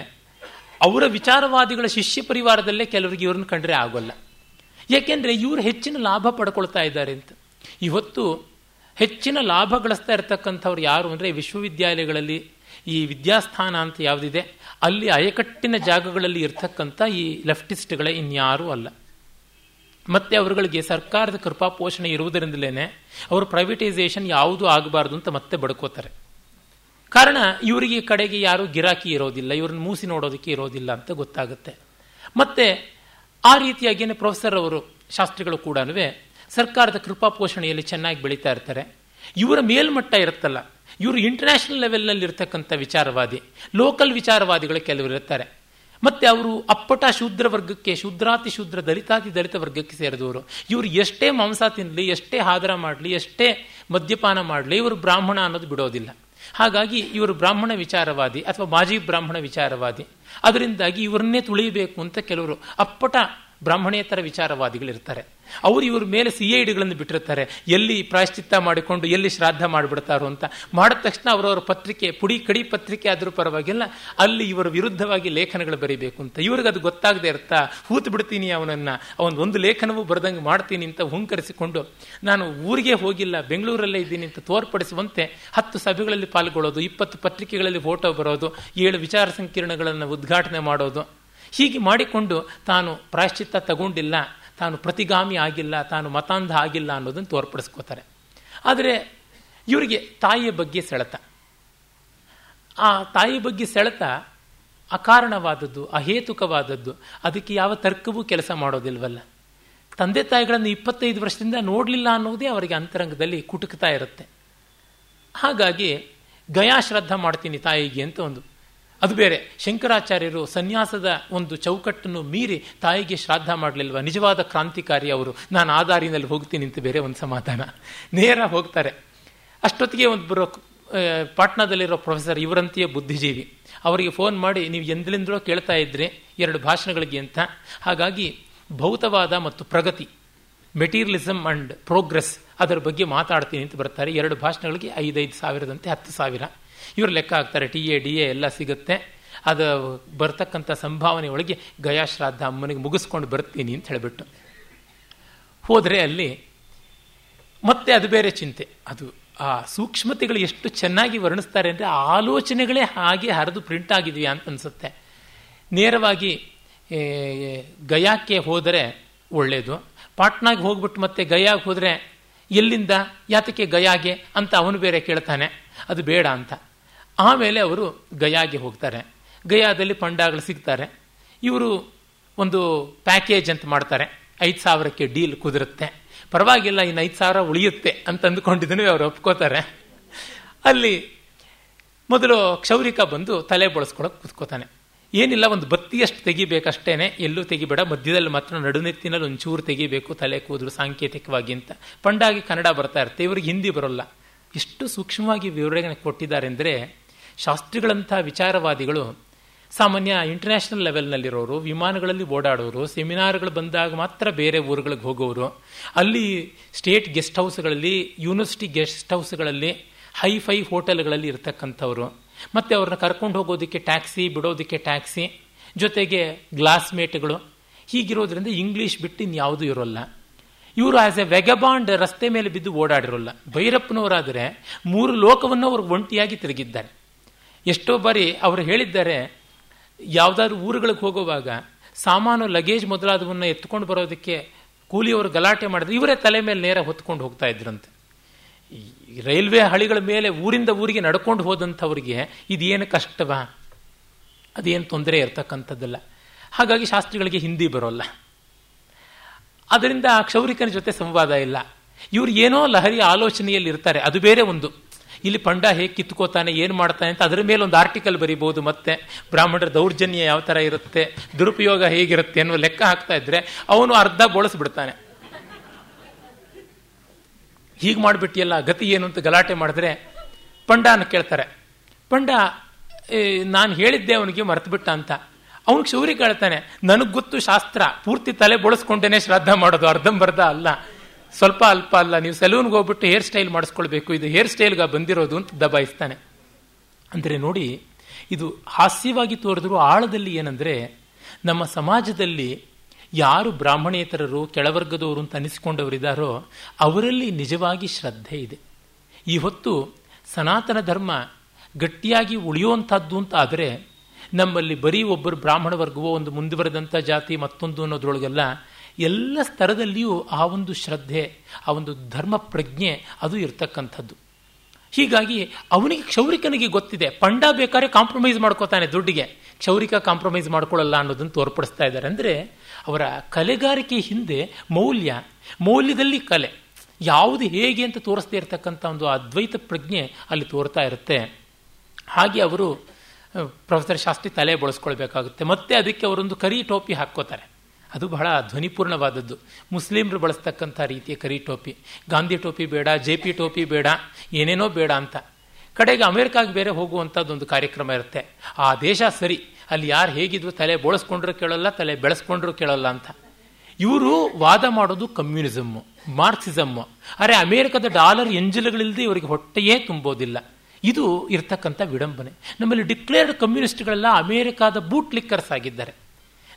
ಅವರ ವಿಚಾರವಾದಿಗಳ ಶಿಷ್ಯ ಪರಿವಾರದಲ್ಲೇ ಕೆಲವರಿಗೆ ಇವ್ರನ್ನ ಕಂಡ್ರೆ ಆಗೋಲ್ಲ. ಯಾಕೆಂದ್ರೆ ಇವರು ಹೆಚ್ಚಿನ ಲಾಭ ಪಡ್ಕೊಳ್ತಾ ಇದ್ದಾರೆ ಅಂತ. ಇವತ್ತು ಹೆಚ್ಚಿನ ಲಾಭ ಗಳಿಸ್ತಾ ಇರ್ತಕ್ಕಂಥವ್ರು ಯಾರು ಅಂದರೆ ವಿಶ್ವವಿದ್ಯಾಲಯಗಳಲ್ಲಿ ಈ ವಿದ್ಯಾಸ್ಥಾನ ಅಂತ ಯಾವುದಿದೆ, ಅಲ್ಲಿ ಅಯಕಟ್ಟಿನ ಜಾಗಗಳಲ್ಲಿ ಇರ್ತಕ್ಕಂಥ ಈ ಲೆಫ್ಟಿಸ್ಟ್ಗಳೇ ಇನ್ಯಾರೂ ಅಲ್ಲ. ಮತ್ತೆ ಅವರುಗಳಿಗೆ ಸರ್ಕಾರದ ಕೃಪಾ ಪೋಷಣೆ ಇರುವುದರಿಂದಲೇ ಅವರು ಪ್ರೈವೇಟೈಸೇಷನ್ ಯಾವುದೂ ಆಗಬಾರ್ದು ಅಂತ ಮತ್ತೆ ಬಡ್ಕೋತಾರೆ. ಕಾರಣ ಇವರಿಗೆ ಕಡೆಗೆ ಯಾರೂ ಗಿರಾಕಿ ಇರೋದಿಲ್ಲ, ಇವ್ರನ್ನ ಮೂಸಿ ನೋಡೋದಕ್ಕೆ ಇರೋದಿಲ್ಲ ಅಂತ ಗೊತ್ತಾಗುತ್ತೆ. ಮತ್ತೆ ಆ ರೀತಿಯಾಗಿಯೇ ಪ್ರೊಫೆಸರ್ ಅವರು, ಶಾಸ್ತ್ರಿಗಳು ಕೂಡ ಸರ್ಕಾರದ ಕೃಪಾ ಪೋಷಣೆಯಲ್ಲಿ ಚೆನ್ನಾಗಿ ಬೆಳೀತಾ ಇರ್ತಾರೆ. ಇವರ ಮೇಲ್ಮಟ್ಟ ಇರುತ್ತಲ್ಲ, ಇವರು ಇಂಟರ್ನ್ಯಾಷನಲ್ ಲೆವೆಲ್ನಲ್ಲಿ ಇರ್ತಕ್ಕಂಥ ವಿಚಾರವಾದಿ ಲೋಕಲ್ ವಿಚಾರವಾದಿಗಳು ಕೆಲವರು ಇರ್ತಾರೆ. ಮತ್ತೆ ಅವರು ಅಪ್ಪಟ ಶೂದ್ರ ವರ್ಗಕ್ಕೆ, ಶೂದ್ರಾತಿ ಶೂದ್ರ ದಲಿತಾತಿ ದಲಿತ ವರ್ಗಕ್ಕೆ ಸೇರಿದವರು. ಇವರು ಎಷ್ಟೇ ಮಾಂಸ ತಿನ್ನಲಿ ಎಷ್ಟೇ ಹಾದರ ಮಾಡಲಿ, ಎಷ್ಟೇ ಮದ್ಯಪಾನ ಮಾಡಲಿ, ಇವರು ಬ್ರಾಹ್ಮಣ ಅನ್ನೋದು ಬಿಡೋದಿಲ್ಲ. ಹಾಗಾಗಿ ಇವರು ಬ್ರಾಹ್ಮಣ ವಿಚಾರವಾದಿ ಅಥವಾ ಮಾಜಿ ಬ್ರಾಹ್ಮಣ ವಿಚಾರವಾದಿ. ಅದರಿಂದಾಗಿ ಇವರನ್ನೇ ತುಳಿಯಬೇಕು ಅಂತ ಕೆಲವರು ಅಪ್ಪಟ ಬ್ರಾಹ್ಮಣೇತರ ವಿಚಾರವಾದಿಗಳಿರ್ತಾರೆ. ಅವರು ಇವ್ರ ಮೇಲೆ ಸಿ ಐ ಡಿಗಳನ್ನು ಬಿಟ್ಟಿರ್ತಾರೆ. ಎಲ್ಲಿ ಪ್ರಾಯಶ್ಚಿತ್ತ ಮಾಡಿಕೊಂಡು, ಎಲ್ಲಿ ಶ್ರಾದ್ದ ಮಾಡಿಬಿಡ್ತಾರೋ ಅಂತ ಮಾಡಿದ ತಕ್ಷಣ ಅವರವರ ಪತ್ರಿಕೆ, ಪುಡಿ ಕಡಿ ಪತ್ರಿಕೆ ಆದರೂ ಪರವಾಗಿಲ್ಲ, ಅಲ್ಲಿ ಇವರ ವಿರುದ್ಧವಾಗಿ ಲೇಖನಗಳು ಬರೀಬೇಕು ಅಂತ. ಇವ್ರಿಗೆ ಅದು ಗೊತ್ತಾಗದೆ ಇರ್ತಾ, ಹೂತು ಬಿಡ್ತೀನಿ ಅವನನ್ನ, ಅವನ ಒಂದು ಲೇಖನವೂ ಬರೆದಂಗೆ ಮಾಡ್ತೀನಿ ಅಂತ ಹುಂಕರಿಸಿಕೊಂಡು, ನಾನು ಊರಿಗೆ ಹೋಗಿಲ್ಲ, ಬೆಂಗಳೂರಲ್ಲೇ ಇದ್ದೀನಿ ಅಂತ ತೋರ್ಪಡಿಸುವಂತೆ ಹತ್ತು ಸಭೆಗಳಲ್ಲಿ ಪಾಲ್ಗೊಳ್ಳೋದು, ಇಪ್ಪತ್ತು ಪತ್ರಿಕೆಗಳಲ್ಲಿ ಫೋಟೋ ಬರೋದು, ಏಳು ವಿಚಾರ ಸಂಕಿರಣಗಳನ್ನು ಉದ್ಘಾಟನೆ ಮಾಡೋದು ಹೀಗೆ ಮಾಡಿಕೊಂಡು ತಾನು ಪ್ರಾಯಶ್ಚಿತ್ತ ತಗೊಂಡಿಲ್ಲ, ತಾನು ಪ್ರತಿಗಾಮಿ ಆಗಿಲ್ಲ, ತಾನು ಮತಾಂಧ ಆಗಿಲ್ಲ ಅನ್ನೋದನ್ನು ತೋರ್ಪಡಿಸ್ಕೋತಾರೆ. ಆದರೆ ಇವರಿಗೆ ತಾಯಿಯ ಬಗ್ಗೆ ಸೆಳೆತ. ಆ ತಾಯಿ ಬಗ್ಗೆ ಸೆಳೆತ ಅಕಾರಣವಾದದ್ದು, ಅಹೇತುಕವಾದದ್ದು. ಅದಕ್ಕೆ ಯಾವ ತರ್ಕವೂ ಕೆಲಸ ಮಾಡೋದಿಲ್ವಲ್ಲ. ತಂದೆ ತಾಯಿಗಳನ್ನು ಇಪ್ಪತ್ತೈದು ವರ್ಷದಿಂದ ನೋಡಲಿಲ್ಲ ಅನ್ನೋದೇ ಅವರಿಗೆ ಅಂತರಂಗದಲ್ಲಿ ಕುಟುಕ್ತಾ ಇರುತ್ತೆ. ಹಾಗಾಗಿ ಗಯಾ ಶ್ರದ್ಧಾ ಮಾಡ್ತೀನಿ ತಾಯಿಗೆ ಅಂತ ಒಂದು ಅದು ಬೇರೆ. ಶಂಕರಾಚಾರ್ಯರು ಸನ್ಯಾಸದ ಒಂದು ಚೌಕಟ್ಟನ್ನು ಮೀರಿ ತಾಯಿಗೆ ಶ್ರಾದ್ದ ಮಾಡಲಿಲ್ವ? ನಿಜವಾದ ಕ್ರಾಂತಿಕಾರಿ ಅವರು. ನಾನು ಆ ದಾರಿನಲ್ಲಿ ಹೋಗ್ತೀನಿ ಅಂತ ಬೇರೆ ಒಂದು ಸಮಾಧಾನ. ನೇರ ಹೋಗ್ತಾರೆ. ಅಷ್ಟೊತ್ತಿಗೆ ಒಂದು ಬರೋ ಪಾಟ್ನಾದಲ್ಲಿರೋ ಪ್ರೊಫೆಸರ್, ಇವರಂತೆಯೇ ಬುದ್ಧಿಜೀವಿ. ಅವರಿಗೆ ಫೋನ್ ಮಾಡಿ, ನೀವು ಎಂದಲಿಂದಲೋ ಕೇಳ್ತಾ ಇದ್ರಿ, ಎರಡು ಭಾಷಣಗಳಿಗೆ ಅಂತ. ಹಾಗಾಗಿ ಭೌತವಾದ ಮತ್ತು ಪ್ರಗತಿ ಮೆಟೀರಿಯಲಿಸಮ್ ಅಂಡ್ ಪ್ರೋಗ್ರೆಸ್, ಅದರ ಬಗ್ಗೆ ಮಾತಾಡ್ತೀನಿ ಅಂತ ಬರ್ತಾರೆ. ಎರಡು ಭಾಷಣಗಳಿಗೆ ಐದೈದು ಸಾವಿರದಂತೆ ಹತ್ತು ಸಾವಿರ. ಇವರು ಲೆಕ್ಕ ಹಾಕ್ತಾರೆ, ಟಿ ಎ, ಡಿ ಎ ಎಲ್ಲ ಸಿಗುತ್ತೆ. ಅದು ಬರ್ತಕ್ಕಂಥ ಸಂಭಾವನೆ ಒಳಗೆ ಗಯಾಶ್ರಾದ್ದ ಅಮ್ಮನಿಗೆ ಮುಗಿಸ್ಕೊಂಡು ಬರ್ತೀನಿ ಅಂತ ಹೇಳಿಬಿಟ್ಟು. ಹೋದರೆ ಅಲ್ಲಿ ಮತ್ತೆ ಅದು ಬೇರೆ ಚಿಂತೆ. ಅದು ಆ ಸೂಕ್ಷ್ಮತೆಗಳು ಎಷ್ಟು ಚೆನ್ನಾಗಿ ವರ್ಣಿಸ್ತಾರೆ ಅಂದರೆ ಆಲೋಚನೆಗಳೇ ಹಾಗೆ ಹರಿದು ಪ್ರಿಂಟ್ ಆಗಿದೆಯಾ ಅಂತ ಅನಿಸುತ್ತೆ. ನೇರವಾಗಿ ಗಯಾಕ್ಕೆ ಹೋದರೆ ಒಳ್ಳೆಯದು ಪಾಟ್ನಾಗೆ ಹೋಗ್ಬಿಟ್ಟು ಮತ್ತೆ ಗಯಾಗೆ ಹೋದರೆ ಎಲ್ಲಿಂದ, ಯಾತಕ್ಕೆ ಗಯಾಗೆ ಅಂತ ಅವನು ಬೇರೆ ಕೇಳ್ತಾನೆ. ಅದು ಬೇಡ ಅಂತ. ಆಮೇಲೆ ಅವರು ಗಯಾಗೆ ಹೋಗ್ತಾರೆ. ಗಯಾದಲ್ಲಿ ಪಂಡಾಗಳು ಸಿಗ್ತಾರೆ. ಇವರು ಒಂದು ಪ್ಯಾಕೇಜ್ ಅಂತ ಮಾಡ್ತಾರೆ. ಐದು ಸಾವಿರಕ್ಕೆ ಡೀಲ್ ಕುದುರುತ್ತೆ. ಪರವಾಗಿಲ್ಲ, ಇನ್ನು ಐದು ಸಾವಿರ ಉಳಿಯುತ್ತೆ ಅಂತ ಅಂದ್ಕೊಂಡಿದ್ದನು ಅವ್ರು ಒಪ್ಕೋತಾರೆ. ಅಲ್ಲಿ ಮೊದಲು ಕ್ಷೌರಿಕ ಬಂದು ತಲೆ ಬಳಸ್ಕೊಳಕ್ಕೆ ಕೂತ್ಕೋತಾನೆ. ಏನಿಲ್ಲ, ಒಂದು ಬತ್ತಿಯಷ್ಟು ತೆಗಿಬೇಕಷ್ಟೇನೆ. ಎಲ್ಲೂ ತೆಗಿಬೇಡ. ಮಧ್ಯದಲ್ಲಿ ಮಾತ್ರ ನಡುನೆತ್ತಿನಲ್ಲಿ ಒಂಚೂರು ತೆಗಿಬೇಕು, ತಲೆ ಕೂದಲು ಸಾಂಕೇತಿಕವಾಗಿ ಅಂತ. ಪಂಡಾಗಿ ಕನ್ನಡ ಬರ್ತಾ ಇರುತ್ತೆ. ಇವ್ರಿಗೆ ಹಿಂದಿ ಬರೋಲ್ಲ. ಎಷ್ಟು ಸೂಕ್ಷ್ಮವಾಗಿ ವಿವರಣೆ ಕೊಟ್ಟಿದ್ದಾರೆ ಅಂದರೆ ಶಾಸ್ತ್ರಿಗಳಂಥ ವಿಚಾರವಾದಿಗಳು ಸಾಮಾನ್ಯ ಇಂಟರ್ನ್ಯಾಷನಲ್ ಲೆವೆಲ್ನಲ್ಲಿರೋರು ವಿಮಾನಗಳಲ್ಲಿ ಓಡಾಡೋರು ಸೆಮಿನಾರ್ಗಳು ಬಂದಾಗ ಮಾತ್ರ ಬೇರೆ ಊರುಗಳಿಗೆ ಹೋಗೋರು. ಅಲ್ಲಿ ಸ್ಟೇಟ್ ಗೆಸ್ಟ್ ಹೌಸ್ಗಳಲ್ಲಿ ಯೂನಿವರ್ಸಿಟಿ ಗೆಸ್ಟ್ ಹೌಸ್ಗಳಲ್ಲಿ ಹೈ ಫೈ ಹೋಟೆಲ್ಗಳಲ್ಲಿ ಇರ್ತಕ್ಕಂಥವ್ರು. ಮತ್ತು ಅವ್ರನ್ನ ಕರ್ಕೊಂಡು ಹೋಗೋದಕ್ಕೆ ಟ್ಯಾಕ್ಸಿ ಬಿಡೋದಕ್ಕೆ ಟ್ಯಾಕ್ಸಿ ಜೊತೆಗೆ ಗ್ಲಾಸ್ಮೇಟ್ಗಳು ಹೀಗಿರೋದ್ರಿಂದ ಇಂಗ್ಲೀಷ್ ಬಿಟ್ಟು ಇನ್ಯಾವುದೂ ಇರೋಲ್ಲ. ಇವರು ಆಸ್ ಎ ವೆಗಬಾಂಡ್ ರಸ್ತೆ ಮೇಲೆ ಬಿದ್ದು ಓಡಾಡಿರೋಲ್ಲ. ಭೈರಪ್ಪನವರಾದರೆ ಮೂರು ಲೋಕವನ್ನು ಅವರು ಒಂಟಿಯಾಗಿ ತಿರುಗಿದ್ದಾರೆ. ಎಷ್ಟೋ ಬಾರಿ ಅವರು ಹೇಳಿದ್ದಾರೆ, ಯಾವುದಾದ್ರೂ ಊರುಗಳಿಗೆ ಹೋಗುವಾಗ ಸಾಮಾನು ಲಗೇಜ್ ಮೊದಲಾದವನ್ನ ಎತ್ಕೊಂಡು ಬರೋದಕ್ಕೆ ಕೂಲಿಯವರು ಗಲಾಟೆ ಮಾಡಿದ್ರೆ, ಇವರೇ ತಲೆ ಮೇಲೆ ನೇರ ಹೊತ್ಕೊಂಡು ಹೋಗ್ತಾ ಇದ್ರಂತೆ. ರೈಲ್ವೆ ಹಳಿಗಳ ಮೇಲೆ ಊರಿಂದ ಊರಿಗೆ ನಡ್ಕೊಂಡು ಹೋದಂಥವ್ರಿಗೆ ಇದೇನು ಕಷ್ಟವಾ? ಅದೇನು ತೊಂದರೆ ಇರ್ತಕ್ಕಂಥದ್ದಲ್ಲ. ಹಾಗಾಗಿ ಶಾಸ್ತ್ರಿಗಳಿಗೆ ಹಿಂದಿ ಬರೋಲ್ಲ. ಅದರಿಂದ ಕ್ಷೌರಿಕನ ಜೊತೆ ಸಂವಾದ ಇಲ್ಲ. ಇವರು ಏನೋ ಲಹರಿ ಆಲೋಚನೆಯಲ್ಲಿ ಇರ್ತಾರೆ ಅದು ಬೇರೆ ಒಂದು. ಇಲ್ಲಿ ಪಂಡ ಹೇಗೆ ಕಿತ್ಕೋತಾನೆ, ಏನು ಮಾಡ್ತಾನೆ ಅಂತ ಅದರ ಮೇಲೆ ಒಂದು ಆರ್ಟಿಕಲ್ ಬರೀಬಹುದು ಮತ್ತೆ. ಬ್ರಾಹ್ಮಣರ ದೌರ್ಜನ್ಯ ಯಾವ ಥರ ಇರುತ್ತೆ, ದುರುಪಯೋಗ ಹೇಗಿರುತ್ತೆ ಅನ್ನೋ ಲೆಕ್ಕ ಹಾಕ್ತಾ ಇದ್ರೆ ಅವನು ಅರ್ಧ ಬೋಳಿಸ್ಬಿಡ್ತಾನೆ. ಹೀಗೆ ಮಾಡಿಬಿಟ್ಟಿಯಲ್ಲ, ಗತಿ ಏನು ಅಂತ ಗಲಾಟೆ ಮಾಡಿದ್ರೆ ಪಂಡಾನ ಕೇಳ್ತಾರೆ. ಪಂಡ ನಾನು ಹೇಳಿದ್ದೆ ಅವನಿಗೆ ಮರೆತುಬಿಟ್ಟ ಅಂತ. ಅವನಿಗೆ ಶೌರಿ ಕೇಳ್ತಾನೆ, ನನಗೆ ಗೊತ್ತು ಶಾಸ್ತ್ರ, ಪೂರ್ತಿ ತಲೆ ಬೋಳಿಸ್ಕೊಂಡೇನೆ ಶ್ರದ್ಧಾ ಮಾಡೋದು, ಅರ್ಧಂಬರ್ಧ ಅಲ್ಲ. ಸ್ವಲ್ಪ ಅಲ್ಪ ಅಲ್ಲ, ನೀವು ಸೆಲೂನ್ಗೆ ಹೋಗ್ಬಿಟ್ಟು ಹೇರ್ ಸ್ಟೈಲ್ ಮಾಡಿಸ್ಕೊಳ್ಬೇಕು. ಇದು ಹೇರ್ ಸ್ಟೈಲ್ಗೆ ಬಂದಿರೋದು ಅಂತ ದಬಾಯಿಸ್ತಾನೆ ಅಂದರೆ ನೋಡಿ, ಇದು ಹಾಸ್ಯವಾಗಿ ತೋರಿದ್ರು ಆಳದಲ್ಲಿ ಏನಂದರೆ, ನಮ್ಮ ಸಮಾಜದಲ್ಲಿ ಯಾರು ಬ್ರಾಹ್ಮಣೇತರರು, ಕೆಳವರ್ಗದವರು ಅಂತ ಅನಿಸಿಕೊಂಡವರಿದ್ದಾರೋ ಅವರಲ್ಲಿ ನಿಜವಾಗಿ ಶ್ರದ್ಧೆ ಇದೆ. ಈ ಹೊತ್ತು ಸನಾತನ ಧರ್ಮ ಗಟ್ಟಿಯಾಗಿ ಉಳಿಯುವಂಥದ್ದು ಅಂತ ಆದರೆ, ನಮ್ಮಲ್ಲಿ ಬರೀ ಒಬ್ಬರು ಬ್ರಾಹ್ಮಣ ವರ್ಗವೋ, ಒಂದು ಮುಂದುವರೆದಂಥ ಜಾತಿ ಮತ್ತೊಂದು ಅನ್ನೋದ್ರೊಳಗೆಲ್ಲ ಎಲ್ಲ ಸ್ತರದಲ್ಲಿಯೂ ಆ ಒಂದು ಶ್ರದ್ಧೆ, ಆ ಒಂದು ಧರ್ಮ ಪ್ರಜ್ಞೆ ಅದು ಇರ್ತಕ್ಕಂಥದ್ದು. ಹೀಗಾಗಿ ಅವನಿಗೆ ಕ್ಷೌರಿಕನಿಗೆ ಗೊತ್ತಿದೆ, ಪಂಡ ಬೇಕಾದ್ರೆ ಕಾಂಪ್ರಮೈಸ್ ಮಾಡ್ಕೋತಾನೆ ದುಡ್ಡಿಗೆ. ಕ್ಷೌರಿಕ ಕಾಂಪ್ರಮೈಸ್ ಮಾಡ್ಕೊಳ್ಳಲ್ಲ ಅನ್ನೋದನ್ನು ತೋರ್ಪಡಿಸ್ತಾ ಇದ್ದಾರೆ. ಅಂದರೆ ಅವರ ಕಲೆಗಾರಿಕೆ ಹಿಂದೆ ಮೌಲ್ಯ, ಮೌಲ್ಯದಲ್ಲಿ ಕಲೆ, ಯಾವುದು ಹೇಗೆ ಅಂತ ತೋರಿಸ್ತಾ ಇರತಕ್ಕಂಥ ಒಂದು ಅದ್ವೈತ ಪ್ರಜ್ಞೆ ಅಲ್ಲಿ ತೋರ್ತಾ ಇರುತ್ತೆ. ಹಾಗೆ ಅವರು ಪ್ರೊಫೆಸರ್ ಶಾಸ್ತ್ರಿ ತಲೆ ಬಳಸ್ಕೊಳ್ಬೇಕಾಗುತ್ತೆ. ಮತ್ತೆ ಅದಕ್ಕೆ ಅವರೊಂದು ಕರಿ ಟೋಪಿ ಹಾಕ್ಕೋತಾರೆ. ಅದು ಬಹಳ ಧ್ವನಿಪೂರ್ಣವಾದದ್ದು. ಮುಸ್ಲಿಮರು ಬಳಸ್ತಕ್ಕಂಥ ರೀತಿಯ ಕರಿ ಟೋಪಿ. ಗಾಂಧಿ ಟೋಪಿ ಬೇಡ, ಜೆ ಪಿ ಟೋಪಿ ಬೇಡ, ಏನೇನೋ ಬೇಡ ಅಂತ. ಕಡೆಗೆ ಅಮೆರಿಕಾಗೆ ಬೇರೆ ಹೋಗುವಂಥದ್ದೊಂದು ಕಾರ್ಯಕ್ರಮ ಇರುತ್ತೆ. ಆ ದೇಶ ಸರಿ, ಅಲ್ಲಿ ಯಾರು ಹೇಗಿದ್ರು ತಲೆ ಬೋಳಿಸ್ಕೊಂಡ್ರು ಕೇಳಲ್ಲ, ತಲೆ ಬೆಳೆಸ್ಕೊಂಡ್ರು ಕೇಳಲ್ಲ ಅಂತ. ಇವರು ವಾದ ಮಾಡೋದು ಕಮ್ಯುನಿಸಮ್ಮು, ಮಾರ್ಕ್ಸಿಸಮ್ಮು. ಅರೆ ಅಮೆರಿಕದ ಡಾಲರ್ ಎಂಜಲುಗಳಿಲ್ಲದೆ ಇವರಿಗೆ ಹೊಟ್ಟೆಯೇ ತುಂಬೋದಿಲ್ಲ. ಇದು ಇರ್ತಕ್ಕಂಥ ವಿಡಂಬನೆ. ನಮ್ಮಲ್ಲಿ ಡಿಕ್ಲೇರ್ಡ್ ಕಮ್ಯುನಿಸ್ಟ್ಗಳೆಲ್ಲ ಅಮೆರಿಕಾದ ಬೂಟ್ ಲಿಕ್ಕರ್ಸ್ ಆಗಿದ್ದಾರೆ.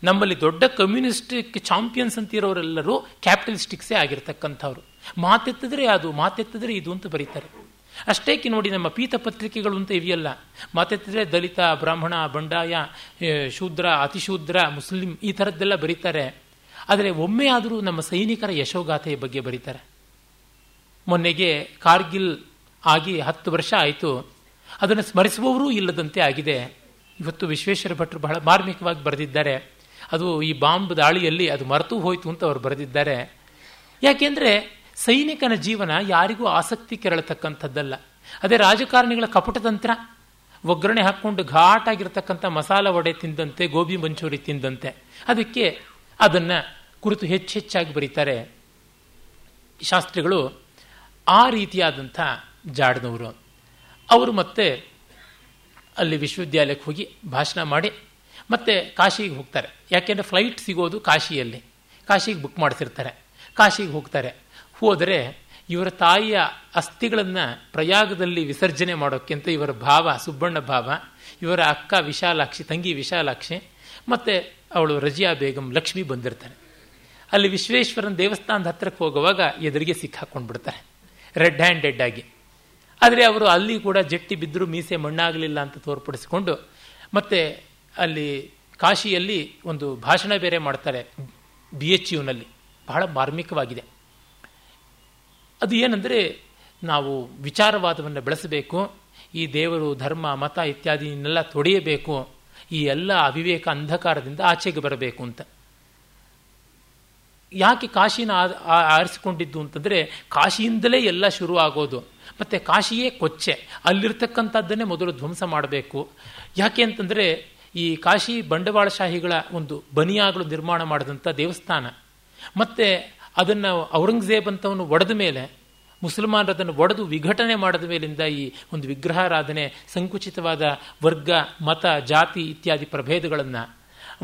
ನಮ್ಮಲ್ಲಿ ದೊಡ್ಡ ಕಮ್ಯುನಿಸ್ಟಿಕ್ ಚಾಂಪಿಯನ್ಸ್ ಅಂತಿರೋರೆಲ್ಲರೂ ಕ್ಯಾಪಿಟಲಿಸ್ಟಿಕ್ಸೇ ಆಗಿರ್ತಕ್ಕಂಥವ್ರು. ಮಾತೆತ್ತಿದ್ರೆ ಅದು, ಮಾತೆತ್ತಿದ್ರೆ ಇದು ಅಂತ ಬರೀತಾರೆ. ಅಷ್ಟೇಕೆ ನೋಡಿ ನಮ್ಮ ಪೀತ ಪತ್ರಿಕೆಗಳು ಅಂತ ಇವೆಯಲ್ಲ. ಮಾತೆತ್ತಿದ್ರೆ ದಲಿತ, ಬ್ರಾಹ್ಮಣ, ಬಂಡಾಯ ಶೂದ್ರ, ಅತಿಶೂದ್ರ, ಮುಸ್ಲಿಂ ಈ ಥರದ್ದೆಲ್ಲ ಬರೀತಾರೆ. ಆದರೆ ಒಮ್ಮೆ ಆದರೂ ನಮ್ಮ ಸೈನಿಕರ ಯಶೋಗಾಥೆಯ ಬಗ್ಗೆ ಬರೀತಾರೆ. ಮೊನ್ನೆಗೆ ಕಾರ್ಗಿಲ್ ಆಗಿ ಹತ್ತು ವರ್ಷ ಆಯಿತು. ಅದನ್ನು ಸ್ಮರಿಸುವವರೂ ಇಲ್ಲದಂತೆ ಆಗಿದೆ. ಇವತ್ತು ವಿಶ್ವೇಶ್ವರ ಭಟ್ರು ಬಹಳ ಮಾರ್ಮಿಕವಾಗಿ ಬರೆದಿದ್ದಾರೆ. ಅದು ಈ ಬಾಂಬ್ ದಾಳಿಯಲ್ಲಿ ಅದು ಮರೆತು ಹೋಯಿತು ಅಂತ ಅವರು ಬರೆದಿದ್ದಾರೆ. ಯಾಕೆಂದರೆ ಸೈನಿಕನ ಜೀವನ ಯಾರಿಗೂ ಆಸಕ್ತಿ ಕೆರಳತಕ್ಕಂಥದ್ದಲ್ಲ. ಅದೇ ರಾಜಕಾರಣಿಗಳ ಕಪಟತಂತ್ರ ಒಗ್ಗರಣೆ ಹಾಕ್ಕೊಂಡು ಘಾಟಾಗಿರ್ತಕ್ಕಂಥ ಮಸಾಲ ವಡೆ ತಿಂದಂತೆ, ಗೋಬಿ ಮಂಚೂರಿ ತಿಂದಂತೆ. ಅದಕ್ಕೆ ಅದನ್ನು ಕುರಿತು ಹೆಚ್ಚು ಹೆಚ್ಚಾಗಿ ಬರೀತಾರೆ ಶಾಸ್ತ್ರಿಗಳು. ಆ ರೀತಿಯಾದಂಥ ಜಾಡ್ನವರು. ಅವರು ಮತ್ತೆ ಅಲ್ಲಿ ವಿಶ್ವವಿದ್ಯಾಲಯಕ್ಕೆ ಹೋಗಿ ಭಾಷಣ ಮಾಡಿ ಮತ್ತೆ ಕಾಶಿಗೆ ಹೋಗ್ತಾರೆ. ಯಾಕೆಂದರೆ ಫ್ಲೈಟ್ ಸಿಗೋದು ಕಾಶಿಯಲ್ಲಿ. ಕಾಶಿಗೆ ಬುಕ್ ಮಾಡಿಸಿರ್ತಾರೆ ಕಾಶಿಗೆ ಹೋಗ್ತಾರೆ. ಹೋದರೆ ಇವರ ತಾಯಿಯ ಅಸ್ಥಿಗಳನ್ನು ಪ್ರಯಾಗದಲ್ಲಿ ವಿಸರ್ಜನೆ ಮಾಡೋಕ್ಕಿಂತ ಇವರ ಭಾವ, ಸುಬ್ಬಣ್ಣ ಭಾವ, ಇವರ ಅಕ್ಕ ವಿಶಾಲಾಕ್ಷಿ, ತಂಗಿ ವಿಶಾಲಾಕ್ಷಿ, ಮತ್ತು ಅವಳು ರಜಿಯಾ ಬೇಗಂ, ಲಕ್ಷ್ಮಿ ಬಂದಿರ್ತಾರೆ. ಅಲ್ಲಿ ವಿಶ್ವೇಶ್ವರನ ದೇವಸ್ಥಾನದ ಹತ್ತಿರಕ್ಕೆ ಹೋಗುವಾಗ ಎದುರಿಗೆ ಸಿಕ್ಕಾಕೊಂಡು ಬಿಡ್ತಾರೆ ರೆಡ್ ಹ್ಯಾಂಡೆಡ್ ಆಗಿ. ಆದರೆ ಅವರು ಅಲ್ಲಿ ಕೂಡ ಜಟ್ಟಿ ಬಿದ್ದರೂ ಮೀಸೆ ಮಣ್ಣಾಗಲಿಲ್ಲ ಅಂತ ತೋರ್ಪಡಿಸಿಕೊಂಡು ಮತ್ತೆ ಅಲ್ಲಿ ಕಾಶಿಯಲ್ಲಿ ಒಂದು ಭಾಷಣ ಬೇರೆ ಮಾಡ್ತಾರೆ ಬಿ ಎಚ್ ಯುನಲ್ಲಿ ಬಹಳ ಮಾರ್ಮಿಕವಾಗಿದೆ. ಅದು ಏನಂದರೆ ನಾವು ವಿಚಾರವಾದವನ್ನು ಬೆಳೆಸಬೇಕು, ಈ ದೇವರು, ಧರ್ಮ, ಮತ ಇತ್ಯಾದಿನೆಲ್ಲ ತೊಡೆಯಬೇಕು, ಈ ಎಲ್ಲ ಅವಿವೇಕ ಅಂಧಕಾರದಿಂದ ಆಚೆಗೆ ಬರಬೇಕು ಅಂತ. ಯಾಕೆ ಕಾಶಿನ ಆರಿಸಿಕೊಂಡಿದ್ದು ಅಂತಂದರೆ ಕಾಶಿಯಿಂದಲೇ ಎಲ್ಲ ಶುರು ಆಗೋದು. ಮತ್ತು ಕಾಶಿಯೇ ಕೊಚ್ಚೆ. ಅಲ್ಲಿರ್ತಕ್ಕಂಥದ್ದನ್ನೇ ಮೊದಲು ಧ್ವಂಸ ಮಾಡಬೇಕು. ಯಾಕೆ ಅಂತಂದರೆ ಈ ಕಾಶಿ ಬಂಡವಾಳಶಾಹಿಗಳ ಒಂದು ಬನಿಯಾಗಳು ನಿರ್ಮಾಣ ಮಾಡಿದಂಥ ದೇವಸ್ಥಾನ. ಮತ್ತು ಅದನ್ನು ಔರಂಗಜೇಬ್ ಅಂತವನು ಒಡೆದ ಮೇಲೆ ಮುಸಲ್ಮಾನರು ಅದನ್ನು ಒಡೆದು ವಿಘಟನೆ ಮಾಡಿದ ಮೇಲಿಂದ ಈ ಒಂದು ವಿಗ್ರಹಾರಾಧನೆ, ಸಂಕುಚಿತವಾದ ವರ್ಗ, ಮತ, ಜಾತಿ ಇತ್ಯಾದಿ ಪ್ರಭೇದಗಳನ್ನು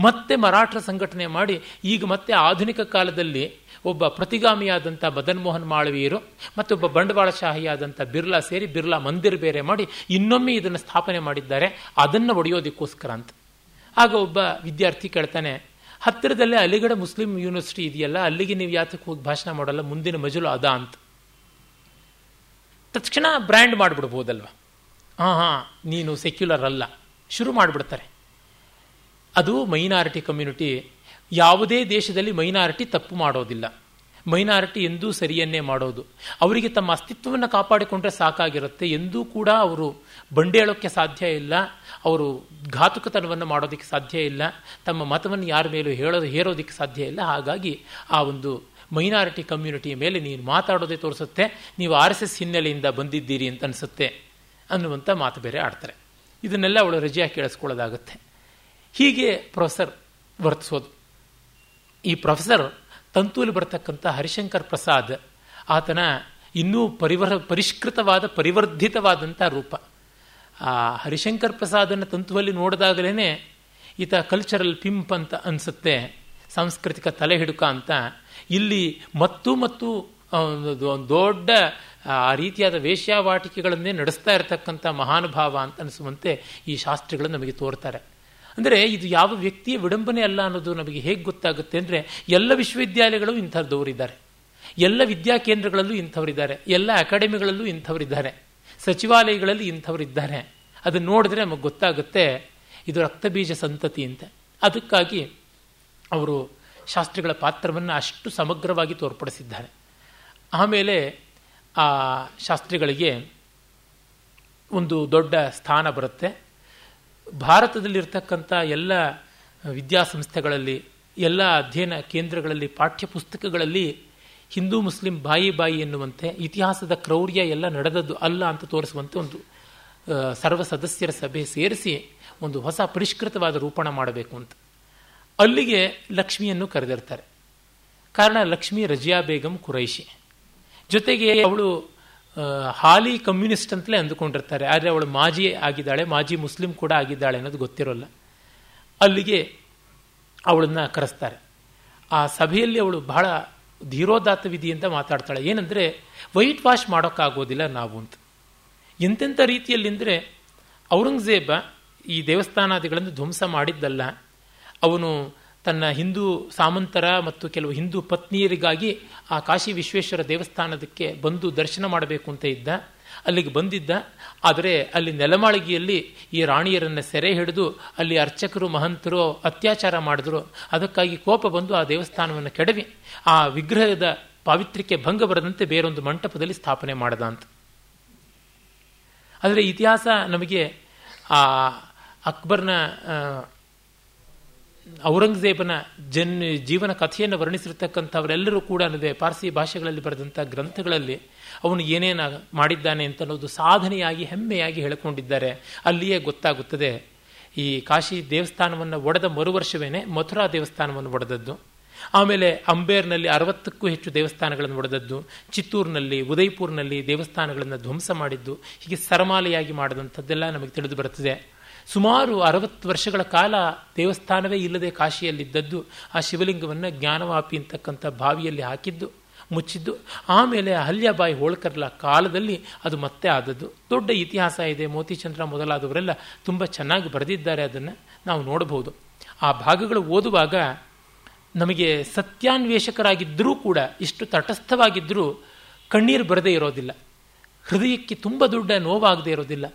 ಮತ್ತೆ ಮರಾಠರ ಸಂಘಟನೆ ಮಾಡಿ ಈಗ ಮತ್ತೆ ಆಧುನಿಕ ಕಾಲದಲ್ಲಿ ಒಬ್ಬ ಪ್ರತಿಗಾಮಿಯಾದಂಥ ಮದನ್ ಮೋಹನ್ ಮಾಳವೀಯರು ಮತ್ತೊಬ್ಬ ಬಂಡವಾಳಶಾಹಿಯಾದಂಥ ಬಿರ್ಲಾ ಸೇರಿ ಬಿರ್ಲಾ ಮಂದಿರ್ ಬೇರೆ ಮಾಡಿ ಇನ್ನೊಮ್ಮೆ ಇದನ್ನು ಸ್ಥಾಪನೆ ಮಾಡಿದ್ದಾರೆ. ಅದನ್ನು ಒಡೆಯೋದಕ್ಕೋಸ್ಕರ ಅಂತ. ಆಗ ಒಬ್ಬ ವಿದ್ಯಾರ್ಥಿ ಕೇಳ್ತಾನೆ, ಹತ್ತಿರದಲ್ಲೇ ಅಲಿಗಢ ಮುಸ್ಲಿಂ ಯೂನಿವರ್ಸಿಟಿ ಇದೆಯಲ್ಲ, ಅಲ್ಲಿಗೆ ನೀವು ಯಾತಕ್ಕೆ ಹೋಗಿ ಭಾಷಣ ಮಾಡಲ್ಲ, ಮುಂದಿನ ಮಜಲು ಅದ ಅಂತ. ತಕ್ಷಣ ಬ್ರ್ಯಾಂಡ್ ಮಾಡಿಬಿಡ್ಬೋದಲ್ವ? ಹಾಂ ಹಾಂ, ನೀನು ಸೆಕ್ಯುಲರ್ ಅಲ್ಲ. ಶುರು ಮಾಡಿಬಿಡ್ತಾರೆ. ಅದು ಮೈನಾರಿಟಿ ಕಮ್ಯುನಿಟಿ ಯಾವುದೇ ದೇಶದಲ್ಲಿ ಮೈನಾರಿಟಿ ತಪ್ಪು ಮಾಡೋದಿಲ್ಲ. ಮೈನಾರಿಟಿ ಎಂದೂ ಸರಿಯನ್ನೇ ಮಾಡೋದು. ಅವರಿಗೆ ತಮ್ಮ ಅಸ್ತಿತ್ವವನ್ನು ಕಾಪಾಡಿಕೊಂಡ್ರೆ ಸಾಕಾಗಿರುತ್ತೆ. ಎಂದೂ ಕೂಡ ಅವರು ಬಂಡೇಳೋಕ್ಕೆ ಸಾಧ್ಯ ಇಲ್ಲ. ಅವರು ಘಾತುಕತನವನ್ನು ಮಾಡೋದಕ್ಕೆ ಸಾಧ್ಯ ಇಲ್ಲ. ತಮ್ಮ ಮತವನ್ನು ಯಾರ ಮೇಲೂ ಹೇಳೋದು ಹೇರೋದಕ್ಕೆ ಸಾಧ್ಯ ಇಲ್ಲ. ಹಾಗಾಗಿ ಆ ಒಂದು ಮೈನಾರಿಟಿ ಕಮ್ಯುನಿಟಿಯ ಮೇಲೆ ನೀನು ಮಾತಾಡೋದೇ ತೋರಿಸುತ್ತೆ. ನೀವು ಆರ್ ಎಸ್ ಎಸ್ ಹಿನ್ನೆಲೆಯಿಂದ ಬಂದಿದ್ದೀರಿ ಅಂತ ಅನಿಸುತ್ತೆ ಅನ್ನುವಂಥ ಮಾತು ಬೇರೆ ಆಡ್ತಾರೆ. ಇದನ್ನೆಲ್ಲ ಅವಳು ರಜೆಯಾಗಿ ಕೇಳಿಸ್ಕೊಳ್ಳೋದಾಗುತ್ತೆ. ಹೀಗೆ ಪ್ರೊಫೆಸರ್ ವರ್ತಿಸೋದು. ಈ ಪ್ರೊಫೆಸರ್ ತಂತೂಲಿ ಬರ್ತಕ್ಕಂಥ ಹರಿಶಂಕರ್ ಪ್ರಸಾದ್ ಆತನ ಇನ್ನೂ ಪರಿವರ್, ಪರಿಷ್ಕೃತವಾದ, ಪರಿವರ್ಧಿತವಾದಂಥ ರೂಪ. ಆ ಹರಿಶಂಕರ್ ಪ್ರಸಾದನ್ನು ತಂತುವಲ್ಲಿ ನೋಡಿದಾಗಲೇ ಈತ ಕಲ್ಚರಲ್ ಪಿಂಪ್ ಅಂತ ಅನಿಸುತ್ತೆ, ಸಾಂಸ್ಕೃತಿಕ ತಲೆ ಹಿಡುಕ ಅಂತ. ಇಲ್ಲಿ ಮತ್ತು ಮತ್ತು ಒಂದು ದೊಡ್ಡ, ಆ ರೀತಿಯಾದ ವೇಶ್ಯಾವಾಟಿಕೆಗಳನ್ನೇ ನಡೆಸ್ತಾ ಇರತಕ್ಕಂಥ ಮಹಾನುಭಾವ ಅಂತ ಅನಿಸುವಂತೆ ಈ ಶಾಸ್ತ್ರಿಗಳು ನಮಗೆ ತೋರ್ತಾರೆ. ಅಂದರೆ ಇದು ಯಾವ ವ್ಯಕ್ತಿಯ ವಿಡಂಬನೆ ಅಲ್ಲ ಅನ್ನೋದು ನಮಗೆ ಹೇಗೆ ಗೊತ್ತಾಗುತ್ತೆ ಅಂದರೆ ಎಲ್ಲ ವಿಶ್ವವಿದ್ಯಾಲಯಗಳು ಇಂಥದ್ದವರಿದ್ದಾರೆ ಎಲ್ಲ ವಿದ್ಯಾಕೇಂದ್ರಗಳಲ್ಲೂ ಇಂಥವರಿದ್ದಾರೆ. ಎಲ್ಲ ಅಕಾಡೆಮಿಗಳಲ್ಲೂ ಇಂಥವರಿದ್ದಾರೆ. ಸಚಿವಾಲಯಗಳಲ್ಲಿ ಇಂಥವರಿದ್ದಾರೆ. ಅದನ್ನು ನೋಡಿದ್ರೆ ನಮಗೆ ಗೊತ್ತಾಗುತ್ತೆ ಇದು ರಕ್ತಬೀಜ ಸಂತತಿ ಅಂತ. ಅದಕ್ಕಾಗಿ ಅವರು ಶಾಸ್ತ್ರಿಗಳ ಪಾತ್ರವನ್ನು ಅಷ್ಟು ಸಮಗ್ರವಾಗಿ ತೋರ್ಪಡಿಸಿದ್ದಾರೆ. ಆಮೇಲೆ ಆ ಶಾಸ್ತ್ರಿಗಳಿಗೆ ಒಂದು ದೊಡ್ಡ ಸ್ಥಾನ ಬರುತ್ತೆ. ಭಾರತದಲ್ಲಿರ್ತಕ್ಕಂಥ ಎಲ್ಲ ವಿದ್ಯಾಸಂಸ್ಥೆಗಳಲ್ಲಿ, ಎಲ್ಲ ಅಧ್ಯಯನ ಕೇಂದ್ರಗಳಲ್ಲಿ, ಪಾಠ್ಯಪುಸ್ತಕಗಳಲ್ಲಿ ಹಿಂದೂ, ಮುಸ್ಲಿಂ, ಬಾಯಿ ಬಾಯಿ ಎನ್ನುವಂತೆ ಇತಿಹಾಸದ ಕ್ರೌರ್ಯ ಎಲ್ಲ ನಡೆದದ್ದು ಅಲ್ಲ ಅಂತ ತೋರಿಸುವಂತೆ ಒಂದು ಸರ್ವ ಸದಸ್ಯರ ಸಭೆ ಸೇರಿಸಿ ಒಂದು ಹೊಸ ಪರಿಷ್ಕೃತವಾದ ರೂಪಣ ಮಾಡಬೇಕು ಅಂತ. ಅಲ್ಲಿಗೆ ಲಕ್ಷ್ಮಿಯನ್ನು ಕರೆದಿರ್ತಾರೆ. ಕಾರಣ ಲಕ್ಷ್ಮಿ ರಜಿಯಾ ಬೇಗಂ ಕುರೈಶಿ ಜೊತೆಗೆ ಅವಳು ಹಾಲಿ ಕಮ್ಯುನಿಸ್ಟ್ ಅಂತಲೇ ಅಂದುಕೊಂಡಿರ್ತಾರೆ. ಆದರೆ ಅವಳು ಮಾಜಿ ಆಗಿದ್ದಾಳೆ, ಮಾಜಿ ಮುಸ್ಲಿಂ ಕೂಡ ಆಗಿದ್ದಾಳೆ ಅನ್ನೋದು ಗೊತ್ತಿರೋಲ್ಲ. ಅಲ್ಲಿಗೆ ಅವಳನ್ನು ಕರೆಸ್ತಾರೆ. ಆ ಸಭೆಯಲ್ಲಿ ಅವಳು ಬಹಳ ಧೀರೋದಾತ ವಿಧಿಯಿಂದ ಮಾತಾಡ್ತಾಳೆ. ಏನಂದರೆ ವೈಟ್ ವಾಶ್ ಮಾಡೋಕ್ಕಾಗೋದಿಲ್ಲ ನಾವು ಅಂತ. ಎಂತೆಂಥ ರೀತಿಯಲ್ಲಿ ಅಂದರೆ ಔರಂಗಜೇಬ ಈ ದೇವಸ್ಥಾನಾದಿಗಳನ್ನು ಧ್ವಂಸ ಮಾಡಿದ್ದಲ್ಲ. ಅವನು ತನ್ನ ಹಿಂದೂ ಸಾಮಂತರ ಮತ್ತು ಕೆಲವು ಹಿಂದೂ ಪತ್ನಿಯರಿಗಾಗಿ ಆ ಕಾಶಿ ವಿಶ್ವೇಶ್ವರ ದೇವಸ್ಥಾನದಕ್ಕೆ ಬಂದು ದರ್ಶನ ಮಾಡಬೇಕು ಅಂತ ಇದ್ದ. ಅಲ್ಲಿಗೆ ಬಂದಿದ್ದ. ಆದರೆ ಅಲ್ಲಿ ನೆಲಮಾಳಿಗೆಯಲ್ಲಿ ಈ ರಾಣಿಯರನ್ನು ಸೆರೆ ಹಿಡಿದು ಅಲ್ಲಿ ಅರ್ಚಕರು, ಮಹಂತರು ಅತ್ಯಾಚಾರ ಮಾಡಿದ್ರು. ಅದಕ್ಕಾಗಿ ಕೋಪ ಬಂದು ಆ ದೇವಸ್ಥಾನವನ್ನು ಕೆಡವಿ. ಆ ವಿಗ್ರಹದ ಪಾವಿತ್ರ್ಯಕ್ಕೆ ಭಂಗ ಬರದಂತೆ ಬೇರೊಂದು ಮಂಟಪದಲ್ಲಿ ಸ್ಥಾಪನೆ ಮಾಡದ ಅಂತ. ಆದರೆ ಇತಿಹಾಸ ನಮಗೆ ಆ ಅಕ್ಬರ್ನ ಔರಂಗಜೇಬನ ಜನ್ ಜೀವನ ಕಥೆಯನ್ನು ವರ್ಣಿಸಿರ್ತಕ್ಕಂಥವರೆಲ್ಲರೂ ಕೂಡ ಅಲ್ಲದೆ ಪಾರ್ಸಿ ಭಾಷೆಗಳಲ್ಲಿ ಬರೆದಂಥ ಗ್ರಂಥಗಳಲ್ಲಿ ಅವನು ಏನೇನು ಮಾಡಿದ್ದಾನೆ ಅಂತ ಅನ್ನೋದು ಸಾಧನೆಯಾಗಿ, ಹೆಮ್ಮೆಯಾಗಿ ಹೇಳಿಕೊಂಡಿದ್ದಾರೆ. ಅಲ್ಲಿಯೇ ಗೊತ್ತಾಗುತ್ತದೆ, ಈ ಕಾಶಿ ದೇವಸ್ಥಾನವನ್ನು ಒಡೆದ ಮರುವರ್ಷವೇನೆ ಮಥುರಾ ದೇವಸ್ಥಾನವನ್ನು ಒಡೆದದ್ದು. ಆಮೇಲೆ ಅಂಬೇರ್ನಲ್ಲಿ ಅರವತ್ತಕ್ಕೂ ಹೆಚ್ಚು ದೇವಸ್ಥಾನಗಳನ್ನು ಒಡೆದದ್ದು. ಚಿತ್ತೂರಿನಲ್ಲಿ, ಉದಯ್ಪುರ್ನಲ್ಲಿ ದೇವಸ್ಥಾನಗಳನ್ನು ಧ್ವಂಸ ಮಾಡಿದ್ದು. ಹೀಗೆ ಸರಮಾಲೆಯಾಗಿ ಮಾಡಿದಂಥದ್ದೆಲ್ಲ ನಮಗೆ ತಿಳಿದು ಬರುತ್ತದೆ. ಸುಮಾರು ಅರವತ್ತು ವರ್ಷಗಳ ಕಾಲ ದೇವಸ್ಥಾನವೇ ಇಲ್ಲದೆ ಕಾಶಿಯಲ್ಲಿದ್ದದ್ದು, ಆ ಶಿವಲಿಂಗವನ್ನು ಜ್ಞಾನವಾಪಿ ಅಂತಕ್ಕಂಥ ಬಾವಿಯಲ್ಲಿ ಹಾಕಿದ್ದು, ಮುಚ್ಚಿದ್ದು, ಆಮೇಲೆ ಅಹಲ್ಯಾಬಾಯಿ ಹೋಳ್ಕರ್ಲ ಕಾಲದಲ್ಲಿ ಅದು ಮತ್ತೆ ಆದದ್ದು. ದೊಡ್ಡ ಇತಿಹಾಸ ಇದೆ, ಮೋತಿಚಂದ್ರ ಮೊದಲಾದವರೆಲ್ಲ ತುಂಬ ಚೆನ್ನಾಗಿ ಬರೆದಿದ್ದಾರೆ, ಅದನ್ನು ನಾವು ನೋಡಬಹುದು. ಆ ಭಾಗಗಳು ಓದುವಾಗ ನಮಗೆ ಸತ್ಯಾನ್ವೇಷಕರಾಗಿದ್ದರೂ ಕೂಡ, ಇಷ್ಟು ತಟಸ್ಥವಾಗಿದ್ದರೂ ಕಣ್ಣೀರು ಬರದೇ ಇರೋದಿಲ್ಲ. ಹೃದಯಕ್ಕೆ ತುಂಬ ದೊಡ್ಡ ನೋವಾಗದೇ ಇರೋದಿಲ್ಲ.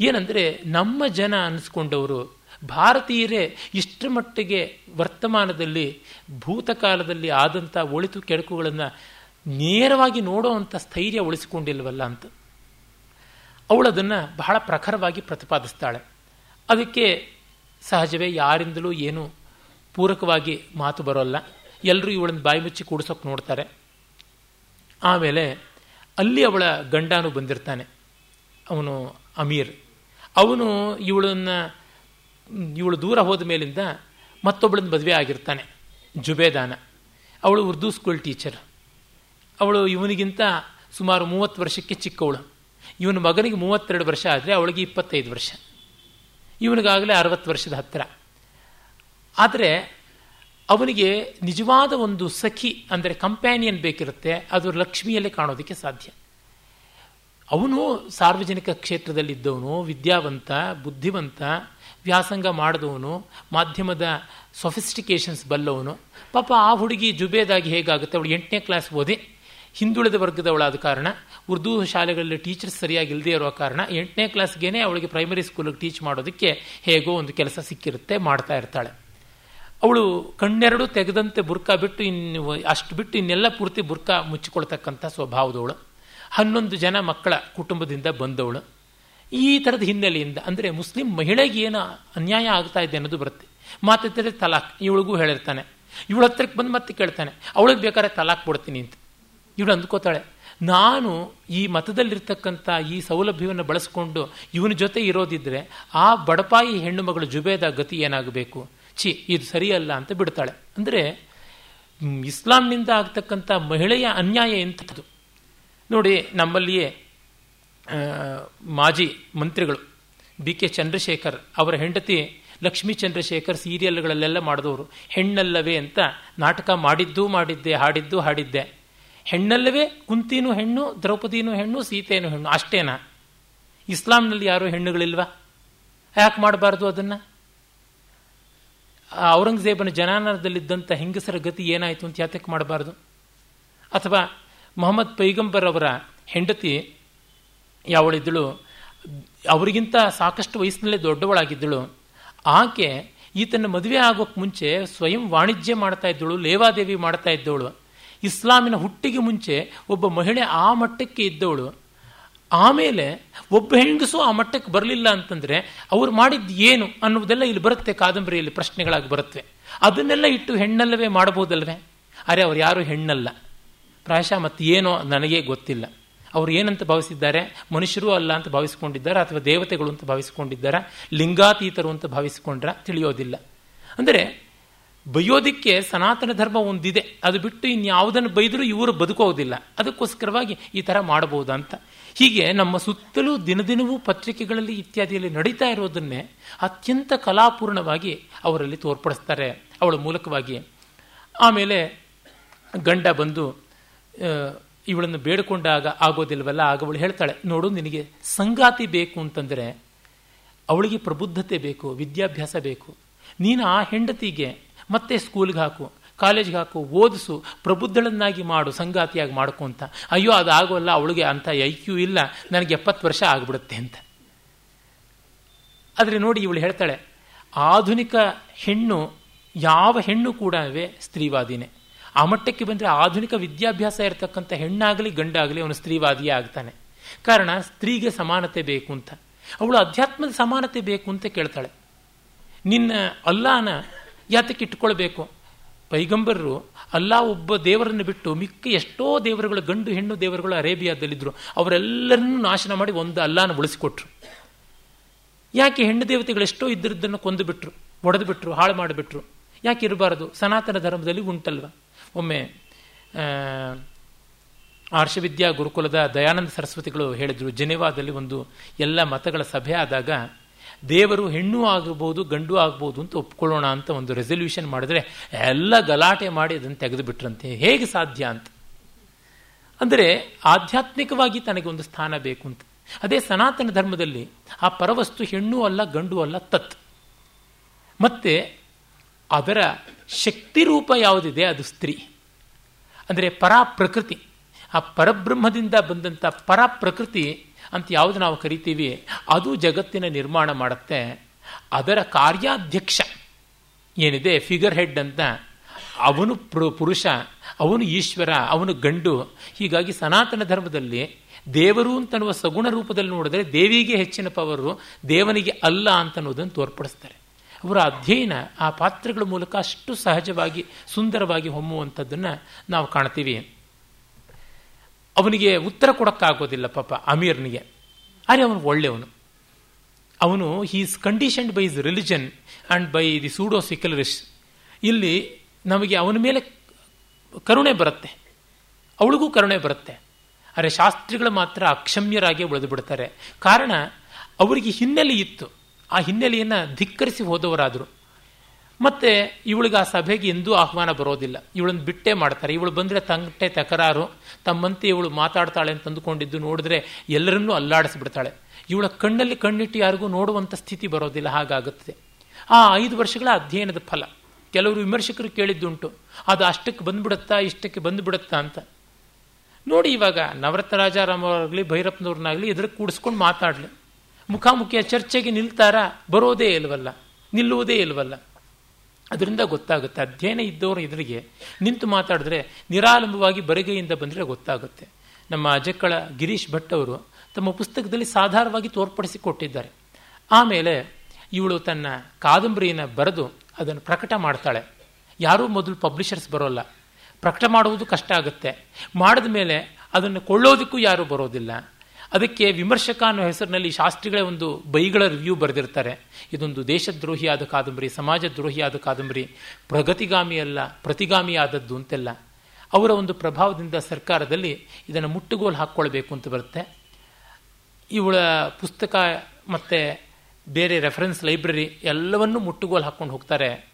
ಏನಂದರೆ ನಮ್ಮ ಜನ ಅನ್ನಿಸ್ಕೊಂಡವರು ಭಾರತೀಯರೇ ಇಷ್ಟರ ಮಟ್ಟಿಗೆ ವರ್ತಮಾನದಲ್ಲಿ ಭೂತಕಾಲದಲ್ಲಿ ಆದಂಥ ಒಳಿತು ಕೆಡಕುಗಳನ್ನು ನೇರವಾಗಿ ನೋಡೋವಂಥ ಸ್ಥೈರ್ಯ ಉಳಿಸಿಕೊಂಡಿಲ್ವಲ್ಲ ಅಂತ. ಅವಳದನ್ನು ಬಹಳ ಪ್ರಖರವಾಗಿ ಪ್ರತಿಪಾದಿಸ್ತಾಳೆ. ಅದಕ್ಕೆ ಸಹಜವೇ ಯಾರಿಂದಲೂ ಏನು ಪೂರಕವಾಗಿ ಮಾತು ಬರೋಲ್ಲ. ಎಲ್ಲರೂ ಇವಳನ್ನು ಬಾಯಿ ಮುಚ್ಚಿ ಕೂಡಿಸೋಕೆ ನೋಡ್ತಾರೆ. ಆಮೇಲೆ ಅಲ್ಲಿ ಅವಳ ಗಂಡಾನು ಬಂದಿರ್ತಾನೆ. ಅವನು ಅಮೀರ್. ಅವನು ಇವಳನ್ನು, ಇವಳು ದೂರ ಹೋದ ಮೇಲಿಂದ ಮತ್ತೊಬ್ಬಳನ್ನ ಮದುವೆ ಆಗಿರ್ತಾನೆ, ಜುಬೇದಾನ. ಅವಳು ಉರ್ದು ಸ್ಕೂಲ್ ಟೀಚರ್ ಅವಳು ಇವನಿಗಿಂತ ಸುಮಾರು ಮೂವತ್ತು ವರ್ಷಕ್ಕೆ ಚಿಕ್ಕವಳು. ಇವನ ಮಗನಿಗೆ ಮೂವತ್ತೆರಡು ವರ್ಷ ಆದರೆ ಅವಳಿಗೆ ಇಪ್ಪತ್ತೈದು ವರ್ಷ. ಇವನಿಗಾಗಲೇ ಅರವತ್ತು ವರ್ಷದ ಹತ್ತಿರ. ಆದರೆ ಅವನಿಗೆ ನಿಜವಾದ ಒಂದು ಸಖಿ ಅಂದರೆ ಕಂಪ್ಯಾನಿಯನ್ ಬೇಕಿರುತ್ತೆ, ಅದು ಲಕ್ಷ್ಮಿಯಲ್ಲೇ ಕಾಣೋದಕ್ಕೆ ಸಾಧ್ಯ. ಅವನು ಸಾರ್ವಜನಿಕ ಕ್ಷೇತ್ರದಲ್ಲಿದ್ದವನು, ವಿದ್ಯಾವಂತ, ಬುದ್ಧಿವಂತ, ವ್ಯಾಸಂಗ ಮಾಡಿದವನು, ಮಾಧ್ಯಮದ ಸೊಫಿಸ್ಟಿಕೇಶನ್ಸ್ ಬಲ್ಲವನು. ಪಾಪ ಆ ಹುಡುಗಿ ಜುಬೇದಾಗಿ ಹೇಗಾಗುತ್ತೆ? ಅವಳು ಎಂಟನೇ ಕ್ಲಾಸ್ ಓದಿ, ಹಿಂದುಳಿದ ವರ್ಗದವಳಾದ ಕಾರಣ, ಉರ್ದು ಶಾಲೆಗಳಲ್ಲಿ ಟೀಚರ್ಸ್ ಸರಿಯಾಗಿ ಇಲ್ಲದೇ ಇರೋ ಕಾರಣ, ಎಂಟನೇ ಕ್ಲಾಸ್ಗೇನೆ ಅವಳಿಗೆ ಪ್ರೈಮರಿ ಸ್ಕೂಲಿಗೆ ಟೀಚ್ ಮಾಡೋದಕ್ಕೆ ಹೇಗೋ ಒಂದು ಕೆಲಸ ಸಿಕ್ಕಿರುತ್ತೆ, ಮಾಡ್ತಾ ಇರ್ತಾಳೆ. ಅವಳು ಕಣ್ಣೆರಡು ತೆಗೆದಂತೆ ಬುರ್ಕಾ ಬಿಟ್ಟು ಇನ್ನು ಅಷ್ಟು ಬಿಟ್ಟು ಇನ್ನೆಲ್ಲ ಪೂರ್ತಿ ಬುರ್ಕಾ ಮುಚ್ಚಿಕೊಳ್ತಕ್ಕಂಥ ಸ್ವಭಾವದವಳು. ಹನ್ನೊಂದು ಜನ ಮಕ್ಕಳ ಕುಟುಂಬದಿಂದ ಬಂದವಳು. ಈ ಥರದ ಹಿನ್ನೆಲೆಯಿಂದ, ಅಂದರೆ ಮುಸ್ಲಿಂ ಮಹಿಳೆಗೆ ಏನು ಅನ್ಯಾಯ ಆಗ್ತಾ ಇದೆ ಅನ್ನೋದು ಬರುತ್ತೆ. ಮಾತಾಡ್ತಾರೆ ತಲಾಕ್ ಇವಳಿಗೂ ಹೇಳಿರ್ತಾನೆ. ಇವಳ ಹತ್ರಕ್ಕೆ ಬಂದು ಮತ್ತೆ ಕೇಳ್ತಾನೆ, ಅವಳಿಗೆ ಬೇಕಾದ್ರೆ ತಲಾಕ್ ಕೊಡ್ತೀನಿ ಅಂತ. ಇವಳು ಅಂದ್ಕೋತಾಳೆ, ನಾನು ಈ ಮತದಲ್ಲಿರ್ತಕ್ಕಂಥ ಈ ಸೌಲಭ್ಯವನ್ನು ಬಳಸ್ಕೊಂಡು ಇವನ ಜೊತೆ ಇರೋದಿದ್ರೆ ಆ ಬಡಪಾಯಿ ಹೆಣ್ಣು ಮಗಳು ಜುಬೇದ ಗತಿ ಏನಾಗಬೇಕು? ಛಿ, ಇದು ಸರಿಯಲ್ಲ ಅಂತ ಬಿಡ್ತಾಳೆ. ಅಂದರೆ ಇಸ್ಲಾಂನಿಂದ ಆಗ್ತಕ್ಕಂಥ ಮಹಿಳೆಯ ಅನ್ಯಾಯ ಎಂಥದ್ದು ನೋಡಿ, ನಮ್ಮಲ್ಲಿಯೇ ಮಾಜಿ ಮಂತ್ರಿಗಳು ಬಿ ಕೆ ಚಂದ್ರಶೇಖರ್ ಅವರ ಹೆಂಡತಿ ಲಕ್ಷ್ಮೀ ಚಂದ್ರಶೇಖರ್ ಸೀರಿಯಲ್ಗಳಲ್ಲೆಲ್ಲ ಮಾಡಿದವರು. ಹೆಣ್ಣಲ್ಲವೇ ಅಂತ ನಾಟಕ ಮಾಡಿದ್ದೂ ಮಾಡಿದ್ದೆ, ಹಾಡಿದ್ದು ಹಾಡಿದ್ದೆ. ಹೆಣ್ಣಲ್ಲವೇ, ಕುಂತಿನೂ ಹೆಣ್ಣು, ದ್ರೌಪದಿನೂ ಹೆಣ್ಣು ಸೀತೆಯೂ ಹೆಣ್ಣು, ಅಷ್ಟೇನಾ? ಇಸ್ಲಾಂನಲ್ಲಿ ಯಾರೂ ಹೆಣ್ಣುಗಳಿಲ್ವಾ? ಯಾಕೆ ಮಾಡಬಾರ್ದು ಅದನ್ನು? ಔರಂಗಜೇಬನ ಜನಾನದಲ್ಲಿದ್ದಂಥ ಹೆಂಗಸರ ಗತಿ ಏನಾಯಿತು ಅಂತ ಯಾತಕ್ಕೆ ಮಾಡಬಾರ್ದು? ಅಥವಾ ಮೊಹಮ್ಮದ್ ಪೈಗಂಬರ್ ಅವರ ಹೆಂಡತಿ ಯಾವಳಿದ್ದಳು, ಅವರಿಗಿಂತ ಸಾಕಷ್ಟು ವಯಸ್ಸಿನಲ್ಲೇ ದೊಡ್ಡವಳಾಗಿದ್ದಳು. ಆಕೆ ಈತನ ಮದುವೆ ಆಗೋಕ್ಕೆ ಮುಂಚೆ ಸ್ವಯಂ ವಾಣಿಜ್ಯ ಮಾಡ್ತಾ ಇದ್ದಳು, ಲೇವಾದೇವಿ ಮಾಡ್ತಾ ಇದ್ದವಳು. ಇಸ್ಲಾಮಿನ ಹುಟ್ಟಿಗೆ ಮುಂಚೆ ಒಬ್ಬ ಮಹಿಳೆ ಆ ಮಟ್ಟಕ್ಕೆ ಇದ್ದವಳು. ಆಮೇಲೆ ಒಬ್ಬ ಹೆಂಗಸು ಆ ಮಟ್ಟಕ್ಕೆ ಬರಲಿಲ್ಲ ಅಂತಂದರೆ ಅವ್ರು ಮಾಡಿದ್ದು ಏನು ಅನ್ನೋದೆಲ್ಲ ಇಲ್ಲಿ ಬರುತ್ತೆ, ಕಾದಂಬರಿಯಲ್ಲಿ ಪ್ರಶ್ನೆಗಳಾಗಿ ಬರುತ್ತವೆ ಅದನ್ನೆಲ್ಲ ಇಟ್ಟು ಹೆಣ್ಣಲ್ಲವೇ ಮಾಡಬಹುದಲ್ವೇ? ಅರೆ, ಅವ್ರು ಯಾರು ಹೆಣ್ಣಲ್ಲ. ಪ್ರಾಯಶಃ ಮತ್ತೆ ಏನೋ ನನಗೆ ಗೊತ್ತಿಲ್ಲ. ಅವ್ರು ಏನಂತ ಭಾವಿಸಿದ್ದಾರೆ? ಮನುಷ್ಯರು ಅಲ್ಲ ಅಂತ ಭಾವಿಸಿಕೊಂಡಿದ್ದಾರೆ? ಅಥವಾ ದೇವತೆಗಳು ಅಂತ ಭಾವಿಸಿಕೊಂಡಿದ್ದಾರೆ? ಲಿಂಗಾತೀತರು ಅಂತ ಭಾವಿಸಿಕೊಂಡ್ರ? ತಿಳಿಯೋದಿಲ್ಲ. ಅಂದರೆ ಬೈಯೋದಿಕ್ಕೆ ಸನಾತನ ಧರ್ಮ ಒಂದಿದೆ. ಅದು ಬಿಟ್ಟು ಇನ್ಯಾವುದನ್ನು ಬೈದರೂ ಇವರು ಬದುಕೋದಿಲ್ಲ. ಅದಕ್ಕೋಸ್ಕರವಾಗಿ ಈ ಥರ ಅಂತ ಹೀಗೆ ನಮ್ಮ ಸುತ್ತಲೂ ದಿನದಿನವೂ ಪತ್ರಿಕೆಗಳಲ್ಲಿ ಇತ್ಯಾದಿಯಲ್ಲಿ ನಡೀತಾ ಇರೋದನ್ನೇ ಅತ್ಯಂತ ಕಲಾಪೂರ್ಣವಾಗಿ ಅವರಲ್ಲಿ ತೋರ್ಪಡಿಸ್ತಾರೆ ಅವಳ ಮೂಲಕವಾಗಿ. ಆಮೇಲೆ ಗಂಡ ಬಂದು ಇವಳನ್ನು ಬೇಡಿಕೊಂಡಾಗ ಆಗೋದಿಲ್ವಲ್ಲ, ಆಗ ಅವಳು ಹೇಳ್ತಾಳೆ, ನೋಡು, ನಿನಗೆ ಸಂಗಾತಿ ಬೇಕು ಅಂತಂದರೆ ಅವಳಿಗೆ ಪ್ರಬುದ್ಧತೆ ಬೇಕು, ವಿದ್ಯಾಭ್ಯಾಸ ಬೇಕು. ನೀನು ಆ ಹೆಂಡತಿಗೆ ಮತ್ತೆ ಸ್ಕೂಲ್ಗೆ ಹಾಕು ಕಾಲೇಜ್ಗೆ ಹಾಕು, ಓದಿಸು, ಪ್ರಬುದ್ಧಳನ್ನಾಗಿ ಮಾಡು, ಸಂಗಾತಿಯಾಗಿ ಮಾಡ್ಕೊ ಅಂತ. ಅಯ್ಯೋ ಅದು ಆಗೋಲ್ಲ ಅವಳಿಗೆ ಅಂತ ಐಕ್ಯೂ ಕ್ಯೂ ಇಲ್ಲ, ನನಗೆ ಎಪ್ಪತ್ತು ವರ್ಷ ಆಗ್ಬಿಡುತ್ತೆ ಅಂತ. ಆದರೆ ನೋಡಿ, ಇವಳು ಹೇಳ್ತಾಳೆ, ಆಧುನಿಕ ಹೆಣ್ಣು, ಯಾವ ಹೆಣ್ಣು ಕೂಡ ಸ್ತ್ರೀವಾದಿನೇ. ಆ ಮಟ್ಟಕ್ಕೆ ಬಂದರೆ ಆಧುನಿಕ ವಿದ್ಯಾಭ್ಯಾಸ ಇರತಕ್ಕಂಥ ಹೆಣ್ಣಾಗಲಿ ಗಂಡಾಗಲಿ ಅವನು ಸ್ತ್ರೀವಾದಿಯೇ ಆಗ್ತಾನೆ. ಕಾರಣ ಸ್ತ್ರೀಗೆ ಸಮಾನತೆ ಬೇಕು ಅಂತ. ಅವಳು ಅಧ್ಯಾತ್ಮದ ಸಮಾನತೆ ಬೇಕು ಅಂತ ಕೇಳ್ತಾಳೆ. ನಿನ್ನ ಅಲ್ಲಾನ ಯಾತಕ್ಕೆ ಇಟ್ಕೊಳ್ಬೇಕು ಪೈಗಂಬರರು ಅಲ್ಲಾ ಒಬ್ಬ ದೇವರನ್ನು ಬಿಟ್ಟು ಮಿಕ್ಕ ಎಷ್ಟೋ ದೇವರುಗಳು, ಗಂಡು ಹೆಣ್ಣು ದೇವರುಗಳು ಅರೇಬಿಯಾದಲ್ಲಿದ್ದರು ಅವರೆಲ್ಲರನ್ನೂ ನಾಶನ ಮಾಡಿ ಒಂದು ಅಲ್ಲಾನ ಉಳಿಸಿಕೊಟ್ರು. ಯಾಕೆ ಹೆಣ್ಣು ದೇವತೆಗಳು ಎಷ್ಟೋ ಇದ್ದರದ್ದನ್ನು ಕೊಂದು ಬಿಟ್ರು ಒಡೆದು ಬಿಟ್ರು ಹಾಳು ಮಾಡಿಬಿಟ್ರು? ಯಾಕೆ ಇರಬಾರದು? ಸನಾತನ ಧರ್ಮದಲ್ಲಿ ಉಂಟಲ್ವ? ಒಮ್ಮೆ ಆರ್ಷವಿದ್ಯಾ ಗುರುಕುಲದ ದಯಾನಂದ ಸರಸ್ವತಿಗಳು ಹೇಳಿದರು, ಜೆನೆವಾದಲ್ಲಿ ಒಂದು ಎಲ್ಲ ಮತಗಳ ಸಭೆ ಆದಾಗ, ದೇವರು ಹೆಣ್ಣು ಆಗಬಹುದು ಗಂಡು ಆಗ್ಬೋದು ಅಂತ ಒಪ್ಕೊಳ್ಳೋಣ ಅಂತ ಒಂದು ರೆಸಲ್ಯೂಷನ್ ಮಾಡಿದ್ರೆ, ಎಲ್ಲ ಗಲಾಟೆ ಮಾಡಿ ಅದನ್ನು ತೆಗೆದು ಬಿಟ್ರಂತೆ ಹೇಗೆ ಸಾಧ್ಯ ಅಂತ. ಅಂದರೆ, ಆಧ್ಯಾತ್ಮಿಕವಾಗಿ ತನಗೆ ಒಂದು ಸ್ಥಾನ ಬೇಕು ಅಂತ. ಅದೇ ಸನಾತನ ಧರ್ಮದಲ್ಲಿ, ಆ ಪರವಸ್ತು ಹೆಣ್ಣು ಅಲ್ಲ, ಗಂಡು ಅಲ್ಲ ತತ್. ಮತ್ತೆ, ಅದರ ಶಕ್ತಿ ರೂಪ ಯಾವುದಿದೆ ಅದು ಸ್ತ್ರೀ. ಅಂದರೆ ಪರಾ ಪ್ರಕೃತಿ ಆ ಪರಬ್ರಹ್ಮದಿಂದ ಬಂದಂಥ ಪರ ಪ್ರಕೃತಿ ಅಂತ ಯಾವುದು ನಾವು ಕರಿತೀವಿ? ಅದು ಜಗತ್ತಿನ ನಿರ್ಮಾಣ ಮಾಡುತ್ತೆ. ಅದರ ಕಾರ್ಯಾಧ್ಯಕ್ಷ ಏನಿದೆ? ಫಿಗರ್ ಹೆಡ್ ಅಂತ. ಅವನು ಪುರುಷ, ಅವನು ಈಶ್ವರ, ಅವನು ಗಂಡು. ಹೀಗಾಗಿ ಸನಾತನ ಧರ್ಮದಲ್ಲಿ ದೇವರು ಅಂತನ್ನುವ ಸಗುಣ ರೂಪದಲ್ಲಿ ನೋಡಿದ್ರೆ ದೇವಿಗೆ ಹೆಚ್ಚಿನ ಪವರು ದೇವನಿಗೆ ಅಲ್ಲ ಅಂತ ಅನ್ನೋದನ್ನು ತೋರ್ಪಡಿಸ್ತಾರೆ. ಅವರ ಅಧ್ಯಯನ ಆ ಪಾತ್ರಗಳ ಮೂಲಕ ಅಷ್ಟು ಸಹಜವಾಗಿ, ಸುಂದರವಾಗಿ ಹೊಮ್ಮುವಂಥದ್ದನ್ನು ನಾವು ಕಾಣ್ತೀವಿ. ಅವನಿಗೆ ಉತ್ತರ ಕೊಡೋಕ್ಕಾಗೋದಿಲ್ಲ ಪಾಪ ಅಮೀರ್ನಿಗೆ. ಆದರೆ ಅವನು ಒಳ್ಳೆಯವನು. ಅವನು he's conditioned by his religion and by the pseudo secularists ಇಲ್ಲಿ ನಮಗೆ ಅವನ ಮೇಲೆ ಕರುಣೆ ಬರುತ್ತೆ. ಅವಳಿಗೂ ಕರುಣೆ ಬರುತ್ತೆ. ಆದರೆ ಶಾಸ್ತ್ರಿಗಳು ಮಾತ್ರ ಅಕ್ಷಮ್ಯರಾಗಿ ಉಳಿದು ಬಿಡ್ತಾರೆ. ಕಾರಣ, ಅವರಿಗೆ ಹಿನ್ನೆಲೆ ಇತ್ತು. ಆ ಹಿನ್ನೆಲೆಯನ್ನು ಧಿಕ್ಕರಿಸಿ ಹೋದವರಾದರು. ಮತ್ತೆ ಇವಳಿಗೆ ಆ ಸಭೆಗೆ ಎಂದೂ ಆಹ್ವಾನ ಬರೋದಿಲ್ಲ. ಇವಳನ್ನು ಬಿಟ್ಟೇ ಮಾಡ್ತಾರೆ. ಇವಳು ಬಂದರೆ ತಂಗಟೆ ತಕರಾರು. ತಮ್ಮಂತೆ ಇವಳು ಮಾತಾಡ್ತಾಳೆ ಅಂತ ಅಂದುಕೊಂಡಿದ್ದು ನೋಡಿದ್ರೆ ಎಲ್ಲರನ್ನೂ ಅಲ್ಲಾಡಿಸಿಬಿಡ್ತಾಳೆ. ಇವಳ ಕಣ್ಣಲ್ಲಿ ಕಣ್ಣಿಟ್ಟು ಯಾರಿಗೂ ನೋಡುವಂಥ ಸ್ಥಿತಿ ಬರೋದಿಲ್ಲ. ಹಾಗಾಗುತ್ತದೆ ಆ ಐದು ವರ್ಷಗಳ ಅಧ್ಯಯನದ ಫಲ. ಕೆಲವರು ವಿಮರ್ಶಕರು ಕೇಳಿದ್ದುಂಟು. ಅದು ಅಷ್ಟಕ್ಕೆ ಬಂದ್ಬಿಡುತ್ತಾ, ಇಷ್ಟಕ್ಕೆ ಬಂದುಬಿಡುತ್ತಾ ಅಂತ. ನೋಡಿ ಇವಾಗ ನವರತ್ನ ರಾಜಾರಾಮ್ ಅವರಾಗಲಿ, ಭೈರಪ್ಪನವ್ರನ್ನಾಗಲಿ ಎದುರು ಕೂಡಿಸ್ಕೊಂಡು ಮಾತಾಡಲಿ. ಮುಖಾಮುಖಿಯ ಚರ್ಚೆಗೆ ನಿಲ್ತಾರ ಬರೋದೇ ಇಲ್ವಲ್ಲ, ನಿಲ್ಲುವುದೇ ಇಲ್ವಲ್ಲ. ಅದರಿಂದ ಗೊತ್ತಾಗುತ್ತೆ, ಅಧ್ಯಯನ ಇದ್ದವರು ಎದುರಿಗೆ ನಿಂತು ಮಾತಾಡಿದ್ರೆ ನಿರಾಲಂಬವಾಗಿ ಬರಿಗೈಯಿಂದ ಬಂದರೆ ಗೊತ್ತಾಗುತ್ತೆ. ನಮ್ಮ ಅಜಕ್ಕಳ ಗಿರೀಶ್ ಭಟ್ ಅವರು ತಮ್ಮ ಪುಸ್ತಕದಲ್ಲಿ ಸಾಧಾರವಾಗಿ ತೋರ್ಪಡಿಸಿಕೊಟ್ಟಿದ್ದಾರೆ. ಆಮೇಲೆ ಇವಳು ತನ್ನ ಕಾದಂಬರಿಯನ್ನು ಬರೆದು ಅದನ್ನು ಪ್ರಕಟ ಮಾಡ್ತಾಳೆ. ಯಾರೂ ಮೊದಲು ಪಬ್ಲಿಷರ್ಸ್ ಬರೋಲ್ಲ. ಪ್ರಕಟ ಮಾಡುವುದು ಕಷ್ಟ ಆಗುತ್ತೆ. ಮಾಡಿದ ಮೇಲೆ ಅದನ್ನು ಕೊಳ್ಳೋದಕ್ಕೂ ಯಾರೂ ಬರೋದಿಲ್ಲ. ಅದಕ್ಕೆ ವಿಮರ್ಶಕ ಅನ್ನೋ ಹೆಸರಿನಲ್ಲಿ ಶಾಸ್ತ್ರಿಗಳೇ ಒಂದು ಬೈಗಳ ರಿವ್ಯೂ ಬರೆದಿರ್ತಾರೆ. ಇದೊಂದು ದೇಶದ್ರೋಹಿಯಾದ ಕಾದಂಬರಿ ಸಮಾಜ ದ್ರೋಹಿಯಾದ ಕಾದಂಬರಿ, ಪ್ರಗತಿಗಾಮಿಯಲ್ಲ, ಪ್ರತಿಗಾಮಿಯಾದದ್ದು ಅಂತೆಲ್ಲ. ಅವರ ಒಂದು ಪ್ರಭಾವದಿಂದ ಸರ್ಕಾರದಲ್ಲಿ ಇದನ್ನು ಮುಟ್ಟುಗೋಲು ಹಾಕ್ಕೊಳ್ಬೇಕು ಅಂತ ಬರುತ್ತೆ. ಇವಳ ಪುಸ್ತಕ ಮತ್ತು ಬೇರೆ ರೆಫರೆನ್ಸ್ ಲೈಬ್ರರಿ ಎಲ್ಲವನ್ನೂ ಮುಟ್ಟುಗೋಲು ಹಾಕ್ಕೊಂಡು ಹೋಗ್ತಾರೆ.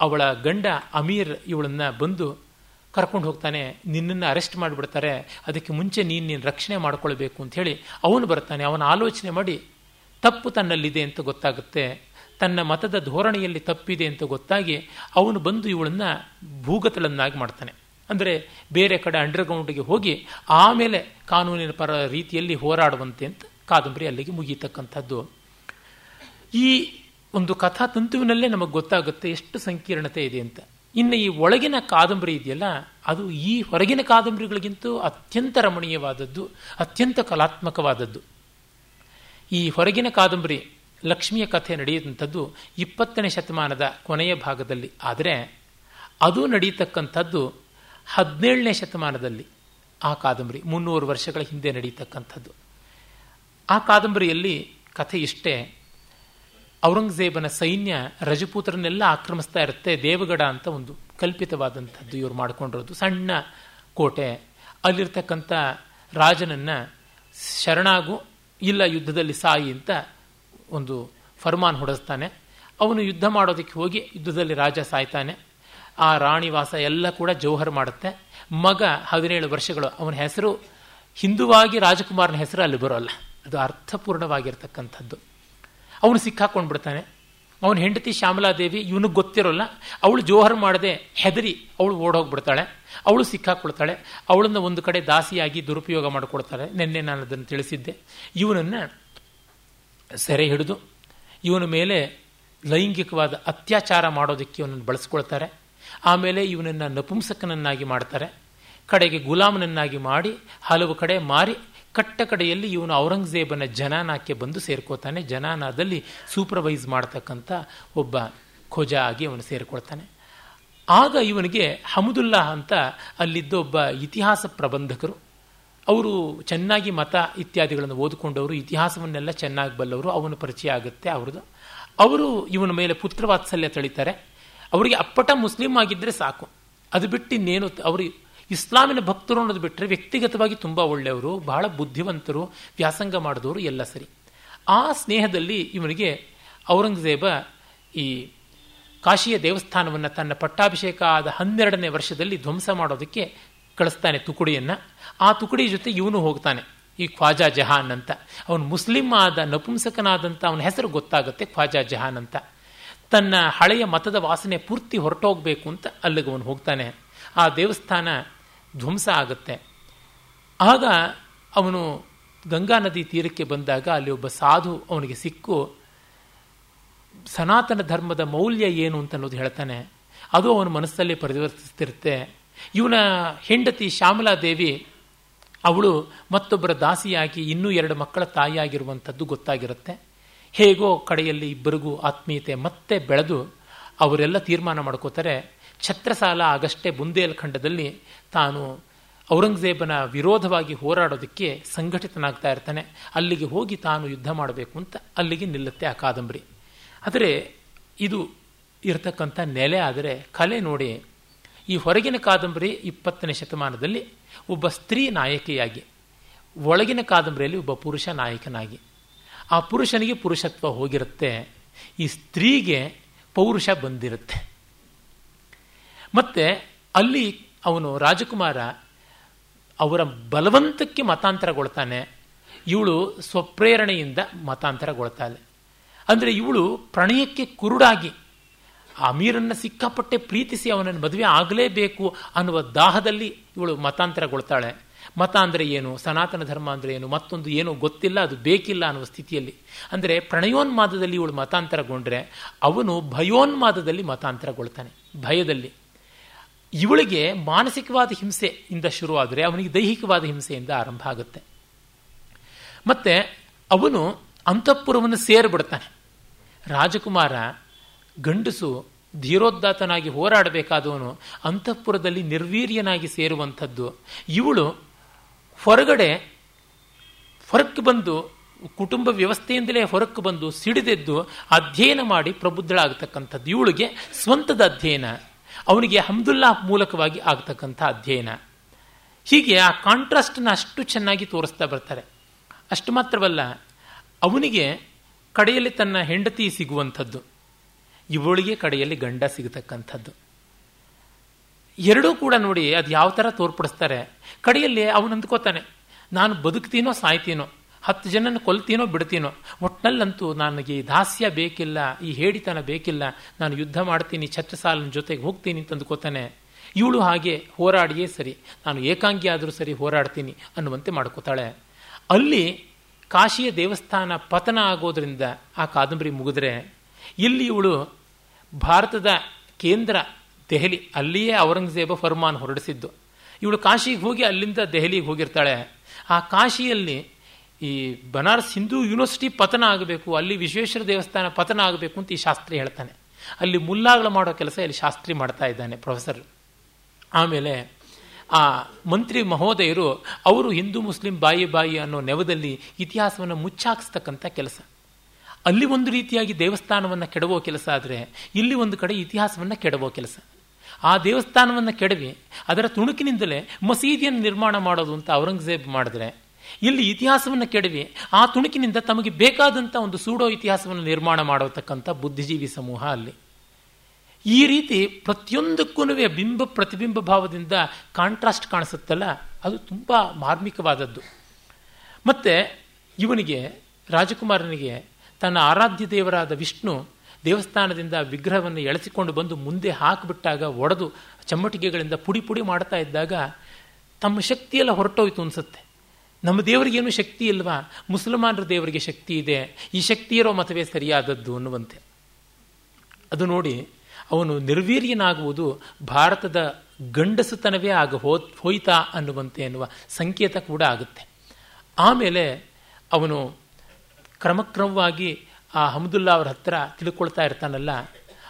ಅವಳ ಗಂಡ ಅಮೀರ್ ಇವಳನ್ನು ಬಂದು ಕರ್ಕೊಂಡು ಹೋಗ್ತಾನೆ, ನಿನ್ನನ್ನು ಅರೆಸ್ಟ್ ಮಾಡಿಬಿಡ್ತಾರೆ, ಅದಕ್ಕೆ ಮುಂಚೆ ನೀನು ನೀನು ರಕ್ಷಣೆ ಮಾಡ್ಕೊಳ್ಬೇಕು ಅಂತ ಹೇಳಿ ಅವನು ಬರ್ತಾನೆ, ಅವನ ಆಲೋಚನೆ ಮಾಡಿ, ತಪ್ಪು ತನ್ನಲ್ಲಿದೆ ಅಂತ ಗೊತ್ತಾಗುತ್ತೆ, ತನ್ನ ಮತದ ಧೋರಣೆಯಲ್ಲಿ ತಪ್ಪಿದೆ ಅಂತ ಗೊತ್ತಾಗಿ ಅವನು ಬಂದು ಇವಳನ್ನು ಭೂಗತಳನ್ನಾಗಿ ಮಾಡ್ತಾನೆ. ಅಂದರೆ ಬೇರೆ ಕಡೆ ಅಂಡರ್ಗ್ರೌಂಡ್ಗೆ ಹೋಗಿ ಆಮೇಲೆ ಕಾನೂನಿನ ಪರ ರೀತಿಯಲ್ಲಿ ಹೋರಾಡುವಂತೆ ಅಂತ ಕಾದಂಬರಿ ಅಲ್ಲಿಗೆ ಮುಗಿಯತಕ್ಕಂಥದ್ದು. ಈ ಒಂದು ಕಥಾ ತಂತುವಿನಲ್ಲೇ ನಮಗೆ ಗೊತ್ತಾಗುತ್ತೆ ಎಷ್ಟು ಸಂಕೀರ್ಣತೆ ಇದೆ ಅಂತ. ಇನ್ನು ಈ ಒಳಗಿನ ಕಾದಂಬರಿ ಇದೆಯಲ್ಲ, ಅದು ಈ ಹೊರಗಿನ ಕಾದಂಬರಿಗಳಿಗಿಂತೂ ಅತ್ಯಂತ ರಮಣೀಯವಾದದ್ದು, ಅತ್ಯಂತ ಕಲಾತ್ಮಕವಾದದ್ದು. ಈ ಹೊರಗಿನ ಕಾದಂಬರಿ ಲಕ್ಷ್ಮಿಯ ಕಥೆ ನಡೆಯುವಂಥದ್ದು ಇಪ್ಪತ್ತನೇ ಶತಮಾನದ ಕೊನೆಯ ಭಾಗದಲ್ಲಿ. ಆದರೆ ಅದು ನಡೀತಕ್ಕಂಥದ್ದು ಹದಿನೇಳನೇ ಶತಮಾನದಲ್ಲಿ ಆ ಕಾದಂಬರಿ, ಮುನ್ನೂರು ವರ್ಷಗಳ ಹಿಂದೆ ನಡೀತಕ್ಕಂಥದ್ದು. ಆ ಕಾದಂಬರಿಯಲ್ಲಿ ಕಥೆ ಇಷ್ಟೇ. ಔರಂಗಜೇಬನ ಸೈನ್ಯ ರಜಪೂತರನ್ನೆಲ್ಲ ಆಕ್ರಮಿಸ್ತಾ ಇರುತ್ತೆ, ದೇವಗಡ ಅಂತ ಒಂದು ಕಲ್ಪಿತವಾದಂಥದ್ದು ಇವರು ಮಾಡಿಕೊಂಡಿರೋದು. ಸಣ್ಣ ಕೋಟೆ. ಅಲ್ಲಿರ್ತಕ್ಕಂಥ ರಾಜನನ್ನು ಶರಣಾಗು, ಇಲ್ಲ ಯುದ್ಧದಲ್ಲಿ ಸಾಯಿ ಅಂತ ಒಂದು ಫರ್ಮಾನ್ ಹೊಡೆಸ್ತಾನೆ. ಅವನು ಯುದ್ಧ ಮಾಡೋದಕ್ಕೆ ಹೋಗಿ ಯುದ್ಧದಲ್ಲಿ ರಾಜ ಸಾಯ್ತಾನೆ. ಆ ರಾಣಿವಾಸ ಎಲ್ಲ ಕೂಡ ಜೌಹರ್ ಮಾಡುತ್ತೆ. ಮಗ ಹದಿನೇಳು ವರ್ಷಗಳು, ಅವನ ಹೆಸರು ಹಿಂದುವಾಗಿ ರಾಜಕುಮಾರನ ಹೆಸರು ಅಲ್ಲಿ ಬರೋಲ್ಲ. ಅದು ಅರ್ಥಪೂರ್ಣವಾಗಿರ್ತಕ್ಕಂಥದ್ದು. ಅವನು ಸಿಕ್ಕಾಕೊಂಡು ಬಿಡ್ತಾನೆ ಅವನ ಹೆಂಡತಿ ಶ್ಯಾಮಲಾದೇವಿ ಇವನಿಗೆ ಗೊತ್ತಿರೋಲ್ಲ. ಅವಳು ಜೋಹರ್ ಮಾಡದೆ ಹೆದರಿ ಅವಳು ಓಡೋಗ್ಬಿಡ್ತಾಳೆ. ಅವಳು ಸಿಕ್ಕಾಕೊಳ್ತಾಳೆ. ಅವಳನ್ನ ಒಂದು ಕಡೆ ದಾಸಿಯಾಗಿ ದುರುಪಯೋಗ ಮಾಡಿಕೊಡ್ತಾಳೆ ನಿನ್ನೆ ನಾನು ಅದನ್ನು ತಿಳಿಸಿದ್ದೆ. ಇವನನ್ನು ಸೆರೆ ಹಿಡಿದು ಇವನ ಮೇಲೆ ಲೈಂಗಿಕವಾದ ಅತ್ಯಾಚಾರ ಮಾಡೋದಕ್ಕೆ ಇವನನ್ನು ಬಳಸ್ಕೊಳ್ತಾರೆ. ಆಮೇಲೆ ಇವನನ್ನು ನಪುಂಸಕನನ್ನಾಗಿ ಮಾಡ್ತಾರೆ. ಕಡೆಗೆ ಗುಲಾಮನನ್ನಾಗಿ ಮಾಡಿ ಹಲವು ಕಡೆ ಮಾರಿ ಕಟ್ಟ ಕಡೆಯಲ್ಲಿ ಇವನು ಔರಂಗಜೇಬನ ಜನಾನಕ್ಕೆ ಬಂದು ಸೇರ್ಕೋತಾನೆ ಜನಾನಾದಲ್ಲಿ ಸೂಪರ್ವೈಸ್ ಮಾಡ್ತಕ್ಕಂಥ ಒಬ್ಬ ಖೋಜ ಆಗಿ ಅವನು ಸೇರಿಕೊಳ್ತಾನೆ. ಆಗ ಇವನಿಗೆ ಹಮದುಲ್ಲಾ ಅಂತ ಅಲ್ಲಿದ್ದ ಒಬ್ಬ ಇತಿಹಾಸ ಪ್ರಬಂಧಕರು, ಅವರು ಚೆನ್ನಾಗಿ ಮತ ಇತ್ಯಾದಿಗಳನ್ನು ಓದಿಕೊಂಡವರು, ಇತಿಹಾಸವನ್ನೆಲ್ಲ ಚೆನ್ನಾಗಿ ಬಲ್ಲವರು, ಅವನು ಪರಿಚಯ ಆಗುತ್ತೆ ಅವ್ರದ್ದು. ಅವರು ಇವನ ಮೇಲೆ ಪುತ್ರವಾತ್ಸಲ್ಯ ತಳಿತಾರೆ. ಅವರಿಗೆ ಅಪ್ಪಟ ಮುಸ್ಲಿಂ ಆಗಿದ್ದರೆ ಸಾಕು. ಅದು ಬಿಟ್ಟು ಇನ್ನೇನು ಅವರು ಇಸ್ಲಾಮಿನ ಭಕ್ತರು ಅನ್ನೋದು ಬಿಟ್ಟರೆ ವ್ಯಕ್ತಿಗತವಾಗಿ ತುಂಬ ಒಳ್ಳೆಯವರು, ಬಹಳ ಬುದ್ಧಿವಂತರು, ವ್ಯಾಸಂಗ ಮಾಡಿದವರು ಎಲ್ಲ ಸರಿ. ಆ ಸ್ನೇಹದಲ್ಲಿ ಇವನಿಗೆ ಔರಂಗಜೇಬ ಈ ಕಾಶಿಯ ದೇವಸ್ಥಾನವನ್ನು ತನ್ನ ಪಟ್ಟಾಭಿಷೇಕ ಆದ ಹನ್ನೆರಡನೇ ವರ್ಷದಲ್ಲಿ ಧ್ವಂಸ ಮಾಡೋದಕ್ಕೆ ಕಳಿಸ್ತಾನೆ ತುಕುಡಿಯನ್ನು. ಆ ತುಕುಡಿ ಜೊತೆ ಇವನು ಹೋಗ್ತಾನೆ, ಈ ಖ್ವಾಜಾ ಜಹಾನ್ ಅಂತ. ಅವನು ಮುಸ್ಲಿಂ ಆದ ನಪುಂಸಕನಾದಂಥ ಅವನ ಹೆಸರು ಗೊತ್ತಾಗುತ್ತೆ, ಖ್ವಾಜಾ ಜಹಾನ್ ಅಂತ. ತನ್ನ ಹಳೆಯ ಮತದ ವಾಸನೆ ಪೂರ್ತಿ ಹೊರಟೋಗ್ಬೇಕು ಅಂತ ಅಲ್ಲಿಗೆ ಅವನು ಹೋಗ್ತಾನೆ. ಆ ದೇವಸ್ಥಾನ ಧ್ವಂಸ ಆಗುತ್ತೆ. ಆಗ ಅವನು ಗಂಗಾ ನದಿ ತೀರಕ್ಕೆ ಬಂದಾಗ ಅಲ್ಲಿ ಒಬ್ಬ ಸಾಧು ಅವನಿಗೆ ಸಿಕ್ಕು, ಸನಾತನ ಧರ್ಮದ ಮೌಲ್ಯ ಏನು ಅಂತ ಅನ್ನೋದು ಹೇಳ್ತಾನೆ. ಅದು ಅವನ ಮನಸ್ಸಲ್ಲಿ ಪರಿವರ್ತಿಸ್ತಿರುತ್ತೆ. ಇವನ ಹೆಂಡತಿ ಶ್ಯಾಮಲಾದೇವಿ ಅವಳು ಮತ್ತೊಬ್ಬರ ದಾಸಿಯಾಗಿ ಇನ್ನೂ ಎರಡು ಮಕ್ಕಳ ತಾಯಿಯಾಗಿರುವಂಥದ್ದು ಗೊತ್ತಾಗಿರುತ್ತೆ. ಹೇಗೋ ಕಡೆಯಲ್ಲಿ ಇಬ್ಬರಿಗೂ ಆತ್ಮೀಯತೆ ಮತ್ತೆ ಬೆಳೆದು ಅವರೆಲ್ಲ ತೀರ್ಮಾನ ಮಾಡ್ಕೋತಾರೆ. ಛತ್ರಸಾಲ ಆಗಷ್ಟೇ ಬುಂದೇಲ್ಖಂಡದಲ್ಲಿ ತಾನು ಔರಂಗಜೇಬನ ವಿರೋಧವಾಗಿ ಹೋರಾಡೋದಕ್ಕೆ ಸಂಘಟಿತನಾಗ್ತಾ ಇರ್ತಾನೆ. ಅಲ್ಲಿಗೆ ಹೋಗಿ ತಾನು ಯುದ್ಧ ಮಾಡಬೇಕು ಅಂತ ಅಲ್ಲಿಗೆ ನಿಲ್ಲುತ್ತೆ ಆ ಕಾದಂಬರಿ. ಆದರೆ ಇದು ಇರತಕ್ಕಂಥ ನೆಲೆ ಆದರೆ ಕಲೆ ನೋಡಿ, ಈ ಹೊರಗಿನ ಕಾದಂಬರಿ ಇಪ್ಪತ್ತನೇ ಶತಮಾನದಲ್ಲಿ ಒಬ್ಬ ಸ್ತ್ರೀ ನಾಯಕಿಯಾಗಿ, ಒಳಗಿನ ಕಾದಂಬರಿಯಲ್ಲಿ ಒಬ್ಬ ಪುರುಷ ನಾಯಕನಾಗಿ. ಆ ಪುರುಷನಿಗೆ ಪುರುಷತ್ವ ಹೋಗಿರುತ್ತೆ. ಈ ಸ್ತ್ರೀಗೆ ಪೌರುಷ ಬಂದಿರುತ್ತೆ. ಮತ್ತೆ ಅಲ್ಲಿ ಅವನು ರಾಜಕುಮಾರ ಅವರ ಬಲವಂತಕ್ಕೆ ಮತಾಂತರಗೊಳ್ತಾನೆ. ಇವಳು ಸ್ವಪ್ರೇರಣೆಯಿಂದ ಮತಾಂತರಗೊಳ್ತಾಳೆ. ಅಂದರೆ ಇವಳು ಪ್ರಣಯಕ್ಕೆ ಕುರುಡಾಗಿ ಅಮೀರನ್ನು ಸಿಕ್ಕಾಪಟ್ಟೆ ಪ್ರೀತಿಸಿ ಅವನನ್ನು ಮದುವೆ ಆಗಲೇಬೇಕು ಅನ್ನುವ ದಾಹದಲ್ಲಿ ಇವಳು ಮತಾಂತರಗೊಳ್ತಾಳೆ. ಮತ ಅಂದರೆ ಏನು? ಸನಾತನ ಧರ್ಮ ಅಂದರೆ ಏನು? ಮತ್ತೊಂದು ಏನು ಗೊತ್ತಿಲ್ಲ, ಅದು ಬೇಕಿಲ್ಲ ಅನ್ನುವ ಸ್ಥಿತಿಯಲ್ಲಿ. ಅಂದರೆ ಪ್ರಣಯೋನ್ಮಾದದಲ್ಲಿ ಇವಳು ಮತಾಂತರಗೊಂಡ್ರೆ ಅವನು ಭಯೋನ್ಮಾದದಲ್ಲಿ ಮತಾಂತರಗೊಳ್ತಾನೆ. ಭಯದಲ್ಲಿ. ಇವಳಿಗೆ ಮಾನಸಿಕವಾದ ಹಿಂಸೆಯಿಂದ ಶುರುವಾದರೆ ಅವನಿಗೆ ದೈಹಿಕವಾದ ಹಿಂಸೆಯಿಂದ ಆರಂಭ ಆಗುತ್ತೆ. ಮತ್ತೆ ಅವನು ಅಂತಃಪುರವನ್ನು ಸೇರಿಬಿಡ್ತಾನೆ. ರಾಜಕುಮಾರ ಗಂಡಸು ಧೀರೋದ್ದಾತನಾಗಿ ಹೋರಾಡಬೇಕಾದವನು ಅಂತಃಪುರದಲ್ಲಿ ನಿರ್ವೀರ್ಯನಾಗಿ ಸೇರುವಂಥದ್ದು. ಇವಳು ಹೊರಗಡೆ ಹೊರಕ್ಕೆ ಬಂದು ಕುಟುಂಬ ವ್ಯವಸ್ಥೆಯಿಂದಲೇ ಹೊರಕ್ಕೆ ಬಂದು ಸಿಡಿದೆದ್ದು ಅಧ್ಯಯನ ಮಾಡಿ ಪ್ರಬುದ್ಧಳಾಗತಕ್ಕಂಥದ್ದು. ಇವಳಿಗೆ ಸ್ವಂತದ ಅಧ್ಯಯನ. ಅವನಿಗೆ ಹಮ್ದುಲ್ಲಾ ಮೂಲಕವಾಗಿ ಆಗ್ತಕ್ಕಂಥ ಅಧ್ಯಯನ. ಹೀಗೆ ಆ ಕಾಂಟ್ರಾಸ್ಟ್ನ ಅಷ್ಟು ಚೆನ್ನಾಗಿ ತೋರಿಸ್ತಾ ಬರ್ತಾರೆ. ಅಷ್ಟು ಮಾತ್ರವಲ್ಲ, ಅವನಿಗೆ ಕಡೆಯಲ್ಲಿ ತನ್ನ ಹೆಂಡತಿ ಸಿಗುವಂಥದ್ದು, ಇವಳಿಗೆ ಕಡೆಯಲ್ಲಿ ಗಂಡ ಸಿಗತಕ್ಕಂಥದ್ದು. ಎರಡೂ ಕೂಡ ನೋಡಿ ಅದು ಯಾವ ಥರ ತೋರ್ಪಡಿಸ್ತಾರೆ. ಕಡೆಯಲ್ಲಿ ಅವನು ಅಂದ್ಕೋತಾನೆ ನಾನು ಬದುಕ್ತೀನೋ ಸಾಯ್ತೀನೋ ಹತ್ತು ಜನನ ಕೊಲ್ತೀನೋ ಬಿಡ್ತೀನೋ ಒಟ್ಟಿನಲ್ಲಂತೂ ನನಗೆ ಈ ದಾಸ್ಯ ಬೇಕಿಲ್ಲ, ಈ ಹೇಡಿತನ ಬೇಕಿಲ್ಲ, ನಾನು ಯುದ್ಧ ಮಾಡ್ತೀನಿ, ಛತ್ರಸಾಲನ ಜೊತೆಗೆ ಹೋಗ್ತೀನಿ ಅಂತ ಅಂದ್ಕೋತಾನೆ ಇವಳು ಹಾಗೆ ಹೋರಾಡಿಯೇ ಸರಿ, ನಾನು ಏಕಾಂಗಿ ಆದರೂ ಸರಿ ಹೋರಾಡ್ತೀನಿ ಅನ್ನುವಂತೆ ಮಾಡ್ಕೋತಾಳೆ. ಅಲ್ಲಿ ಕಾಶಿಯ ದೇವಸ್ಥಾನ ಪತನ ಆಗೋದ್ರಿಂದ ಆ ಕಾದಂಬರಿ ಮುಗಿದ್ರೆ, ಇಲ್ಲಿ ಇವಳು ಭಾರತದ ಕೇಂದ್ರ ದೆಹಲಿ, ಅಲ್ಲಿಯೇ ಔರಂಗಜೇಬ ಫರ್ಮಾನ್ ಹೊರಡಿಸಿದ್ದು. ಇವಳು ಕಾಶಿಗೆ ಹೋಗಿ ಅಲ್ಲಿಂದ ದೆಹಲಿಗೆ ಹೋಗಿರ್ತಾಳೆ. ಆ ಕಾಶಿಯಲ್ಲಿ ಈ ಬನಾರಸ್ ಹಿಂದೂ ಯೂನಿವರ್ಸಿಟಿ ಪತನ ಆಗಬೇಕು, ಅಲ್ಲಿ ವಿಶ್ವೇಶ್ವರ ದೇವಸ್ಥಾನ ಪತನ ಆಗಬೇಕು ಅಂತ ಈ ಶಾಸ್ತ್ರಿ ಹೇಳ್ತಾನೆ. ಅಲ್ಲಿ ಮುಲ್ಲಾಗಳು ಮಾಡೋ ಕೆಲಸ ಇಲ್ಲಿ ಶಾಸ್ತ್ರಿ ಮಾಡ್ತಾ ಇದ್ದಾನೆ ಪ್ರೊಫೆಸರ್. ಆಮೇಲೆ ಆ ಮಂತ್ರಿ ಮಹೋದಯರು, ಅವರು ಹಿಂದೂ ಮುಸ್ಲಿಂ ಬಾಯಿ ಬಾಯಿ ಅನ್ನೋ ನೆವದಲ್ಲಿ ಇತಿಹಾಸವನ್ನು ಮುಚ್ಚಾಕ್ಸ್ತಕ್ಕಂಥ ಕೆಲಸ. ಅಲ್ಲಿ ಒಂದು ರೀತಿಯಾಗಿ ದೇವಸ್ಥಾನವನ್ನು ಕೆಡವೋ ಕೆಲಸ ಆದರೆ, ಇಲ್ಲಿ ಒಂದು ಕಡೆ ಇತಿಹಾಸವನ್ನು ಕೆಡವೋ ಕೆಲಸ. ಆ ದೇವಸ್ಥಾನವನ್ನು ಕೆಡವಿ, ಅದರ ತುಣುಕಿನಿಂದಲೇ ಮಸೀದಿಯನ್ನು ನಿರ್ಮಾಣ ಮಾಡೋದು ಅಂತ ಔರಂಗಜೇಬ್ ಮಾಡಿದ್ರೆ ಇಲ್ಲಿ ಇತಿಹಾಸವನ್ನು ಕೆಡವಿ ಆ ತುಣುಕಿನಿಂದ ತಮಗೆ ಬೇಕಾದಂಥ ಒಂದು ಸೂಡೋ ಇತಿಹಾಸವನ್ನು ನಿರ್ಮಾಣ ಮಾಡತಕ್ಕಂಥ ಬುದ್ಧಿಜೀವಿ ಸಮೂಹ ಅಲ್ಲಿ. ಈ ರೀತಿ ಪ್ರತಿಯೊಂದಕ್ಕೂ ಬಿಂಬ ಪ್ರತಿಬಿಂಬ ಭಾವದಿಂದ ಕಾಂಟ್ರಾಸ್ಟ್ ಕಾಣಿಸುತ್ತಲ್ಲ? ಅದು ತುಂಬ ಮಾರ್ಮಿಕವಾದದ್ದು. ಮತ್ತೆ ಇವನಿಗೆ, ರಾಜಕುಮಾರನಿಗೆ, ತನ್ನ ಆರಾಧ್ಯ ದೇವರಾದ ವಿಷ್ಣು ದೇವಸ್ಥಾನದಿಂದ ವಿಗ್ರಹವನ್ನು ಎಳೆಸಿಕೊಂಡು ಬಂದು ಮುಂದೆ ಹಾಕಿಬಿಟ್ಟಾಗ ಒಡೆದು ಚಮ್ಮಟಿಗೆಗಳಿಂದ ಪುಡಿ ಪುಡಿ ಮಾಡ್ತಾ ಇದ್ದಾಗ ತಮ್ಮ ಶಕ್ತಿಯೆಲ್ಲ ಹೊರಟೋಯ್ತು ಅನ್ಸುತ್ತೆ. ನಮ್ಮ ದೇವರಿಗೇನು ಶಕ್ತಿ ಇಲ್ವಾ? ಮುಸಲ್ಮಾನರ ದೇವರಿಗೆ ಶಕ್ತಿ ಇದೆ. ಈ ಶಕ್ತಿ ಇರೋ ಮತವೇ ಸರಿಯಾದದ್ದು ಅನ್ನುವಂತೆ. ಅದು ನೋಡಿ, ಅವನು ನಿರ್ವೀರ್ಯನಾಗುವುದು ಭಾರತದ ಗಂಡಸುತನವೇ ಆಗ ಹೋ, ಹೋಯ್ತಾ ಅನ್ನುವಂತೆ ಎನ್ನುವ ಸಂಕೇತ ಕೂಡ ಆಗುತ್ತೆ. ಆಮೇಲೆ ಅವನು ಕ್ರಮಕ್ರಮವಾಗಿ ಆ ಹಮದುಲ್ಲಾ ಅವರ ಹತ್ರ ತಿಳ್ಕೊಳ್ತಾ ಇರ್ತಾನಲ್ಲ,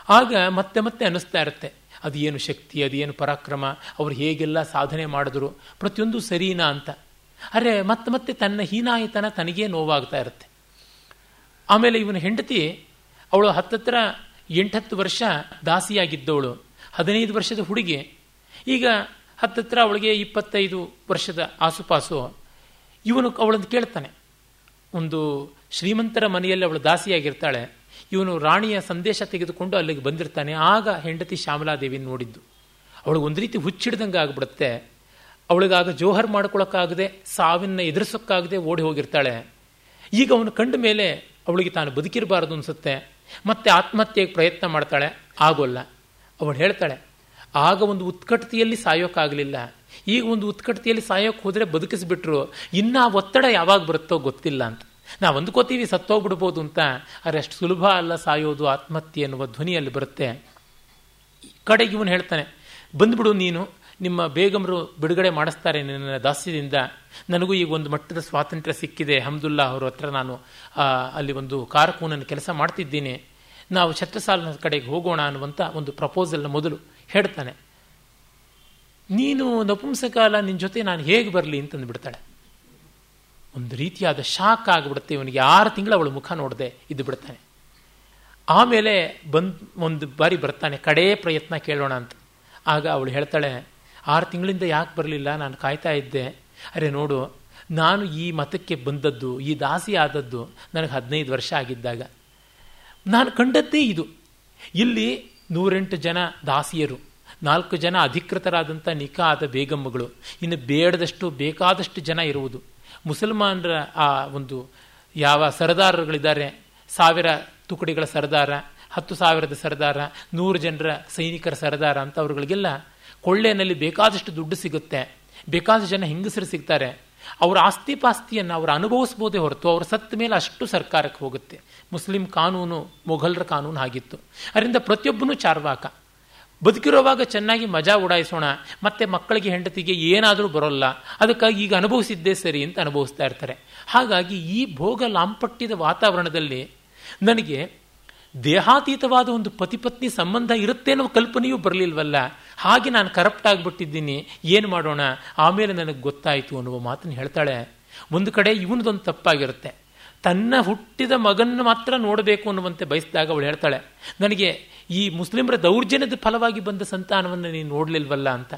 ಆಗ ಮತ್ತೆ ಮತ್ತೆ ಅನ್ನಿಸ್ತಾ ಇರುತ್ತೆ. ಅದು ಏನು ಶಕ್ತಿ, ಅದೇನು ಪರಾಕ್ರಮ, ಅವರು ಹೇಗೆಲ್ಲ ಸಾಧನೆ ಮಾಡಿದ್ರು, ಪ್ರತಿಯೊಂದು ಸರಿನಾ ಅಂತ. ಅರೆ, ಮತ್ತೆ ಮತ್ತೆ ತನ್ನ ಹೀನಾಯಿತನ ತನಗೇ ನೋವಾಗ್ತಾ ಇರುತ್ತೆ. ಆಮೇಲೆ ಇವನ ಹೆಂಡತಿ, ಅವಳು ಹತ್ತತ್ರ ಎಂಟತ್ತು ವರ್ಷ ದಾಸಿಯಾಗಿದ್ದವಳು, ಹದಿನೈದು ವರ್ಷದ ಹುಡುಗಿ. ಈಗ ಹತ್ತತ್ರ ಅವಳಿಗೆ ಇಪ್ಪತ್ತೈದು ವರ್ಷದ ಆಸುಪಾಸು. ಇವನು ಅವಳನ್ನು ಕೇಳ್ತಾನೆ. ಒಂದು ಶ್ರೀಮಂತರ ಮನೆಯಲ್ಲಿ ಅವಳು ದಾಸಿಯಾಗಿರ್ತಾಳೆ. ಇವನು ರಾಣಿಯ ಸಂದೇಶ ತೆಗೆದುಕೊಂಡು ಅಲ್ಲಿಗೆ ಬಂದಿರ್ತಾನೆ. ಆಗ ಹೆಂಡತಿ ಶ್ಯಾಮಲಾದೇವಿ ನೋಡಿದ್ದು. ಅವಳು ಒಂದು ರೀತಿ ಹುಚ್ಚಿಡ್ದಂಗೆ ಆಗ್ಬಿಡುತ್ತೆ. ಅವಳಿಗಾಗ ಜೋಹರ್ ಮಾಡ್ಕೊಳಕ್ಕಾಗದೆ ಸಾವಿನ ಎದುರಿಸೋಕ್ಕಾಗದೆ ಓಡಿ ಹೋಗಿರ್ತಾಳೆ. ಈಗ ಅವನು ಕಂಡ ಮೇಲೆ ಅವಳಿಗೆ ತಾನು ಬದುಕಿರಬಾರದು ಅನ್ಸುತ್ತೆ. ಮತ್ತೆ ಆತ್ಮಹತ್ಯೆಗೆ ಪ್ರಯತ್ನ ಮಾಡ್ತಾಳೆ. ಆಗೋಲ್ಲ. ಅವಳು ಹೇಳ್ತಾಳೆ, ಆಗ ಒಂದು ಉತ್ಕಟತೆಯಲ್ಲಿ ಸಾಯೋಕ್ಕಾಗಲಿಲ್ಲ ಈಗ ಒಂದು ಉತ್ಕಟತೆಯಲ್ಲಿ ಸಾಯೋಕ್ಕೆ ಹೋದರೆ ಬದುಕಿಸ್ಬಿಟ್ರು. ಇನ್ನೂ ಒತ್ತಡ ಯಾವಾಗ ಬರುತ್ತೋ ಗೊತ್ತಿಲ್ಲ ಅಂತ. ನಾವು ಅಂದ್ಕೋತೀವಿ ಸತ್ತೋಗ್ಬಿಡ್ಬೋದು ಅಂತ. ಆದರೆ ಅಷ್ಟು ಸುಲಭ ಅಲ್ಲ ಸಾಯೋದು ಆತ್ಮಹತ್ಯೆ ಎನ್ನುವ ಧ್ವನಿಯಲ್ಲಿ ಬರುತ್ತೆ. ಕಡೆಗೆ ಇವನು ಹೇಳ್ತಾನೆ, ಬಂದ್ಬಿಡು ನೀನು. ನಿಮ್ಮ ಬೇಗಮರು ಬಿಡುಗಡೆ ಮಾಡಿಸ್ತಾರೆ ನನ್ನ ದಾಸ್ಯದಿಂದ. ನನಗೂ ಈಗ ಒಂದು ಮಟ್ಟದ ಸ್ವಾತಂತ್ರ್ಯ ಸಿಕ್ಕಿದೆ. ಹಮ್ದುಲ್ಲಾ ಅವರ ಹತ್ರ ನಾನು ಅಲ್ಲಿ ಒಂದು ಕಾರಕೂನನ್ನು ಕೆಲಸ ಮಾಡ್ತಿದ್ದೀನಿ. ನಾವು ಛತ್ರಸಾಲನ ಕಡೆಗೆ ಹೋಗೋಣ ಅನ್ನುವಂಥ ಒಂದು ಪ್ರಪೋಸಲ್ನ ಮೊದಲು ಹೇಳ್ತಾನೆ. ನೀನು ನಪುಂಸಕಾಲ ನಿನ್ನ ಜೊತೆ ನಾನು ಹೇಗೆ ಬರಲಿ ಅಂತಂದು ಬಿಡ್ತಾಳೆ. ಒಂದು ರೀತಿಯಾದ ಶಾಕ್ ಆಗಿಬಿಡುತ್ತೆ. ಇವನಿಗೆ ಆರು ತಿಂಗಳು ಅವಳು ಮುಖ ನೋಡದೆ ಇದ್ದು ಬಿಡ್ತಾನೆ. ಆಮೇಲೆ ಬಂದು, ಒಂದು ಬಾರಿ ಬರ್ತಾನೆ, ಕಡೇ ಪ್ರಯತ್ನ ಕೇಳೋಣ ಅಂತ. ಆಗ ಅವಳು ಹೇಳ್ತಾಳೆ ಆರು ತಿಂಗಳಿಂದ ಯಾಕೆ ಬರಲಿಲ್ಲ? ನಾನು ಕಾಯ್ತಾ ಇದ್ದೆ. ಅರೆ ನೋಡು, ನಾನು ಈ ಮತಕ್ಕೆ ಬಂದದ್ದು, ಈ ದಾಸಿ ಆದದ್ದು ನನಗೆ ಹದಿನೈದು ವರ್ಷ ಆಗಿದ್ದಾಗ. ನಾನು ಕಂಡದ್ದೇ ಇದು. ಇಲ್ಲಿ ನೂರೆಂಟು ಜನ ದಾಸಿಯರು, ನಾಲ್ಕು ಜನ ಅಧಿಕೃತರಾದಂಥ ನಿಖಾ ಆದ ಬೇಗಮ್ಮಗಳು, ಇನ್ನು ಬೇಡದಷ್ಟು ಬೇಕಾದಷ್ಟು ಜನ ಇರುವುದು. ಮುಸಲ್ಮಾನರ ಆ ಒಂದು ಯಾವ ಸರದಾರರುಗಳಿದ್ದಾರೆ, ಸಾವಿರ ತುಕಡಿಗಳ ಸರದಾರ, ಹತ್ತು ಸಾವಿರದ ಸರದಾರ, ನೂರು ಜನರ ಸೈನಿಕರ ಸರದಾರ ಅಂತ ಅವ್ರುಗಳಿಗೆಲ್ಲ ಕೊಳ್ಳೆನಲ್ಲಿ ಬೇಕಾದಷ್ಟು ದುಡ್ಡು ಸಿಗುತ್ತೆ. ಬೇಕಾದಷ್ಟು ಜನ ಹೆಂಗಸರು ಸಿಗ್ತಾರೆ. ಅವರ ಆಸ್ತಿ ಪಾಸ್ತಿಯನ್ನು ಅವರು ಅನುಭವಿಸ್ಬೋದೇ ಹೊರತು ಅವರು ಸತ್ತ ಮೇಲೆ ಅಷ್ಟು ಸರ್ಕಾರಕ್ಕೆ ಹೋಗುತ್ತೆ. ಮುಸ್ಲಿಂ ಕಾನೂನು, ಮೊಘಲರ ಕಾನೂನು ಆಗಿತ್ತು. ಅದರಿಂದ ಪ್ರತಿಯೊಬ್ಬನೂ ಚಾರ್ವಾಕ. ಬದುಕಿರುವಾಗ ಚೆನ್ನಾಗಿ ಮಜಾ ಉಡಾಯಿಸೋಣ. ಮತ್ತೆ ಮಕ್ಕಳಿಗೆ, ಹೆಂಡತಿಗೆ ಏನಾದರೂ ಬರೋಲ್ಲ. ಅದಕ್ಕಾಗಿ ಈಗ ಅನುಭವಿಸಿದ್ದೇ ಸರಿ ಅಂತ ಅನುಭವಿಸ್ತಾ ಇರ್ತಾರೆ. ಹಾಗಾಗಿ ಈ ಭೋಗ ಲಾಂಪಟ್ಟಿದ ವಾತಾವರಣದಲ್ಲಿ ನನಗೆ ದೇಹಾತೀತವಾದ ಒಂದು ಪತಿಪತ್ನಿ ಸಂಬಂಧ ಇರುತ್ತೆ ಅನ್ನೋ ಕಲ್ಪನೆಯೂ ಬರಲಿಲ್ವಲ್ಲ? ಹಾಗೆ ನಾನು ಕರಪ್ಟ್ ಆಗಿಬಿಟ್ಟಿದ್ದೀನಿ. ಏನು ಮಾಡೋಣ? ಆಮೇಲೆ ನನಗೆ ಗೊತ್ತಾಯಿತು ಅನ್ನುವ ಮಾತನ್ನು ಹೇಳ್ತಾಳೆ. ಒಂದು ಕಡೆ ಇವನದೊಂದು ತಪ್ಪಾಗಿರುತ್ತೆ. ತನ್ನ ಹುಟ್ಟಿದ ಮಗನ್ನು ಮಾತ್ರ ನೋಡಬೇಕು ಅನ್ನುವಂತೆ ಬಯಸಿದಾಗ ಅವಳು ಹೇಳ್ತಾಳೆ, ನನಗೆ ಈ ಮುಸ್ಲಿಮರ ದೌರ್ಜನ್ಯದ ಫಲವಾಗಿ ಬಂದ ಸಂತಾನವನ್ನು ನೀನು ನೋಡಲಿಲ್ವಲ್ಲ? ಅಂತ.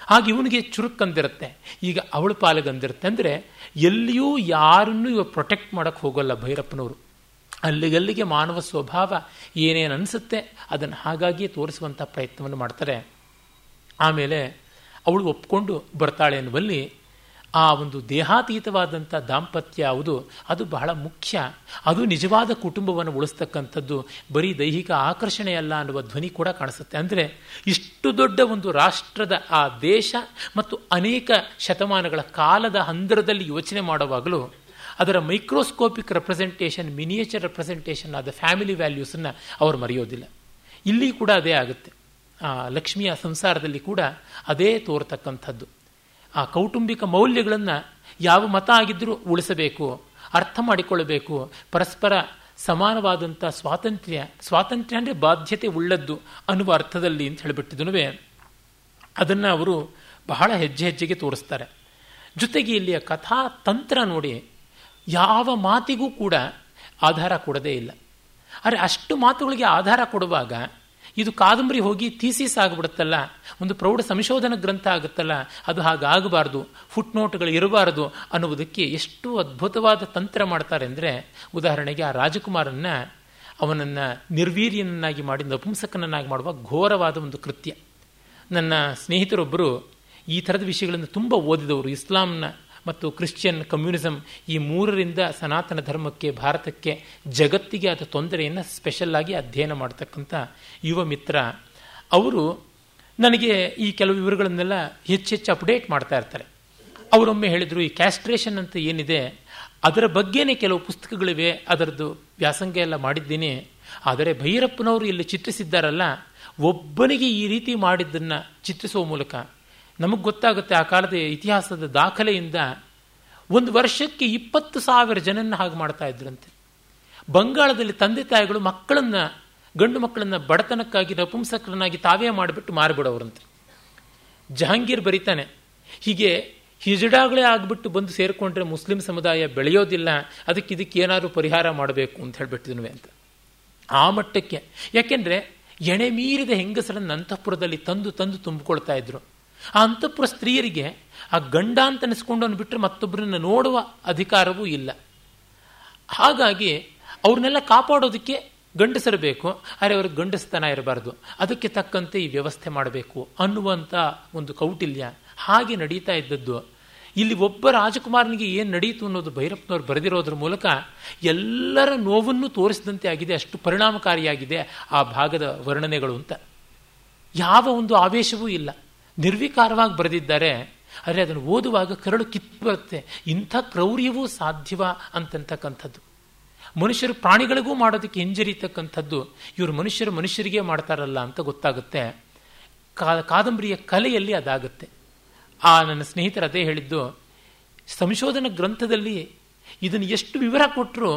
ಹಾಗೆ ಇವನಿಗೆ ಚುರುಕಂದಿರುತ್ತೆ ಈಗ ಅವಳ ಪಾಲಿಗಂದಿರುತ್ತೆ ಅಂದರೆ ಎಲ್ಲಿಯೂ ಯಾರನ್ನೂ ಇವ ಪ್ರೊಟೆಕ್ಟ್ ಮಾಡೋಕ್ಕೆ ಹೋಗೋಲ್ಲ ಭೈರಪ್ಪನವರು. ಅಲ್ಲಿಗಲ್ಲಿಗೆ ಮಾನವ ಸ್ವಭಾವ ಏನೇನು ಅನಿಸುತ್ತೆ ಅದನ್ನು ಹಾಗಾಗಿ ತೋರಿಸುವಂಥ ಪ್ರಯತ್ನವನ್ನು ಮಾಡ್ತಾರೆ. ಆಮೇಲೆ ಅವಳು ಒಪ್ಕೊಂಡು ಬರ್ತಾಳೆ ಎನ್ನುವಲ್ಲಿ ಆ ಒಂದು ದೇಹಾತೀತವಾದಂಥ ದಾಂಪತ್ಯ ಯಾವುದು, ಅದು ಬಹಳ ಮುಖ್ಯ. ಅದು ನಿಜವಾದ ಕುಟುಂಬವನ್ನು ಉಳಿಸ್ತಕ್ಕಂಥದ್ದು, ಬರೀ ದೈಹಿಕ ಆಕರ್ಷಣೆ ಅಲ್ಲ ಅನ್ನುವ ಧ್ವನಿ ಕೂಡ ಕಾಣಿಸುತ್ತೆ. ಅಂದರೆ ಇಷ್ಟು ದೊಡ್ಡ ಒಂದು ರಾಷ್ಟ್ರದ ಆ ದೇಶ ಮತ್ತು ಅನೇಕ ಶತಮಾನಗಳ ಕಾಲದ ಹಂದರದಲ್ಲಿ ಯೋಚನೆ ಮಾಡುವಾಗಲೂ ಅದರ ಮೈಕ್ರೋಸ್ಕೋಪಿಕ್ ರೆಪ್ರೆಸೆಂಟೇಷನ್ ಮಿನಿಯೇಚರ್ ರೆಪ್ರೆಸೆಂಟೇಷನ್ ಆದ ಫ್ಯಾಮಿಲಿ ವ್ಯಾಲ್ಯೂಸನ್ನು ಅವರು ಮರೆಯೋದಿಲ್ಲ. ಇಲ್ಲಿ ಕೂಡ ಅದೇ ಆಗುತ್ತೆ. ಆ, ಲಕ್ಷ್ಮಿಯ ಸಂಸಾರದಲ್ಲಿ ಕೂಡ ಅದೇ ತೋರ್ತಕ್ಕಂಥದ್ದು. ಆ ಕೌಟುಂಬಿಕ ಮೌಲ್ಯಗಳನ್ನು ಯಾವ ಮತ ಆಗಿದ್ದರೂ ಉಳಿಸಬೇಕು, ಅರ್ಥ ಮಾಡಿಕೊಳ್ಳಬೇಕು, ಪರಸ್ಪರ ಸಮಾನವಾದಂಥ ಸ್ವಾತಂತ್ರ್ಯ ಸ್ವಾತಂತ್ರ್ಯ ಅಂದರೆ ಬಾಧ್ಯತೆ ಉಳ್ಳದ್ದು ಅನ್ನುವ ಅರ್ಥದಲ್ಲಿ ಅಂತ ಹೇಳಿಬಿಟ್ಟಿದನು ಅದನ್ನು ಅವರು ಬಹಳ ಹೆಜ್ಜೆ ಹೆಜ್ಜೆಗೆ ತೋರಿಸ್ತಾರೆ. ಜೊತೆಗೆ ಇಲ್ಲಿಯ ಕಥಾ ತಂತ್ರ ನೋಡಿ ಯಾವ ಮಾತಿಗೂ ಕೂಡ ಆಧಾರ ಕೊಡದೇ ಇಲ್ಲ. ಆದರೆ ಅಷ್ಟು ಮಾತುಗಳಿಗೆ ಆಧಾರ ಕೊಡುವಾಗ ಇದು ಕಾದಂಬರಿ ಹೋಗಿ ಥೀಸಿಸ್ ಆಗಿಬಿಡುತ್ತಲ್ಲ, ಒಂದು ಪ್ರೌಢ ಸಂಶೋಧನ ಗ್ರಂಥ ಆಗುತ್ತಲ್ಲ, ಅದು ಹಾಗಾಗಬಾರ್ದು ಫುಟ್ ನೋಟ್ಗಳು ಇರಬಾರದು ಅನ್ನುವುದಕ್ಕೆ ಎಷ್ಟು ಅದ್ಭುತವಾದ ತಂತ್ರ ಮಾಡ್ತಾರೆ ಅಂದರೆ, ಉದಾಹರಣೆಗೆ ಆ ರಾಜಕುಮಾರನ್ನ ಅವನನ್ನು ನಿರ್ವೀರ್ಯನನ್ನಾಗಿ ಮಾಡಿ, ನಪುಂಸಕನನ್ನಾಗಿ ಮಾಡುವ ಘೋರವಾದ ಒಂದು ಕೃತ್ಯ. ನನ್ನ ಸ್ನೇಹಿತರೊಬ್ಬರು ಈ ಥರದ ವಿಷಯಗಳನ್ನು ತುಂಬ ಓದಿದವರು, ಇಸ್ಲಾಂನ ಮತ್ತು ಕ್ರಿಶ್ಚಿಯನ್ ಕಮ್ಯುನಿಸಮ್ ಈ ಮೂರರಿಂದ ಸನಾತನ ಧರ್ಮಕ್ಕೆ, ಭಾರತಕ್ಕೆ ಜಗತ್ತಿಗೆ ಅದು ತೊಂದರೆಯನ್ನು ಸ್ಪೆಷಲ್ ಆಗಿ ಅಧ್ಯಯನ ಮಾಡ್ತಕ್ಕಂಥ ಯುವ ಮಿತ್ರ. ಅವರು ನನಗೆ ಈ ಕೆಲವು ವಿವರಗಳನ್ನೆಲ್ಲ ಹೆಚ್ಚೆಚ್ಚು ಅಪ್ಡೇಟ್ ಮಾಡ್ತಾ ಇರ್ತಾರೆ. ಅವರೊಮ್ಮೆ ಹೇಳಿದರು, ಈ ಕ್ಯಾಸ್ಟ್ರೇಷನ್ ಅಂತ ಏನಿದೆ, ಅದರ ಬಗ್ಗೆನೇ ಕೆಲವು ಪುಸ್ತಕಗಳಿವೆ, ಅದರದ್ದು ವ್ಯಾಸಂಗ ಎಲ್ಲ ಮಾಡಿದ್ದೀನಿ. ಆದರೆ ಭೈರಪ್ಪನವರು ಇಲ್ಲಿ ಚಿತ್ರಿಸಿದ್ದಾರಲ್ಲ, ಒಬ್ಬನಿಗೆ ಈ ರೀತಿ ಮಾಡಿದ್ದನ್ನು ಚಿತ್ರಿಸುವ ಮೂಲಕ ನಮಗೆ ಗೊತ್ತಾಗುತ್ತೆ ಆ ಕಾಲದ ಇತಿಹಾಸದ ದಾಖಲೆಯಿಂದ ಒಂದು ವರ್ಷಕ್ಕೆ ಇಪ್ಪತ್ತು ಸಾವಿರ ಜನನ್ನ ಹಾಗೆ ಮಾಡ್ತಾ ಇದ್ರಂತೆ. ಬಂಗಾಳದಲ್ಲಿ ತಂದೆ ತಾಯಿಗಳು ಮಕ್ಕಳನ್ನ, ಗಂಡು ಮಕ್ಕಳನ್ನ ಬಡತನಕ್ಕಾಗಿ, ನಪುಂಸಕರನ್ನಾಗಿ ತಾವೇ ಮಾಡಿಬಿಟ್ಟು ಮಾರಿಬಿಡೋರಂತೆ. ಜಹಾಂಗೀರ್ ಬರೀತಾನೆ, ಹೀಗೆ ಹಿಜಡಾಗಳೇ ಆಗ್ಬಿಟ್ಟು ಬಂದು ಸೇರಿಕೊಂಡ್ರೆ ಮುಸ್ಲಿಂ ಸಮುದಾಯ ಬೆಳೆಯೋದಿಲ್ಲ, ಅದಕ್ಕೆ ಇದಕ್ಕೆ ಏನಾದರೂ ಪರಿಹಾರ ಮಾಡಬೇಕು ಅಂತ ಹೇಳ್ಬಿಟ್ಟಿದ್ನು ಅಂತ. ಆ ಮಟ್ಟಕ್ಕೆ, ಯಾಕೆಂದ್ರೆ ಎಣೆ ಮೀರಿದ ಹೆಂಗಸರನ್ನು ಅಂತಃಪುರದಲ್ಲಿ ತಂದು ತಂದು ತುಂಬಿಕೊಳ್ತಾ ಇದ್ರು. ಆ ಅಂತಃಪುರ ಸ್ತ್ರೀಯರಿಗೆ ಆ ಗಂಡ ಅಂತ ಅನಿಸ್ಕೊಂಡು ಬಿಟ್ಟರೆ ಮತ್ತೊಬ್ಬರನ್ನ ನೋಡುವ ಅಧಿಕಾರವೂ ಇಲ್ಲ. ಹಾಗಾಗಿ ಅವ್ರನ್ನೆಲ್ಲ ಕಾಪಾಡೋದಕ್ಕೆ ಗಂಡಸರು ಬೇಕು. ಆದರೆ ಅವ್ರಿಗೆ ಗಂಡಸ್ತನ ಇರಬಾರ್ದು. ಅದಕ್ಕೆ ತಕ್ಕಂತೆ ಈ ವ್ಯವಸ್ಥೆ ಮಾಡಬೇಕು ಅನ್ನುವಂಥ ಒಂದು ಕೌಟಿಲ್ಯ ಹಾಗೆ ನಡೀತಾ ಇದ್ದದ್ದು. ಇಲ್ಲಿ ಒಬ್ಬ ರಾಜಕುಮಾರನಿಗೆ ಏನು ನಡೆಯಿತು ಅನ್ನೋದು ಭೈರಪ್ಪನವ್ರು ಬರೆದಿರೋದ್ರ ಮೂಲಕ ಎಲ್ಲರ ನೋವನ್ನು ತೋರಿಸಿದಂತೆ ಆಗಿದೆ, ಅಷ್ಟು ಪರಿಣಾಮಕಾರಿಯಾಗಿದೆ ಆ ಭಾಗದ ವರ್ಣನೆಗಳು ಅಂತ. ಯಾವ ಒಂದು ಆವೇಶವೂ ಇಲ್ಲ. ನಿರ್ವಿಕಾರವಾಗಿ ಬರೆದಿದ್ದಾರೆ, ಆದರೆ ಅದನ್ನು ಓದುವಾಗ ಕರಳು ಕಿತ್ತು ಬರುತ್ತೆ ಇಂಥ ಕ್ರೌರ್ಯವೂ ಸಾಧ್ಯವ ಅಂತಕ್ಕಂಥದ್ದು ಮನುಷ್ಯರು ಪ್ರಾಣಿಗಳಿಗೂ ಮಾಡೋದಕ್ಕೆ ಹಿಂಜರಿತಕ್ಕಂಥದ್ದು ಇವರು ಮನುಷ್ಯರು ಮನುಷ್ಯರಿಗೆ ಮಾಡ್ತಾರಲ್ಲ ಅಂತ ಗೊತ್ತಾಗುತ್ತೆ. ಕಾದಂಬರಿಯ ಕಲೆಯಲ್ಲಿ ಅದಾಗುತ್ತೆ. ಆ ನನ್ನ ಸ್ನೇಹಿತರು ಅದೇ ಹೇಳಿದ್ದು, ಸಂಶೋಧನಾ ಗ್ರಂಥದಲ್ಲಿ ಇದನ್ನು ಎಷ್ಟು ವಿವರ ಕೊಟ್ಟರು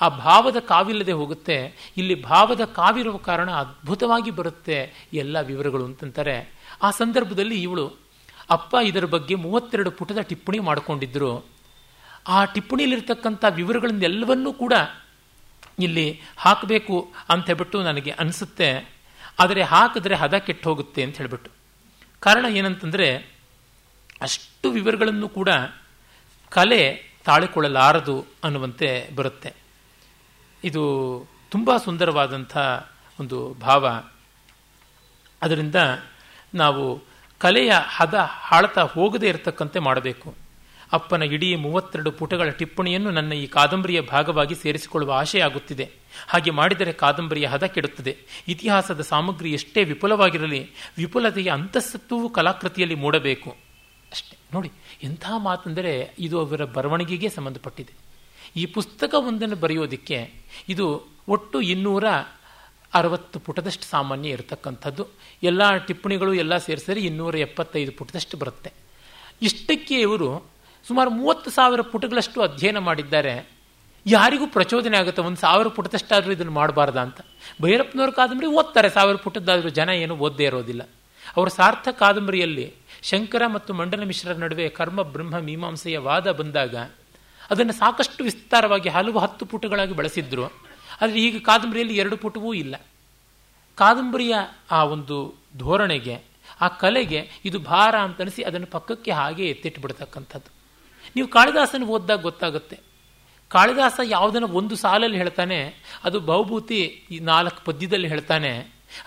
ಆ ಭಾವದ ಕಾವಿಲ್ಲದೆ ಹೋಗುತ್ತೆ. ಇಲ್ಲಿ ಭಾವದ ಕಾವಿರುವ ಕಾರಣ ಅದ್ಭುತವಾಗಿ ಬರುತ್ತೆ ಎಲ್ಲ ವಿವರಗಳು ಅಂತಂತಾರೆ. ಆ ಸಂದರ್ಭದಲ್ಲಿ ಇವಳು, ಅಪ್ಪ, ಇದರ ಬಗ್ಗೆ ಮೂವತ್ತೆರಡು ಪುಟದ ಟಿಪ್ಪಣಿ ಮಾಡಿಕೊಂಡಿದ್ದರು. ಆ ಟಿಪ್ಪಣಿಯಲ್ಲಿರ್ತಕ್ಕಂಥ ವಿವರಗಳನ್ನೆಲ್ಲವನ್ನೂ ಕೂಡ ಇಲ್ಲಿ ಹಾಕಬೇಕು ಅಂತ ಹೇಳ್ಬಿಟ್ಟು ನನಗೆ ಅನಿಸುತ್ತೆ. ಆದರೆ ಹಾಕಿದ್ರೆ ಹದ ಕೆಟ್ಟು ಹೋಗುತ್ತೆ ಅಂತ ಹೇಳಿಬಿಟ್ಟು. ಕಾರಣ ಏನಂತಂದರೆ, ಅಷ್ಟು ವಿವರಗಳನ್ನು ಕೂಡ ಕಲೆ ತಾಳಿಕೊಳ್ಳಲಾರದು ಅನ್ನುವಂತೆ ಬರುತ್ತೆ. ಇದು ತುಂಬ ಸುಂದರವಾದಂಥ ಒಂದು ಭಾವ. ಅದರಿಂದ ನಾವು ಕಲೆಯ ಹದ ಹಾಳತ ಹೋಗದೇ ಇರತಕ್ಕಂತೆ ಮಾಡಬೇಕು. ಅಪ್ಪನ ಇಡೀ ಮೂವತ್ತೆರಡು ಪುಟಗಳ ಟಿಪ್ಪಣಿಯನ್ನು ನನ್ನ ಈ ಕಾದಂಬರಿಯ ಭಾಗವಾಗಿ ಸೇರಿಸಿಕೊಳ್ಳುವ ಆಶೆಯಾಗುತ್ತಿದೆ. ಹಾಗೆ ಮಾಡಿದರೆ ಕಾದಂಬರಿಯ ಹದ ಕೆಡುತ್ತದೆ. ಇತಿಹಾಸದ ಸಾಮಗ್ರಿ ಎಷ್ಟೇ ವಿಪುಲವಾಗಿರಲಿ, ವಿಪುಲತೆಯ ಅಂತಸ್ತತ್ವವು ಕಲಾಕೃತಿಯಲ್ಲಿ ಮೂಡಬೇಕು. ಅಷ್ಟೇ, ನೋಡಿ, ಎಂಥ ಮಾತಂದರೆ ಇದು ಅವರ ಬರವಣಿಗೆಗೆ ಸಂಬಂಧಪಟ್ಟಿದೆ. ಈ ಪುಸ್ತಕ ಒಂದನ್ನು ಬರೆಯೋದಕ್ಕೆ ಇದು ಒಟ್ಟು ಇನ್ನೂರ ಅರವತ್ತು ಪುಟದಷ್ಟು ಸಾಮಾನ್ಯ ಇರತಕ್ಕಂಥದ್ದು. ಎಲ್ಲ ಟಿಪ್ಪಣಿಗಳು ಎಲ್ಲ ಸೇರಿಸಿದರೆ ಇನ್ನೂರ ಎಪ್ಪತ್ತೈದು ಪುಟದಷ್ಟು ಬರುತ್ತೆ. ಇಷ್ಟಕ್ಕೆ ಇವರು ಸುಮಾರು ಮೂವತ್ತು ಸಾವಿರ ಪುಟಗಳಷ್ಟು ಅಧ್ಯಯನ ಮಾಡಿದ್ದಾರೆ. ಯಾರಿಗೂ ಪ್ರಚೋದನೆ ಆಗುತ್ತೆ, ಒಂದು ಸಾವಿರ ಪುಟದಷ್ಟಾದರೂ ಇದನ್ನು ಮಾಡಬಾರ್ದ ಅಂತ. ಭೈರಪ್ಪನವ್ರ ಕಾದಂಬರಿ ಓದ್ತಾರೆ, ಸಾವಿರ ಪುಟದ್ದಾದರೂ ಜನ ಏನು ಓದ್ದೇ ಇರೋದಿಲ್ಲ. ಅವರ ಸಾರ್ಥ ಕಾದಂಬರಿಯಲ್ಲಿ ಶಂಕರ ಮತ್ತು ಮಂಡಲ ಮಿಶ್ರರ ನಡುವೆ ಕರ್ಮ, ಬ್ರಹ್ಮ, ಮೀಮಾಂಸೆಯ ವಾದ ಬಂದಾಗ ಅದನ್ನು ಸಾಕಷ್ಟು ವಿಸ್ತಾರವಾಗಿ ಹಲವು ಹತ್ತು ಪುಟಗಳಾಗಿ ಬಳಸಿದ್ರು. ಆದರೆ ಈಗ ಕಾದಂಬರಿಯಲ್ಲಿ ಎರಡು ಪುಟವೂ ಇಲ್ಲ. ಕಾದಂಬರಿಯ ಆ ಒಂದು ಧೋರಣೆಗೆ, ಆ ಕಲೆಗೆ ಇದು ಭಾರ ಅಂತ ಅನಿಸಿ ಅದನ್ನು ಪಕ್ಕಕ್ಕೆ ಹಾಗೆ ಎತ್ತಿಟ್ಟುಬಿಡ್ತಕ್ಕಂಥದ್ದು ನೀವು ಕಾಳಿದಾಸನ ಓದಿದಾಗ ಗೊತ್ತಾಗುತ್ತೆ. ಕಾಳಿದಾಸ ಯಾವುದನ್ನು ಒಂದು ಸಾಲಲ್ಲಿ ಹೇಳ್ತಾನೆ, ಅದು ಬಹುಭೂತಿ ನಾಲ್ಕು ಪದ್ಯದಲ್ಲಿ ಹೇಳ್ತಾನೆ,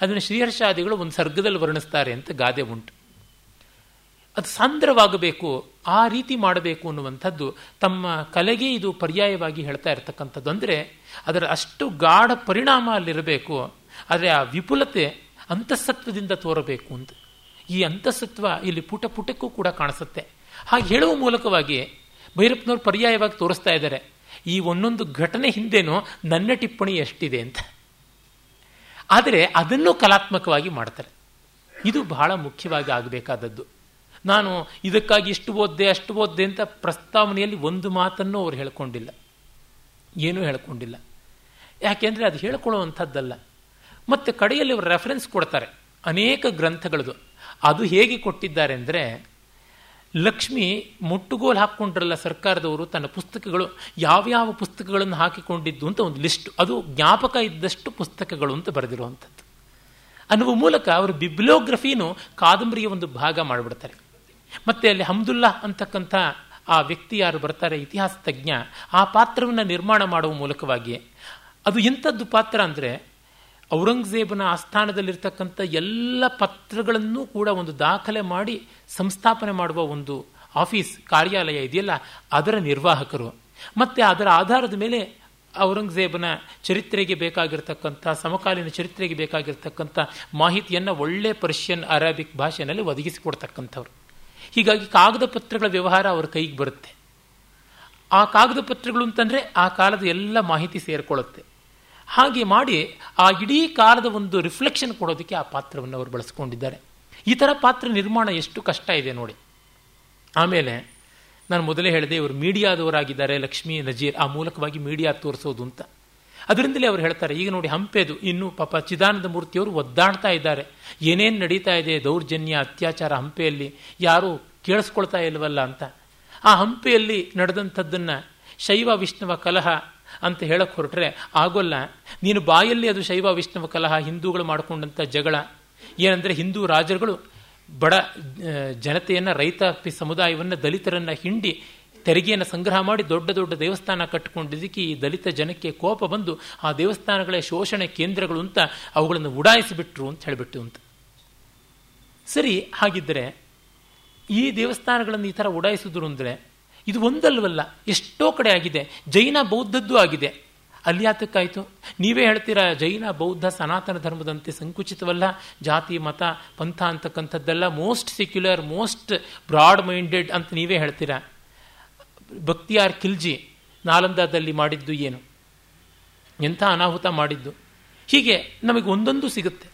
ಅದನ್ನು ಶ್ರೀಹರ್ಷಾದಿಗಳು ಒಂದು ಸರ್ಗದಲ್ಲಿ ವರ್ಣಿಸ್ತಾರೆ ಅಂತ ಗಾದೆ ಉಂಟು. ಅದು ಸಾಂದ್ರವಾಗಬೇಕು, ಆ ರೀತಿ ಮಾಡಬೇಕು ಅನ್ನುವಂಥದ್ದು ತಮ್ಮ ಕಲೆಗೆ ಇದು ಪರ್ಯಾಯವಾಗಿ ಹೇಳ್ತಾ ಇರತಕ್ಕಂಥದ್ದು. ಅಂದರೆ ಅದರ ಅಷ್ಟು ಗಾಢ ಪರಿಣಾಮ ಅಲ್ಲಿರಬೇಕು, ಆದರೆ ಆ ವಿಪುಲತೆ ಅಂತಸತ್ವದಿಂದ ತೋರಬೇಕು ಅಂತ. ಈ ಅಂತಸತ್ವ ಇಲ್ಲಿ ಪುಟ ಪುಟಕ್ಕೂ ಕೂಡ ಕಾಣಿಸುತ್ತೆ. ಹಾಗೆ ಹೇಳುವ ಮೂಲಕವಾಗಿ ಭೈರಪ್ಪನವರು ಪರ್ಯಾಯವಾಗಿ ತೋರಿಸ್ತಾ ಇದ್ದಾರೆ, ಈ ಒಂದೊಂದು ಘಟನೆ ಹಿಂದೆನೂ ನನ್ನ ಟಿಪ್ಪಣಿ ಎಷ್ಟಿದೆ ಅಂತ. ಆದರೆ ಅದನ್ನು ಕಲಾತ್ಮಕವಾಗಿ ಮಾಡ್ತಾರೆ. ಇದು ಬಹಳ ಮುಖ್ಯವಾಗಿ ಆಗಬೇಕಾದದ್ದು. ನಾನು ಇದಕ್ಕಾಗಿ ಇಷ್ಟು ಓದ್ದೆ, ಅಷ್ಟು ಓದ್ದೆ ಅಂತ ಪ್ರಸ್ತಾವನೆಯಲ್ಲಿ ಒಂದು ಮಾತನ್ನು ಅವ್ರು ಹೇಳ್ಕೊಂಡಿಲ್ಲ. ಏನೂ ಹೇಳ್ಕೊಂಡಿಲ್ಲ. ಯಾಕೆಂದರೆ ಅದು ಹೇಳ್ಕೊಳ್ಳುವಂಥದ್ದಲ್ಲ. ಮತ್ತು ಕಡೆಯಲ್ಲಿ ಅವರು ರೆಫರೆನ್ಸ್ ಕೊಡ್ತಾರೆ. ಅನೇಕ ಗ್ರಂಥಗಳದು. ಅದು ಹೇಗೆ ಕೊಟ್ಟಿದ್ದಾರೆ ಅಂದರೆ, ಲಕ್ಷ್ಮಿ ಮುಟ್ಟುಗೋಲು ಹಾಕ್ಕೊಂಡ್ರಲ್ಲ ಸರ್ಕಾರದವರು, ತನ್ನ ಪುಸ್ತಕಗಳು, ಯಾವ್ಯಾವ ಪುಸ್ತಕಗಳನ್ನು ಹಾಕಿಕೊಂಡಿದ್ದು ಅಂತ ಒಂದು ಲಿಸ್ಟ್ ಅದು ಜ್ಞಾಪಕ ಇದ್ದಷ್ಟು ಪುಸ್ತಕಗಳು ಅಂತ ಬರೆದಿರುವಂಥದ್ದು. ಅನ್ನುವ ಮೂಲಕ ಅವರು ಬಿಬ್ಲೋಗ್ರಫಿನೂ ಕಾದಂಬರಿಯ ಒಂದು ಭಾಗ ಮಾಡಿಬಿಡ್ತಾರೆ. ಮತ್ತೆ ಅಲ್ಲಿ ಹಮ್ದುಲ್ಲಾ ಅಂತಕ್ಕಂಥ ಆ ವ್ಯಕ್ತಿ ಯಾರು ಬರ್ತಾರೆ, ಇತಿಹಾಸ ತಜ್ಞ, ಆ ಪಾತ್ರವನ್ನು ನಿರ್ಮಾಣ ಮಾಡುವ ಮೂಲಕವಾಗಿ. ಅದು ಎಂಥದ್ದು ಪಾತ್ರ ಅಂದರೆ, ಔರಂಗಜೇಬನ ಆಸ್ಥಾನದಲ್ಲಿರ್ತಕ್ಕಂಥ ಎಲ್ಲ ಪತ್ರಗಳನ್ನು ಕೂಡ ಒಂದು ದಾಖಲೆ ಮಾಡಿ ಸಂಸ್ಥಾಪನೆ ಮಾಡುವ ಒಂದು ಆಫೀಸ್, ಕಾರ್ಯಾಲಯ ಇದೆಯಲ್ಲ, ಅದರ ನಿರ್ವಾಹಕರು. ಮತ್ತು ಅದರ ಆಧಾರದ ಮೇಲೆ ಔರಂಗಜೇಬನ ಚರಿತ್ರೆಗೆ ಬೇಕಾಗಿರ್ತಕ್ಕಂಥ, ಸಮಕಾಲೀನ ಚರಿತ್ರೆಗೆ ಬೇಕಾಗಿರ್ತಕ್ಕಂಥ ಮಾಹಿತಿಯನ್ನು ಒಳ್ಳೆ ಪರ್ಷಿಯನ್ ಅರಾಬಿಕ್ ಭಾಷೆಯಲ್ಲಿ ಒದಗಿಸಿಕೊಡ್ತಕ್ಕಂಥವ್ರು. ಹೀಗಾಗಿ ಕಾಗದ ಪತ್ರಗಳ ವ್ಯವಹಾರ ಅವರ ಕೈಗೆ ಬರುತ್ತೆ. ಆ ಕಾಗದ ಪತ್ರಗಳು ಅಂತಂದರೆ ಆ ಕಾಲದ ಎಲ್ಲ ಮಾಹಿತಿ ಸೇರಿಕೊಳ್ಳುತ್ತೆ. ಹಾಗೆ ಮಾಡಿ ಆ ಇಡೀ ಕಾಲದ ಒಂದು ರಿಫ್ಲೆಕ್ಷನ್ ಕೊಡೋದಕ್ಕೆ ಆ ಪಾತ್ರವನ್ನು ಅವರು ಬಳಸ್ಕೊಂಡಿದ್ದಾರೆ. ಈ ಥರ ಪಾತ್ರ ನಿರ್ಮಾಣ ಎಷ್ಟು ಕಷ್ಟ ಇದೆ ನೋಡಿ. ಆಮೇಲೆ ನಾನು ಮೊದಲೇ ಹೇಳಿದೆ ಇವರು ಮೀಡಿಯಾದವರಾಗಿದ್ದಾರೆ ಲಕ್ಷ್ಮೀ ನಜೀರ್, ಆ ಮೂಲಕವಾಗಿ ಮೀಡಿಯಾ ತೋರಿಸೋದು ಅಂತ. ಅದರಿಂದಲೇ ಅವ್ರು ಹೇಳ್ತಾರೆ, ಈಗ ನೋಡಿ ಹಂಪೆದು, ಇನ್ನು ಪಾಪ ಚಿದಾನಂದ ಮೂರ್ತಿಯವರು ಒದ್ದಾಡ್ತಾ ಇದ್ದಾರೆ. ಏನೇನು ನಡೀತಾ ಇದೆ ದೌರ್ಜನ್ಯ, ಅತ್ಯಾಚಾರ ಹಂಪೆಯಲ್ಲಿ, ಯಾರೂ ಕೇಳಿಸ್ಕೊಳ್ತಾ ಇಲ್ವಲ್ಲ ಅಂತ. ಆ ಹಂಪೆಯಲ್ಲಿ ನಡೆದಂಥದ್ದನ್ನು ಶೈವ ವಿಷ್ಣುವ ಕಲಹ ಅಂತ ಹೇಳಕ್ಕೆ ಹೊರಟ್ರೆ ಆಗೋಲ್ಲ. ನೀನು ಬಾಯಲ್ಲಿ ಅದು ಶೈವ ವಿಷ್ಣುವ ಕಲಹ, ಹಿಂದೂಗಳು ಮಾಡಿಕೊಂಡಂಥ ಜಗಳ. ಏನಂದರೆ ಹಿಂದೂ ರಾಜರುಗಳು ಬಡ ಜನತೆಯನ್ನು, ರೈತ ಸಮುದಾಯವನ್ನು, ದಲಿತರನ್ನು ಹಿಂಡಿ ತೆರಿಗೆಯನ್ನು ಸಂಗ್ರಹ ಮಾಡಿ ದೊಡ್ಡ ದೊಡ್ಡ ದೇವಸ್ಥಾನ ಕಟ್ಟಿಕೊಂಡಿದ್ದಕ್ಕೆ ಈ ದಲಿತ ಜನಕ್ಕೆ ಕೋಪ ಬಂದು ಆ ದೇವಸ್ಥಾನಗಳ ಶೋಷಣೆ ಕೇಂದ್ರಗಳು ಅಂತ ಅವುಗಳನ್ನು ಉಡಾಯಿಸಿಬಿಟ್ರು ಅಂತ ಹೇಳಿಬಿಟ್ಟು ಅಂತ. ಸರಿ ಹಾಗಿದ್ದರೆ ಈ ದೇವಸ್ಥಾನಗಳನ್ನು ಈ ಥರ ಉಡಾಯಿಸಿದ್ರು ಅಂದರೆ ಇದು ಒಂದಲ್ವಲ್ಲ, ಎಷ್ಟೋ ಕಡೆ ಆಗಿದೆ. ಜೈನ ಬೌದ್ಧದ್ದು ಆಗಿದೆ. ಅಲ್ಲಿ ಯಾತಕ್ಕಾಯಿತು? ನೀವೇ ಹೇಳ್ತೀರಾ, ಜೈನ ಬೌದ್ಧ ಸನಾತನ ಧರ್ಮದಂತೆ ಸಂಕುಚಿತವಲ್ಲ, ಜಾತಿ, ಮತ, ಪಂಥ ಅಂತಕ್ಕಂಥದ್ದೆಲ್ಲ most secular most broad minded ಅಂತ ನೀವೇ ಹೇಳ್ತೀರಾ? ಭಕ್ತಿಯಾರ್ ಖಿಲ್ಜಿ ನಾಲಂದಾದಲ್ಲಿ ಮಾಡಿದ್ದು ಏನು? ಎಂಥ ಅನಾಹುತ ಮಾಡಿದ್ದು? ಹೀಗೆ ನಮಗೆ ಒಂದೊಂದು ಸಿಗುತ್ತೆ.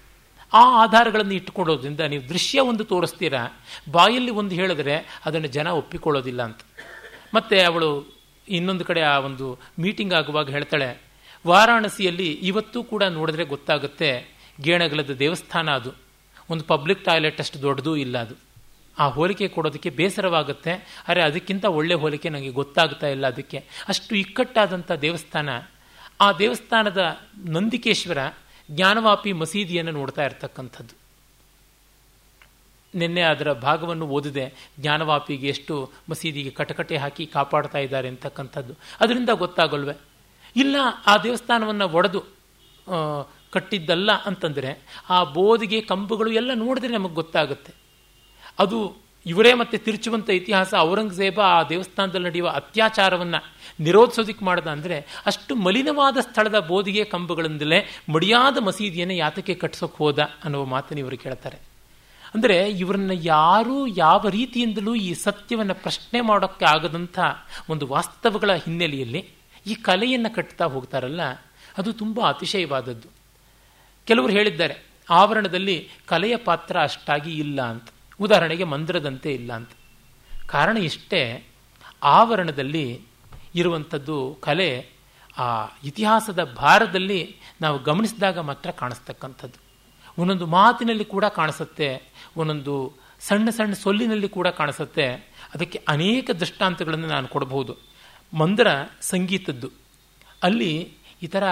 ಆ ಆಧಾರಗಳನ್ನು ಇಟ್ಟುಕೊಳ್ಳೋದ್ರಿಂದ ನೀವು ದೃಶ್ಯ ಒಂದು ತೋರಿಸ್ತೀರಾ? ಬಾಯಲ್ಲಿ ಒಂದು ಹೇಳಿದ್ರೆ ಅದನ್ನು ಜನ ಒಪ್ಪಿಕೊಳ್ಳೋದಿಲ್ಲ ಅಂತ. ಮತ್ತೆ ಅವಳು ಇನ್ನೊಂದು ಕಡೆ ಆ ಒಂದು ಮೀಟಿಂಗ್ ಆಗುವಾಗ ಹೇಳ್ತಾಳೆ, ವಾರಾಣಸಿಯಲ್ಲಿ ಇವತ್ತು ಕೂಡ ನೋಡಿದ್ರೆ ಗೊತ್ತಾಗುತ್ತೆ, ಗೇಣಗಲದ ದೇವಸ್ಥಾನ ಅದು. ಒಂದು ಪಬ್ಲಿಕ್ ಟಾಯ್ಲೆಟ್ ಅಷ್ಟು ದೊಡ್ಡದೂ ಇಲ್ಲ ಅದು. ಆ ಹೋಲಿಕೆ ಕೊಡೋದಕ್ಕೆ ಬೇಸರವಾಗುತ್ತೆ. ಆದರೆ ಅದಕ್ಕಿಂತ ಒಳ್ಳೆ ಹೋಲಿಕೆ ನನಗೆ ಗೊತ್ತಾಗ್ತಾ ಇಲ್ಲ ಅದಕ್ಕೆ. ಅಷ್ಟು ಇಕ್ಕಟ್ಟಾದಂಥ ದೇವಸ್ಥಾನ. ಆ ದೇವಸ್ಥಾನದ ನಂದಿಕೇಶ್ವರ ಜ್ಞಾನವಾಪಿ ಮಸೀದಿಯನ್ನು ನೋಡ್ತಾ ಇರ್ತಕ್ಕಂಥದ್ದು. ನಿನ್ನೆ ಅದರ ಭಾಗವನ್ನು ಓದಿದೆ. ಜ್ಞಾನವಾಪಿಗೆ ಎಷ್ಟು ಮಸೀದಿಗೆ ಕಟಕಟೆ ಹಾಕಿ ಕಾಪಾಡ್ತಾ ಇದ್ದಾರೆ ಅಂತಕ್ಕಂಥದ್ದು. ಅದರಿಂದ ಗೊತ್ತಾಗಲ್ವೆ? ಇಲ್ಲ, ಆ ದೇವಸ್ಥಾನವನ್ನು ಒಡೆದು ಕಟ್ಟಿದ್ದಲ್ಲ ಅಂತಂದರೆ ಆ ಬೋದಿಗೆ ಕಂಬಗಳು ಎಲ್ಲ ನೋಡಿದ್ರೆ ನಮಗೆ ಗೊತ್ತಾಗುತ್ತೆ. ಅದು ಇವರೇ ಮತ್ತೆ ತಿರುಚುವಂಥ ಇತಿಹಾಸ. ಔರಂಗಜೇಬ ಆ ದೇವಸ್ಥಾನದಲ್ಲಿ ನಡೆಯುವ ಅತ್ಯಾಚಾರವನ್ನು ನಿರೋಧಿಸೋದಿಕ್ಕೆ ಮಾಡ್ದ ಅಂದರೆ ಅಷ್ಟು ಮಲಿನವಾದ ಸ್ಥಳದ ಬೋಧಿಗೆ ಕಂಬಗಳಿಂದಲೇ ಮಡಿಯಾದ ಮಸೀದಿಯನ್ನು ಯಾತಕ್ಕೆ ಕಟ್ಟಿಸೋಕೆ ಹೋದ ಅನ್ನುವ ಮಾತನ್ನು ಇವರು ಕೇಳ್ತಾರೆ. ಅಂದರೆ ಇವರನ್ನ ಯಾರೂ ಯಾವ ರೀತಿಯಿಂದಲೂ ಈ ಸತ್ಯವನ್ನು ಪ್ರಶ್ನೆ ಮಾಡೋಕ್ಕೆ ಆಗದಂಥ ಒಂದು ವಾಸ್ತವಗಳ ಹಿನ್ನೆಲೆಯಲ್ಲಿ ಈ ಕಲೆಯನ್ನು ಕಟ್ತಾ ಹೋಗ್ತಾರಲ್ಲ, ಅದು ತುಂಬ ಅತಿಶಯವಾದದ್ದು. ಕೆಲವರು ಹೇಳಿದ್ದಾರೆ, ಆವರಣದಲ್ಲಿ ಕಲೆಯ ಪಾತ್ರ ಅಷ್ಟಾಗಿ ಇಲ್ಲ ಅಂತ. ಉದಾಹರಣೆಗೆ ಮಂದಿರದಂತೆ ಇಲ್ಲ ಅಂತ. ಕಾರಣ ಇಷ್ಟೇ, ಆವರಣದಲ್ಲಿ ಇರುವಂಥದ್ದು ಕಲೆ ಆ ಇತಿಹಾಸದ ಭಾರದಲ್ಲಿ ನಾವು ಗಮನಿಸಿದಾಗ ಮಾತ್ರ ಕಾಣಿಸ್ತಕ್ಕಂಥದ್ದು. ಒಂದೊಂದು ಮಾತಿನಲ್ಲಿ ಕೂಡ ಕಾಣಿಸುತ್ತೆ, ಒಂದೊಂದು ಸಣ್ಣ ಸಣ್ಣ ಸೊಲ್ಲಿನಲ್ಲಿ ಕೂಡ ಕಾಣಿಸುತ್ತೆ. ಅದಕ್ಕೆ ಅನೇಕ ದೃಷ್ಟಾಂತಗಳನ್ನು ನಾನು ಕೊಡಬಹುದು. ಮಂದ್ರ ಸಂಗೀತದ್ದು. ಅಲ್ಲಿ ಥರ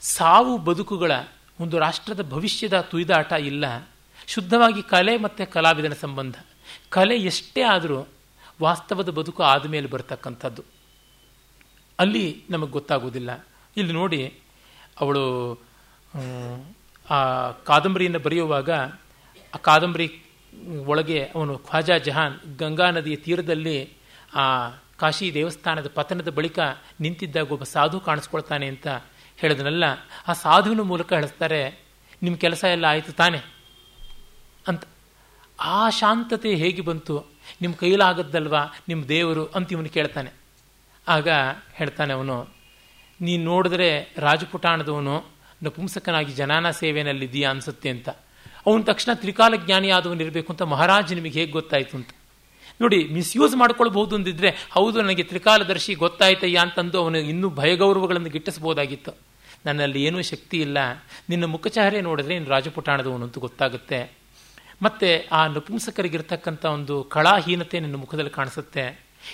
ಸಾವು ಬದುಕುಗಳ ಒಂದು ರಾಷ್ಟ್ರದ ಭವಿಷ್ಯದ ತುಯ್ದಾಟ ಇಲ್ಲ. ಶುದ್ಧವಾಗಿ ಕಲೆ ಮತ್ತು ಕಲಾವಿದನ ಸಂಬಂಧ. ಕಲೆ ಎಷ್ಟೇ ಆದರೂ ವಾಸ್ತವದ ಬದುಕು ಆದಮೇಲೆ ಬರ್ತಕ್ಕಂಥದ್ದು. ಅಲ್ಲಿ ನಮಗೆ ಗೊತ್ತಾಗೋದಿಲ್ಲ ಇಲ್ಲಿ ನೋಡಿ, ಅವಳು ಆ ಕಾದಂಬರಿಯನ್ನು ಬರೆಯುವಾಗ ಆ ಕಾದಂಬರಿ ಒಳಗೆ ಅವನು ಖ್ವಾಜಾ ಜಹಾನ್ ಗಂಗಾ ನದಿಯ ತೀರದಲ್ಲಿ ಆ ಕಾಶಿ ದೇವಸ್ಥಾನದ ಪತನದ ಬಳಿಕ ನಿಂತಿದ್ದಾಗ ಒಬ್ಬ ಸಾಧು ಕಾಣಿಸ್ಕೊಳ್ತಾನೆ ಅಂತ ಹೇಳಿದನಲ್ಲ. ಆ ಸಾಧುವಿನ ಮೂಲಕ ಹೇಳಿಸ್ತಾರೆ ನಿಮ್ಮ ಕೆಲಸ ಎಲ್ಲ ಆಯಿತು ತಾನೆ? ಆ ಶಾಂತತೆ ಹೇಗೆ ಬಂತು? ನಿಮ್ಮ ಕೈಲಾಗದ್ದಲ್ವಾ? ನಿಮ್ಮ ದೇವರು ಅಂತ ಇವನು ಕೇಳ್ತಾನೆ. ಆಗ ಹೇಳ್ತಾನೆ ಅವನು, ನೀನು ನೋಡಿದ್ರೆ ರಾಜಪುಟಾಣದವನು, ನಪುಂಸಕನಾಗಿ ಜನಾನ ಸೇವೆಯಲ್ಲಿದೆಯಾ ಅನ್ಸುತ್ತೆ ಅಂತ. ಅವನ ತಕ್ಷಣ ತ್ರಿಕಾಲ ಜ್ಞಾನಿ ಆದವನು ಇರಬೇಕು ಅಂತ ಮಹಾರಾಜ ನಿಮಗೆ ಹೇಗೆ ಗೊತ್ತಾಯಿತು ಅಂತ. ನೋಡಿ, ಮಿಸ್ಯೂಸ್ ಮಾಡ್ಕೊಳ್ಬಹುದು ಅಂದಿದ್ರೆ, ಹೌದು, ನನಗೆ ತ್ರಿಕಾಲದರ್ಶಿ ಗೊತ್ತಾಯ್ತಯ್ಯ ಅಂತಂದು ಅವನು ಇನ್ನೂ ಭಯಗೌರವಗಳನ್ನು ಗಿಟ್ಟಿಸ್ಬೋದಾಗಿತ್ತು. ನನ್ನಲ್ಲಿ ಏನೂ ಶಕ್ತಿ ಇಲ್ಲ. ನಿನ್ನ ಮುಖಚಹರೆ ನೋಡಿದ್ರೆ ನೀನು ರಾಜಪುಟಾಣದವನು ಅಂತ ಗೊತ್ತಾಗುತ್ತೆ. ಮತ್ತೆ ಆ ನಪುಂಸಕರಿಗಿರ್ತಕ್ಕಂಥ ಒಂದು ಕಳಾಹೀನತೆ ನಿನ್ನ ಮುಖದಲ್ಲಿ ಕಾಣಿಸುತ್ತೆ.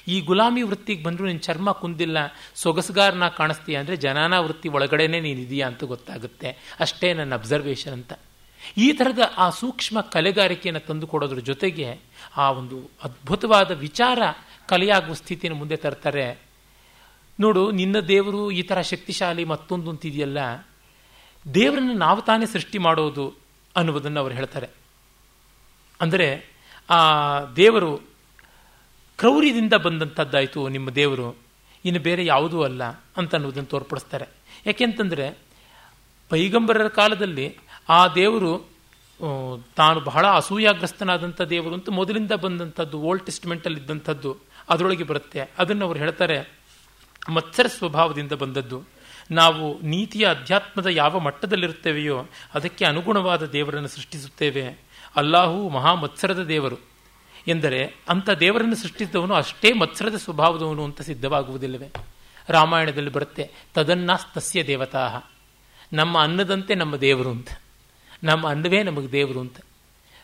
ಈ ಗುಲಾಮಿ ವೃತ್ತಿಗೆ ಬಂದರೂ ನಿನ್ನ ಚರ್ಮ ಕುಂದಿಲ್ಲ, ಸೊಗಸುಗಾರನ ಕಾಣಿಸ್ತೀಯ ಅಂದರೆ ಜನಾನ ವೃತ್ತಿ ಒಳಗಡೆನೆ ಇದೆಯಾ ಅಂತ ಗೊತ್ತಾಗುತ್ತೆ. ಅಷ್ಟೇ ನನ್ನ ಅಬ್ಸರ್ವೇಷನ್ ಅಂತ. ಈ ಥರದ ಆ ಸೂಕ್ಷ್ಮ ಕಲೆಗಾರಿಕೆಯನ್ನು ತಂದುಕೊಡೋದ್ರ ಜೊತೆಗೆ ಆ ಒಂದು ಅದ್ಭುತವಾದ ವಿಚಾರ ಕಲೆಯಾಗುವ ಸ್ಥಿತಿಯನ್ನು ಮುಂದೆ ತರ್ತಾರೆ. ನೋಡು, ನಿನ್ನ ದೇವರು ಈ ಥರ ಶಕ್ತಿಶಾಲಿ ಮತ್ತೊಂದು ಅಂತಿದೆಯಲ್ಲ? ದೇವರನ್ನು ನಾವು ತಾನೇ ಸೃಷ್ಟಿ ಮಾಡೋದು ಅನ್ನುವುದನ್ನು ಅವರು ಹೇಳ್ತಾರೆ. ಅಂದರೆ, ಆ ದೇವರು ಕ್ರೌರ್ಯದಿಂದ ಬಂದಂಥದ್ದಾಯಿತು ನಿಮ್ಮ ದೇವರು, ಇನ್ನು ಬೇರೆ ಯಾವುದೂ ಅಲ್ಲ ಅಂತ ಅನ್ನೋದನ್ನು ತೋರ್ಪಡಿಸ್ತಾರೆ ಯಾಕೆಂತಂದರೆ ಪೈಗಂಬರರ ಕಾಲದಲ್ಲಿ ಆ ದೇವರು ತಾನು ಬಹಳ ಅಸೂಯಾಗ್ರಸ್ತನಾದಂಥ ದೇವರು ಅಂತ ಮೊದಲಿಂದ ಬಂದಂಥದ್ದು ಓಲ್ಡ್ ಟೆಸ್ಟ್ಮೆಂಟಲ್ಲಿ ಇದ್ದಂಥದ್ದು ಅದರೊಳಗೆ ಬರುತ್ತೆ. ಅದನ್ನು ಅವರು ಹೇಳ್ತಾರೆ, ಮತ್ಸರ ಸ್ವಭಾವದಿಂದ ಬಂದದ್ದು. ನಾವು ನೀತಿಯ ಅಧ್ಯಾತ್ಮದ ಯಾವ ಮಟ್ಟದಲ್ಲಿರುತ್ತೇವೆಯೋ, ಅದಕ್ಕೆ ಅನುಗುಣವಾದ ದೇವರನ್ನು ಸೃಷ್ಟಿಸುತ್ತೇವೆ. ಅಲ್ಲಾಹು ಮಹಾ ಮತ್ಸರದ ದೇವರು ಎಂದರೆ ಅಂಥ ದೇವರನ್ನು ಸೃಷ್ಟಿಸಿದವನು ಅಷ್ಟೇ ಮತ್ಸರದ ಸ್ವಭಾವದವನು ಅಂತ ಸಿದ್ಧವಾಗುವುದಿಲ್ಲವೇ? ರಾಮಾಯಣದಲ್ಲಿ ಬರುತ್ತೆ, ತದನ್ನಾಸ್ತಸ್ಯ ದೇವತಾ ನಮ್ಮ ಅನ್ನದಂತೆ ನಮ್ಮ ದೇವರು ಅಂತ. ನಮ್ಮ ಅನ್ನವೇ ನಮಗೆ ದೇವರು ಅಂತ.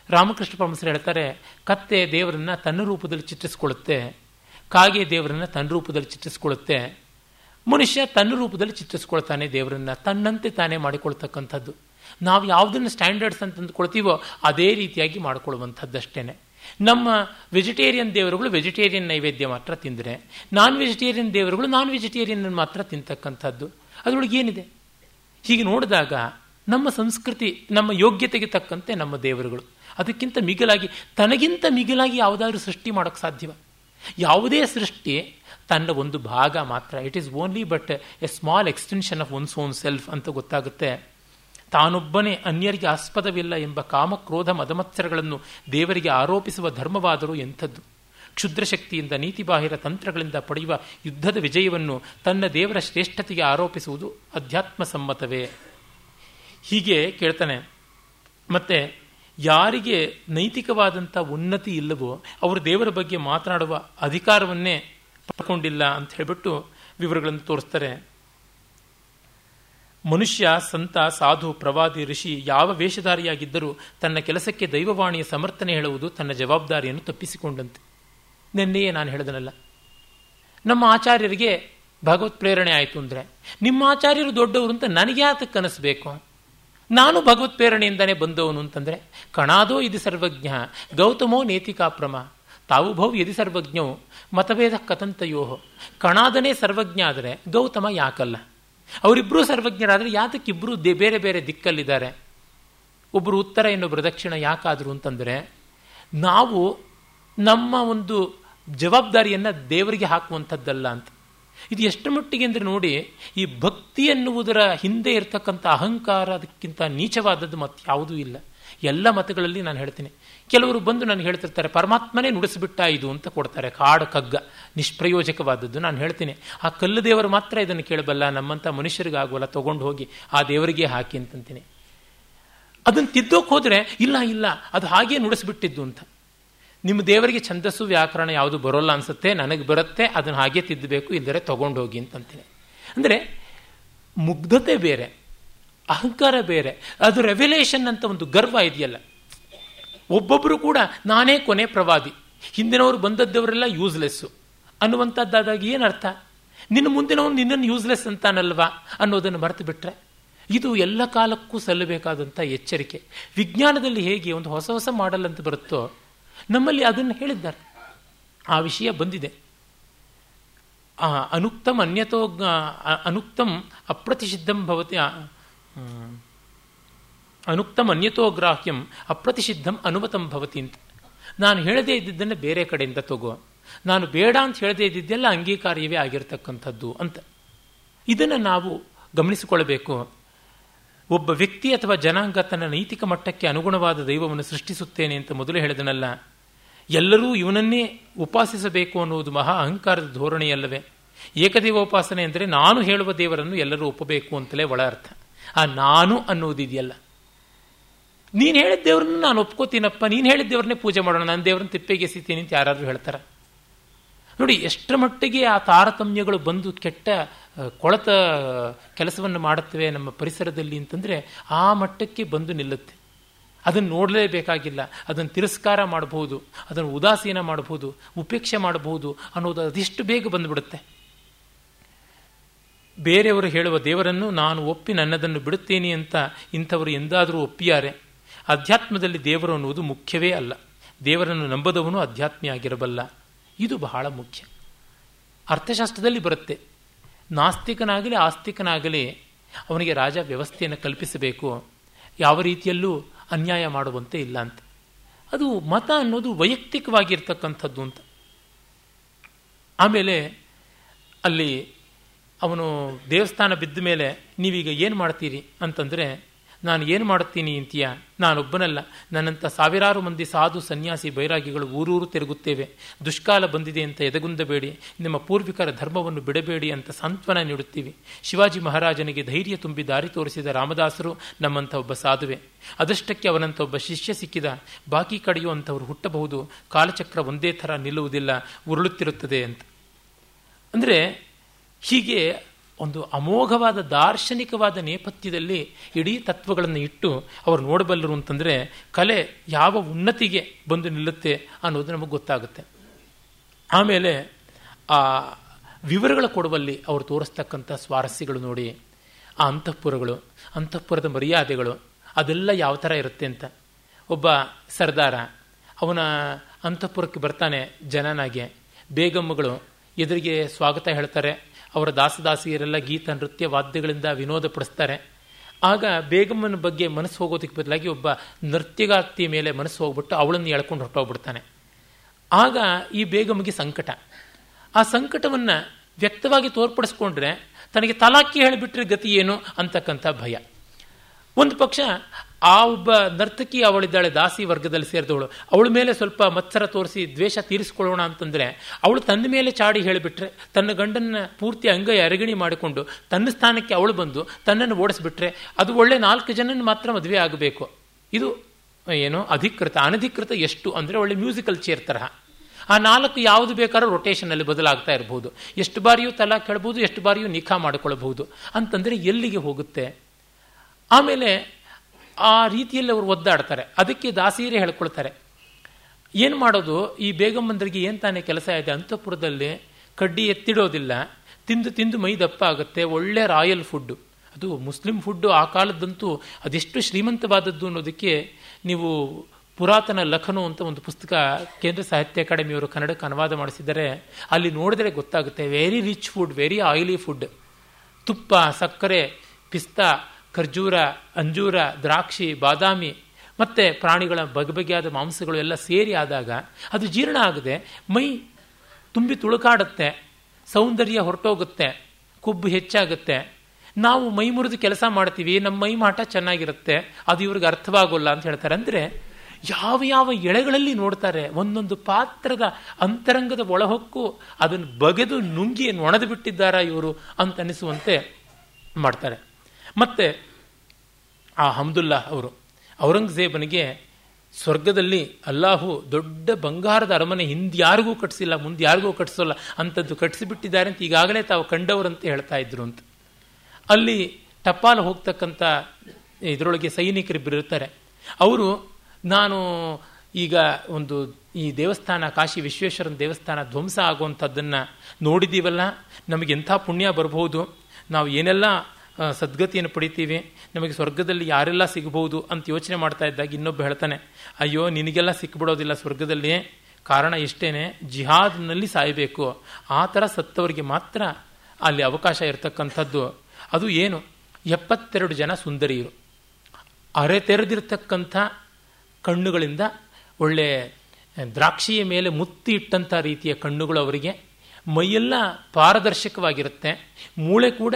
ರಾಮಕೃಷ್ಣ ಪರಮಸರು ಹೇಳ್ತಾರೆ, ಕತ್ತೆ ದೇವರನ್ನ ತನ್ನ ರೂಪದಲ್ಲಿ ಚಿತ್ರಿಸ್ಕೊಳ್ಳುತ್ತೆ, ಕಾಗೆ ದೇವರನ್ನ ತನ್ನ ರೂಪದಲ್ಲಿ ಚಿತ್ರಿಸ್ಕೊಳ್ಳುತ್ತೆ, ಮನುಷ್ಯ ತನ್ನ ರೂಪದಲ್ಲಿ ಚಿತ್ರಿಸ್ಕೊಳ್ತಾನೆ ದೇವರನ್ನ, ತನ್ನಂತೆ ತಾನೇ ಮಾಡಿಕೊಳ್ತಕ್ಕಂಥದ್ದು. ನಾವು ಯಾವುದನ್ನು ಸ್ಟ್ಯಾಂಡರ್ಡ್ಸ್ ಅಂತ ಅಂದ್ಕೊಳ್ತೀವೋ ಅದೇ ರೀತಿಯಾಗಿ ಮಾಡಿಕೊಳ್ಳುವಂಥದ್ದಷ್ಟೇ ನಮ್ಮ ವೆಜಿಟೇರಿಯನ್ ದೇವರುಗಳು ವೆಜಿಟೇರಿಯನ್ ನೈವೇದ್ಯ ಮಾತ್ರ ತಿಂದರೆ ನಾನ್ ವೆಜಿಟೇರಿಯನ್ ದೇವರುಗಳು ನಾನ್ ವೆಜಿಟೇರಿಯನ್ ಮಾತ್ರ ತಿಂತಕ್ಕಂಥದ್ದು. ಅದರೊಳಗೆ ಏನಿದೆ? ಹೀಗೆ ನೋಡಿದಾಗ ನಮ್ಮ ಸಂಸ್ಕೃತಿ, ನಮ್ಮ ಯೋಗ್ಯತೆಗೆ ತಕ್ಕಂತೆ ನಮ್ಮ ದೇವರುಗಳು. ಅದಕ್ಕಿಂತ ಮಿಗಿಲಾಗಿ, ತನಗಿಂತ ಮಿಗಿಲಾಗಿ ಯಾವುದಾದ್ರೂ ಸೃಷ್ಟಿ ಮಾಡೋಕ್ಕೆ ಸಾಧ್ಯವ? ಯಾವುದೇ ಸೃಷ್ಟಿ ತನ್ನ ಒಂದು ಭಾಗ ಮಾತ್ರ. It is only but a small extension of one's own self ಅಂತ ಗೊತ್ತಾಗುತ್ತೆ. ತಾನೊಬ್ಬನೇ ಅನ್ಯರಿಗೆ ಆಸ್ಪದವಿಲ್ಲ ಎಂಬ ಕಾಮಕ್ರೋಧ ಮದಮತ್ಸರಗಳನ್ನು ದೇವರಿಗೆ ಆರೋಪಿಸುವ ಧರ್ಮವಾದರೂ ಎಂಥದ್ದು. ಕ್ಷುದ್ರಶಕ್ತಿಯಿಂದ ನೀತಿಬಾಹಿರ ತಂತ್ರಗಳಿಂದ ಪಡೆಯುವ ಯುದ್ಧದ ವಿಜಯವನ್ನು ತನ್ನ ದೇವರ ಶ್ರೇಷ್ಠತೆಗೆ ಆರೋಪಿಸುವುದು ಅಧ್ಯಾತ್ಮ ಸಮ್ಮತವೇ ಹೀಗೆ ಕೇಳ್ತಾನೆ, ಮತ್ತೆ ಯಾರಿಗೆ ನೈತಿಕವಾದಂಥ ಉನ್ನತಿ ಇಲ್ಲವೋ ಅವರು ದೇವರ ಬಗ್ಗೆ ಮಾತನಾಡುವ ಅಧಿಕಾರವನ್ನೇ ಪಡ್ಕೊಂಡಿಲ್ಲ ಅಂತ ಹೇಳಿಬಿಟ್ಟು ವಿವರಗಳನ್ನು ತೋರಿಸ್ತಾರೆ. ಮನುಷ್ಯ, ಸಂತ, ಸಾಧು, ಪ್ರವಾದಿ, ಋಷಿ ಯಾವ ವೇಷಧಾರಿಯಾಗಿದ್ದರೂ ತನ್ನ ಕೆಲಸಕ್ಕೆ ದೈವವಾಣಿಯ ಸಮರ್ಥನೆ ಹೇಳುವುದು ತನ್ನ ಜವಾಬ್ದಾರಿಯನ್ನು ತಪ್ಪಿಸಿಕೊಂಡಂತೆ. ನಿನ್ನೆಯೇ ನಾನು ಹೇಳಿದನಲ್ಲ. ನಮ್ಮ ಆಚಾರ್ಯರಿಗೆ ಭಗವತ್ ಪ್ರೇರಣೆ ಆಯಿತು ಅಂದರೆ, ನಿಮ್ಮ ಆಚಾರ್ಯರು ದೊಡ್ಡವರು ಅಂತ ನನಗೆ ಯಾತಕ್ಕೆ ಕನಸಬೇಕು ನಾನು ಭಗವತ್ ಪ್ರೇರಣೆಯಿಂದನೇ ಬಂದವನು ಅಂತಂದರೆ, ಕಣಾದೋ ಇದು ಸರ್ವಜ್ಞ, ಗೌತಮೋ ನೇತಿಕಾಪ್ರಮ, ತಾವು ಭೌ ಯದಿ ಸರ್ವಜ್ಞವು ಮತಭೇದ ಕಥಂತಯೋ ಕಣಾದನೇ ಸರ್ವಜ್ಞ ಆದರೆ ಗೌತಮ ಯಾಕಲ್ಲ? ಅವರಿಬ್ಬರೂ ಸರ್ವಜ್ಞರಾದರೆ ಯಾತಕ್ಕಿಬ್ಬರು ಬೇರೆ ಬೇರೆ ದಿಕ್ಕಲ್ಲಿದ್ದಾರೆ. ಒಬ್ಬರು ಉತ್ತರ ಇನ್ನೊಬ್ಬರು ದಕ್ಷಿಣ, ಯಾಕಾದರು ಅಂತಂದರೆ ನಾವು ನಮ್ಮ ಒಂದು ಜವಾಬ್ದಾರಿಯನ್ನು ದೇವರಿಗೆ ಹಾಕುವಂಥದ್ದಲ್ಲ ಅಂತ. ಇದು ಎಷ್ಟು ಮಟ್ಟಿಗೆ ಅಂದರೆ ನೋಡಿ, ಈ ಭಕ್ತಿ ಎನ್ನುವುದರ ಹಿಂದೆ ಇರತಕ್ಕಂಥ ಅಹಂಕಾರ ಅದಕ್ಕಿಂತ ನೀಚವಾದದ್ದು ಮತ್ತೆ ಯಾವುದೂ ಇಲ್ಲ. ಎಲ್ಲ ಮತಗಳಲ್ಲಿ ನಾನು ಹೇಳ್ತೀನಿ ಕೆಲವರು ಬಂದು ನಾನು ಹೇಳ್ತಿರ್ತಾರೆ, ಪರಮಾತ್ಮನೇ ನುಡಿಸಿಬಿಟ್ಟ ಇದು ಅಂತ ಕೊಡ್ತಾರೆ, ಕಾಡು ಕಗ್ಗ, ನಿಷ್ಪ್ರಯೋಜಕವಾದದ್ದು ನಾನು ಹೇಳ್ತೀನಿ. ಆ ಕಲ್ಲು ದೇವರು ಮಾತ್ರ ಇದನ್ನು ಕೇಳಬಲ್ಲ, ನಮ್ಮಂಥ ಮನುಷ್ಯರಿಗಾಗುವಲ್ಲ, ತಗೊಂಡು ಹೋಗಿ ಆ ದೇವರಿಗೆ ಹಾಕಿ ಅಂತಂತೀನಿ. ಅದನ್ನು ತಿದ್ದೋಕೆ ಹೋದರೆ, ಇಲ್ಲ ಇಲ್ಲ, ಅದು ಹಾಗೇ ನುಡಿಸ್ಬಿಟ್ಟಿದ್ದು ಅಂತ. ನಿಮ್ಮ ದೇವರಿಗೆ ಛಂದಸ್ಸು, ವ್ಯಾಕರಣ ಯಾವುದು ಬರೋಲ್ಲ ಅನಿಸುತ್ತೆ, ನನಗೆ ಬರುತ್ತೆ, ಅದನ್ನು ಹಾಗೆ ತಿದ್ದಬೇಕು ಇಲ್ಲದರೆ ತಗೊಂಡು ಹೋಗಿ ಅಂತಂತೀನಿ. ಅಂದರೆ, ಮುಗ್ಧತೆ ಬೇರೆ, ಅಹಂಕಾರ ಬೇರೆ, ಅದು ರೆವ್ಯುಲೇಷನ್ ಅಂತ ಒಂದು ಗರ್ವ ಇದೆಯಲ್ಲ. ಒಬ್ಬೊಬ್ಬರು ಕೂಡ ನಾನೇ ಕೊನೆ ಪ್ರವಾದಿ. ಹಿಂದಿನವರು ಬಂದದ್ದವರೆಲ್ಲ ಯೂಸ್ಲೆಸ್ಸು ಅನ್ನುವಂಥದ್ದಾದಾಗ ಏನರ್ಥ? ನಿನ್ನ ಮುಂದಿನವನು ನಿನ್ನನ್ನು ಯೂಸ್ಲೆಸ್ ಅಂತಾನಲ್ವಾ? ಅನ್ನೋದನ್ನು ಮರೆತು ಬಿಟ್ರೆ? ಇದು ಎಲ್ಲ ಕಾಲಕ್ಕೂ ಸಲ್ಲಬೇಕಾದಂಥ ಎಚ್ಚರಿಕೆ. ವಿಜ್ಞಾನದಲ್ಲಿ ಹೇಗೆ ಒಂದು ಹೊಸ ಹೊಸ ಮಾಡಲ್ ಅಂತ ಬರುತ್ತೋ, ನಮ್ಮಲ್ಲಿ ಅದನ್ನು ಹೇಳಿದ್ದಾರೆ. ಆ ವಿಷಯ ಬಂದಿದೆ. ಅನುಕ್ತಂ ಅನ್ಯತೋ ಅನುಕ್ತಂ ಅಪ್ರತಿಷಿದ್ಧಂ ಭವತಿ ಅನುಕ್ತಂ ಅನ್ಯತೋ ಗ್ರಾಹ್ಯಂ ಅಪ್ರತಿಷಿದ್ಧಂ ಅನುಮತಂ ಭವತಿ ಅಂತ. ನಾನು ಹೇಳದೇ ಇದ್ದಿದ್ದನ್ನು ಬೇರೆ ಕಡೆಯಿಂದ ತಗೋ. ನಾನು ಬೇಡ ಅಂತ ಹೇಳದೇ ಇದ್ದಿದ್ದೆಲ್ಲ ಅಂಗೀಕಾರ್ಯವೇ ಆಗಿರ್ತಕ್ಕಂಥದ್ದು ಅಂತ. ಇದನ್ನು ನಾವು ಗಮನಿಸಿಕೊಳ್ಳಬೇಕು. ಒಬ್ಬ ವ್ಯಕ್ತಿ ಅಥವಾ ಜನಾಂಗ ತನ್ನ ನೈತಿಕ ಮಟ್ಟಕ್ಕೆ ಅನುಗುಣವಾದ ದೈವವನ್ನು ಸೃಷ್ಟಿಸುತ್ತೇನೆ ಅಂತ ಮೊದಲು ಹೇಳಿದನಲ್ಲ. ಎಲ್ಲರೂ ಇವನನ್ನೇ ಉಪಾಸಿಸಬೇಕು ಅನ್ನುವುದು ಮಹಾ ಅಹಂಕಾರದ ಧೋರಣೆಯಲ್ಲವೇ. ಏಕದೇವೋಪಾಸನೆ ಅಂದರೆ ನಾನು ಹೇಳುವ ದೇವರನ್ನು ಎಲ್ಲರೂ ಒಪ್ಪಬೇಕು ಅಂತಲೇ ಒಳ ಅರ್ಥ. ಆ ನಾನು ಅನ್ನೋದಿದೆಯಲ್ಲ. ನೀನು ಹೇಳಿದ ದೇವ್ರನ್ನ ನಾನು ಒಪ್ಕೋತೀನಪ್ಪ, ನೀನು ಹೇಳಿದ ದೇವ್ರನ್ನೇ ಪೂಜೆ ಮಾಡೋಣ, ನಾನು ದೇವ್ರನ್ನ ತಿಪ್ಪೆಗೆ ಎಸಿತೀನಿ ಅಂತ ಯಾರಾದರೂ ಹೇಳ್ತಾರೆ? ನೋಡಿ, ಎಷ್ಟರ ಮಟ್ಟಿಗೆ ಆ ತಾರತಮ್ಯಗಳು ಬಂದು ಕೆಟ್ಟ ಕೊಳತ ಕೆಲಸವನ್ನು ಮಾಡುತ್ತವೆ ನಮ್ಮ ಪರಿಸರದಲ್ಲಿ ಅಂತಂದರೆ ಆ ಮಟ್ಟಕ್ಕೆ ಬಂದು ನಿಲ್ಲುತ್ತೆ. ಅದನ್ನು ನೋಡಲೇಬೇಕಾಗಿಲ್ಲ ಅದನ್ನು ತಿರಸ್ಕಾರ ಮಾಡಬಹುದು ಅದನ್ನು ಉದಾಸೀನ ಮಾಡಬಹುದು, ಉಪೇಕ್ಷೆ ಮಾಡಬಹುದು ಅನ್ನೋದು ಅದೆಷ್ಟು ಬೇಗ ಬಂದುಬಿಡುತ್ತೆ. ಬೇರೆಯವರು ಹೇಳುವ ದೇವರನ್ನು ನಾನು ಒಪ್ಪಿ ನನ್ನದನ್ನು ಬಿಡುತ್ತೇನೆ ಅಂತ ಇಂಥವರು ಎಂದಾದರೂ ಒಪ್ಪಿಯಾರೆ. ಅಧ್ಯಾತ್ಮದಲ್ಲಿ ದೇವರು ಅನ್ನುವುದು ಮುಖ್ಯವೇ ಅಲ್ಲ. ದೇವರನ್ನು ನಂಬದವನು ಅಧ್ಯಾತ್ಮಿ ಆಗಿರಬಲ್ಲ. ಇದು ಬಹಳ ಮುಖ್ಯ. ಅರ್ಥಶಾಸ್ತ್ರದಲ್ಲಿ ಬರುತ್ತೆ. ನಾಸ್ತಿಕನಾಗಲಿ ಆಸ್ತಿಕನಾಗಲಿ ಅವನಿಗೆ ರಾಜ ವ್ಯವಸ್ಥೆಯನ್ನು ಕಲ್ಪಿಸಬೇಕು. ಯಾವ ರೀತಿಯಲ್ಲೂ ಅನ್ಯಾಯ ಮಾಡುವಂತೆ ಇಲ್ಲ ಅಂತ. ಅದು ಮತ ಅನ್ನೋದು ವೈಯಕ್ತಿಕವಾಗಿರ್ತಕ್ಕಂಥದ್ದು ಅಂತ. ಆಮೇಲೆ ಅಲ್ಲಿ ಅವನು ದೇವಸ್ಥಾನ ಬಿದ್ದ ಮೇಲೆ ನೀವೀಗ ಏನು ಮಾಡ್ತೀರಿ ಅಂತಂದರೆ ನಾನು ಏನು ಮಾಡುತ್ತೀನಿ ಅಂತೀಯ? ನಾನೊಬ್ಬನಲ್ಲ. ನನ್ನಂಥ ಸಾವಿರಾರು ಮಂದಿ ಸಾಧು ಸನ್ಯಾಸಿ ಬೈರಾಗಿಗಳು ಊರೂರು ತಿರುಗುತ್ತೇವೆ. ದುಷ್ಕಾಲ ಬಂದಿದೆ ಅಂತ ಎದಗುಂದಬೇಡಿ. ನಿಮ್ಮ ಪೂರ್ವಿಕರ ಧರ್ಮವನ್ನು ಬಿಡಬೇಡಿ ಅಂತ ಸಾಂತ್ವನ ನೀಡುತ್ತೀವಿ. ಶಿವಾಜಿ ಮಹಾರಾಜನಿಗೆ ಧೈರ್ಯ ತುಂಬಿ ದಾರಿ ತೋರಿಸಿದ ರಾಮದಾಸರು ನಮ್ಮಂಥ ಒಬ್ಬ ಸಾಧುವೆ. ಅದಷ್ಟಕ್ಕೆ ಅವನಂಥ ಒಬ್ಬ ಶಿಷ್ಯ ಸಿಕ್ಕಿದ. ಬಾಕಿ ಕಡೆಯುವಂಥವ್ರು ಹುಟ್ಟಬಹುದು. ಕಾಲಚಕ್ರ ಒಂದೇ ಥರ ನಿಲ್ಲುವುದಿಲ್ಲ. ಉರುಳುತ್ತಿರುತ್ತದೆ ಅಂತ. ಅಂದರೆ ಹೀಗೆ ಒಂದು ಅಮೋಘವಾದ ದಾರ್ಶನಿಕವಾದ ನೇಪಥ್ಯದಲ್ಲಿ ಇಡೀ ತತ್ವಗಳನ್ನು ಇಟ್ಟು ಅವರು ನೋಡಬಲ್ಲರು ಅಂತಂದರೆ ಕಲೆ ಯಾವ ಉನ್ನತಿಗೆ ಬಂದು ನಿಲ್ಲುತ್ತೆ ಅನ್ನೋದು ನಮಗೆ ಗೊತ್ತಾಗುತ್ತೆ. ಆಮೇಲೆ ಆ ವಿವರಗಳ ಕೊಡುವಲ್ಲಿ ಅವರು ತೋರಿಸ್ತಕ್ಕಂಥ ಸ್ವಾರಸ್ಯಗಳು ನೋಡಿ, ಆ ಅಂತಃಪುರಗಳು, ಅಂತಃಪುರದ ಮರ್ಯಾದೆಗಳು, ಅದೆಲ್ಲ ಯಾವ ಥರ ಇರುತ್ತೆ ಅಂತ. ಒಬ್ಬ ಸರ್ದಾರ, ಅವನ ಅಂತಃಪುರಕ್ಕೆ ಬರ್ತಾನೆ ಜನನಾಗೆ. ಬೇಗಮ್ಮಗಳು ಎದುರಿಗೆ ಸ್ವಾಗತ ಹೇಳ್ತಾರೆ. ಅವರ ದಾಸದಾಸಿಯರೆಲ್ಲ ಗೀತ ನೃತ್ಯ ವಾದ್ಯಗಳಿಂದ ವಿನೋದ ಪಡಿಸ್ತಾರೆ. ಆಗ ಬೇಗಮ್ಮನ ಬಗ್ಗೆ ಮನಸ್ಸು ಹೋಗೋದಕ್ಕೆ ಬದಲಾಗಿ ಒಬ್ಬ ನೃತ್ಯಗಾರ್ತಿಯ ಮೇಲೆ ಮನಸ್ಸು ಹೋಗ್ಬಿಟ್ಟು ಅವಳನ್ನು ಎಳ್ಕೊಂಡು ಹೊರಟೋಗ್ಬಿಡ್ತಾನೆ. ಆಗ ಈ ಬೇಗಮ್ಮಗೆ ಸಂಕಟ. ಆ ಸಂಕಟವನ್ನು ವ್ಯಕ್ತವಾಗಿ ತೋರ್ಪಡಿಸ್ಕೊಂಡ್ರೆ ತನಗೆ ತಲಾಕಿ ಹೇಳಿಬಿಟ್ರೆ ಗತಿ ಏನು ಅಂತಕ್ಕಂಥ ಭಯ. ಒಂದು ಪಕ್ಷ ಆ ಒಬ್ಬ ನರ್ತಕಿ ಅವಳಿದ್ದಾಳೆ, ದಾಸಿ ವರ್ಗದಲ್ಲಿ ಸೇರಿದವಳು. ಅವಳ ಮೇಲೆ ಸ್ವಲ್ಪ ಮತ್ಸರ ತೋರಿಸಿ ದ್ವೇಷ ತೀರಿಸ್ಕೊಳ್ಳೋಣ ಅಂತಂದ್ರೆ, ಅವಳು ತನ್ನ ಮೇಲೆ ಚಾಡಿ ಹೇಳಿಬಿಟ್ರೆ, ತನ್ನ ಗಂಡನ ಪೂರ್ತಿ ಅಂಗೈ ಅರಗಿಣಿ ಮಾಡಿಕೊಂಡು ತನ್ನ ಸ್ಥಾನಕ್ಕೆ ಅವಳು ಬಂದು ತನ್ನನ್ನು ಓಡಿಸ್ಬಿಟ್ರೆ, ಅದು ಒಳ್ಳೆ ನಾಲ್ಕು ಜನನ ಮಾತ್ರ ಮದುವೆ ಆಗಬೇಕು. ಇದು ಏನು ಅಧಿಕೃತ, ಅನಧಿಕೃತ ಎಷ್ಟು ಅಂದರೆ ಒಳ್ಳೆ ಮ್ಯೂಸಿಕಲ್ ಚೇರ್ ತರಹ. ಆ ನಾಲ್ಕು ಯಾವುದು ಬೇಕಾದ್ರೂ ರೊಟೇಷನಲ್ಲಿ ಬದಲಾಗ್ತಾ ಇರಬಹುದು ಎಷ್ಟು ಬಾರಿಯೂ ತಲಾ ಕೇಳ್ಬೋದು ಎಷ್ಟು ಬಾರಿಯೂ ನಿಖಾ ಮಾಡಿಕೊಳ್ಳಬಹುದು. ಅಂತಂದರೆ ಎಲ್ಲಿಗೆ ಹೋಗುತ್ತೆ? ಆಮೇಲೆ ಆ ರೀತಿಯಲ್ಲಿ ಅವರು ಒದ್ದಾಡ್ತಾರೆ. ಅದಕ್ಕೆ ದಾಸೀರೆ ಹೇಳ್ಕೊಳ್ತಾರೆ. ಏನು ಮಾಡೋದು? ಈ ಬೇಗಮ್ಮಂದ್ರಿಗೆ ಏನು ತಾನೇ ಕೆಲಸ ಇದೆ? ಅಂತಃಪುರದಲ್ಲಿ ಕಡ್ಡಿ ಎತ್ತಿಡೋದಿಲ್ಲ. ತಿಂದು ತಿಂದು ಮೈ ದಪ್ಪ ಆಗುತ್ತೆ. ಒಳ್ಳೆ ರಾಯಲ್ ಫುಡ್ಡು. ಅದು ಮುಸ್ಲಿಂ ಫುಡ್ಡು ಆ ಕಾಲದ್ದಂತೂ ಅದೆಷ್ಟು ಶ್ರೀಮಂತವಾದದ್ದು ಅನ್ನೋದಕ್ಕೆ ನೀವು ಪುರಾತನ ಲಖನು ಅಂತ ಒಂದು ಪುಸ್ತಕ ಕೇಂದ್ರ ಸಾಹಿತ್ಯ ಅಕಾಡೆಮಿಯವರು ಕನ್ನಡಕ್ಕೆ ಅನುವಾದ ಮಾಡಿಸಿದರೆ ಅಲ್ಲಿ ನೋಡಿದರೆ ಗೊತ್ತಾಗುತ್ತೆ. Very rich food very oily food ತುಪ್ಪ, ಸಕ್ಕರೆ, ಪಿಸ್ತಾ ಖರ್ಜೂರ, ಅಂಜೂರ, ದ್ರಾಕ್ಷಿ, ಬಾದಾಮಿ, ಮತ್ತು ಪ್ರಾಣಿಗಳ ಬಗೆಬಗೆಯಾದ ಮಾಂಸಗಳು ಎಲ್ಲ ಸೇರಿ ಆದಾಗ ಅದು ಜೀರ್ಣ ಆಗದೆ ಮೈ ತುಂಬಿ ತುಳುಕಾಡುತ್ತೆ, ಸೌಂದರ್ಯ ಹೊರಟೋಗುತ್ತೆ, ಕೊಬ್ಬು ಹೆಚ್ಚಾಗುತ್ತೆ. ನಾವು ಮೈ ಮುರಿದು ಕೆಲಸ ಮಾಡ್ತೀವಿ, ನಮ್ಮ ಮೈ ಮಾಟ ಚೆನ್ನಾಗಿರುತ್ತೆ, ಅದು ಇವ್ರಿಗೆ ಅರ್ಥವಾಗೋಲ್ಲ ಅಂತ ಹೇಳ್ತಾರೆ. ಅಂದರೆ ಯಾವ ಯಾವ ಎಳೆಗಳಲ್ಲಿ ನೋಡ್ತಾರೆ, ಒಂದೊಂದು ಪಾತ್ರದ ಅಂತರಂಗದ ಒಳಹೊಕ್ಕು ಅದನ್ನು ಬಗೆದು ನುಂಗಿ ಒಣದು ಬಿಟ್ಟಿದ್ದಾರಾ ಇವರು ಅಂತ ಅನಿಸುವಂತೆ ಮಾಡ್ತಾರೆ. ಮತ್ತೆ, ಆ ಹಮ್ದುಲ್ಲಾ ಅವರು, ಔರಂಗಜೇಬನಿಗೆ ಸ್ವರ್ಗದಲ್ಲಿ ಅಲ್ಲಾಹು ದೊಡ್ಡ ಬಂಗಾರದ ಅರಮನೆ ಹಿಂದೆ ಯಾರಿಗೂ ಕಟ್ಟಿಸಿಲ್ಲ ಮುಂದೆ ಯಾರಿಗೂ ಕಟ್ಟಿಸೋಲ್ಲ ಅಂಥದ್ದು ಕಟ್ಟಿಸಿಬಿಟ್ಟಿದ್ದಾರೆ ಅಂತ ಈಗಾಗಲೇ ತಾವು ಕಂಡವರಂತೆ ಹೇಳ್ತಾ ಇದ್ರು ಅಂತ. ಅಲ್ಲಿ ಟಪಾಲು ಹೋಗ್ತಕ್ಕಂಥ ಇದರೊಳಗೆ ಸೈನಿಕರಿಬ್ಬರು ಇರ್ತಾರೆ. ಅವರು, ನಾನು ಈಗ ಒಂದು ಈ ದೇವಸ್ಥಾನ, ಕಾಶಿ ವಿಶ್ವೇಶ್ವರನ ದೇವಸ್ಥಾನ ಧ್ವಂಸ ಆಗುವಂಥದ್ದನ್ನು ನೋಡಿದ್ದೀವಲ್ಲ ನಮಗೆ ಎಂಥ ಪುಣ್ಯ ಬರಬಹುದು ನಾವು ಏನೆಲ್ಲ ಸದ್ಗತಿಯನ್ನು ಪಡಿತೀವಿ. ನಮಗೆ ಸ್ವರ್ಗದಲ್ಲಿ ಯಾರೆಲ್ಲ ಸಿಗಬಹುದು ಅಂತ ಯೋಚನೆ ಮಾಡ್ತಾ ಇದ್ದಾಗ ಇನ್ನೊಬ್ಬ ಹೇಳ್ತಾನೆ, ಅಯ್ಯೋ, ನಿನಗೆಲ್ಲ ಸಿಕ್ಬಿಡೋದಿಲ್ಲ ಸ್ವರ್ಗದಲ್ಲಿ ಕಾರಣ ಇಷ್ಟೇನೆ, ಜಿಹಾದ್ನಲ್ಲಿ ಸಾಯಬೇಕು. ಆ ಥರ ಸತ್ತವರಿಗೆ ಮಾತ್ರ ಅಲ್ಲಿ ಅವಕಾಶ ಇರತಕ್ಕಂಥದ್ದು. ಅದು ಏನು? ಎಪ್ಪತ್ತೆರಡು ಜನ ಸುಂದರಿಯರು. ಅರೆ ತೆರೆದಿರ್ತಕ್ಕಂಥ ಕಣ್ಣುಗಳಿಂದ ಒಳ್ಳೆ ದ್ರಾಕ್ಷಿಯ ಮೇಲೆ ಮುತ್ತಿ ಇಟ್ಟಂಥ ರೀತಿಯ ಕಣ್ಣುಗಳು ಅವರಿಗೆ. ಮೈಯೆಲ್ಲ ಪಾರದರ್ಶಕವಾಗಿರುತ್ತೆ. ಮೂಳೆ ಕೂಡ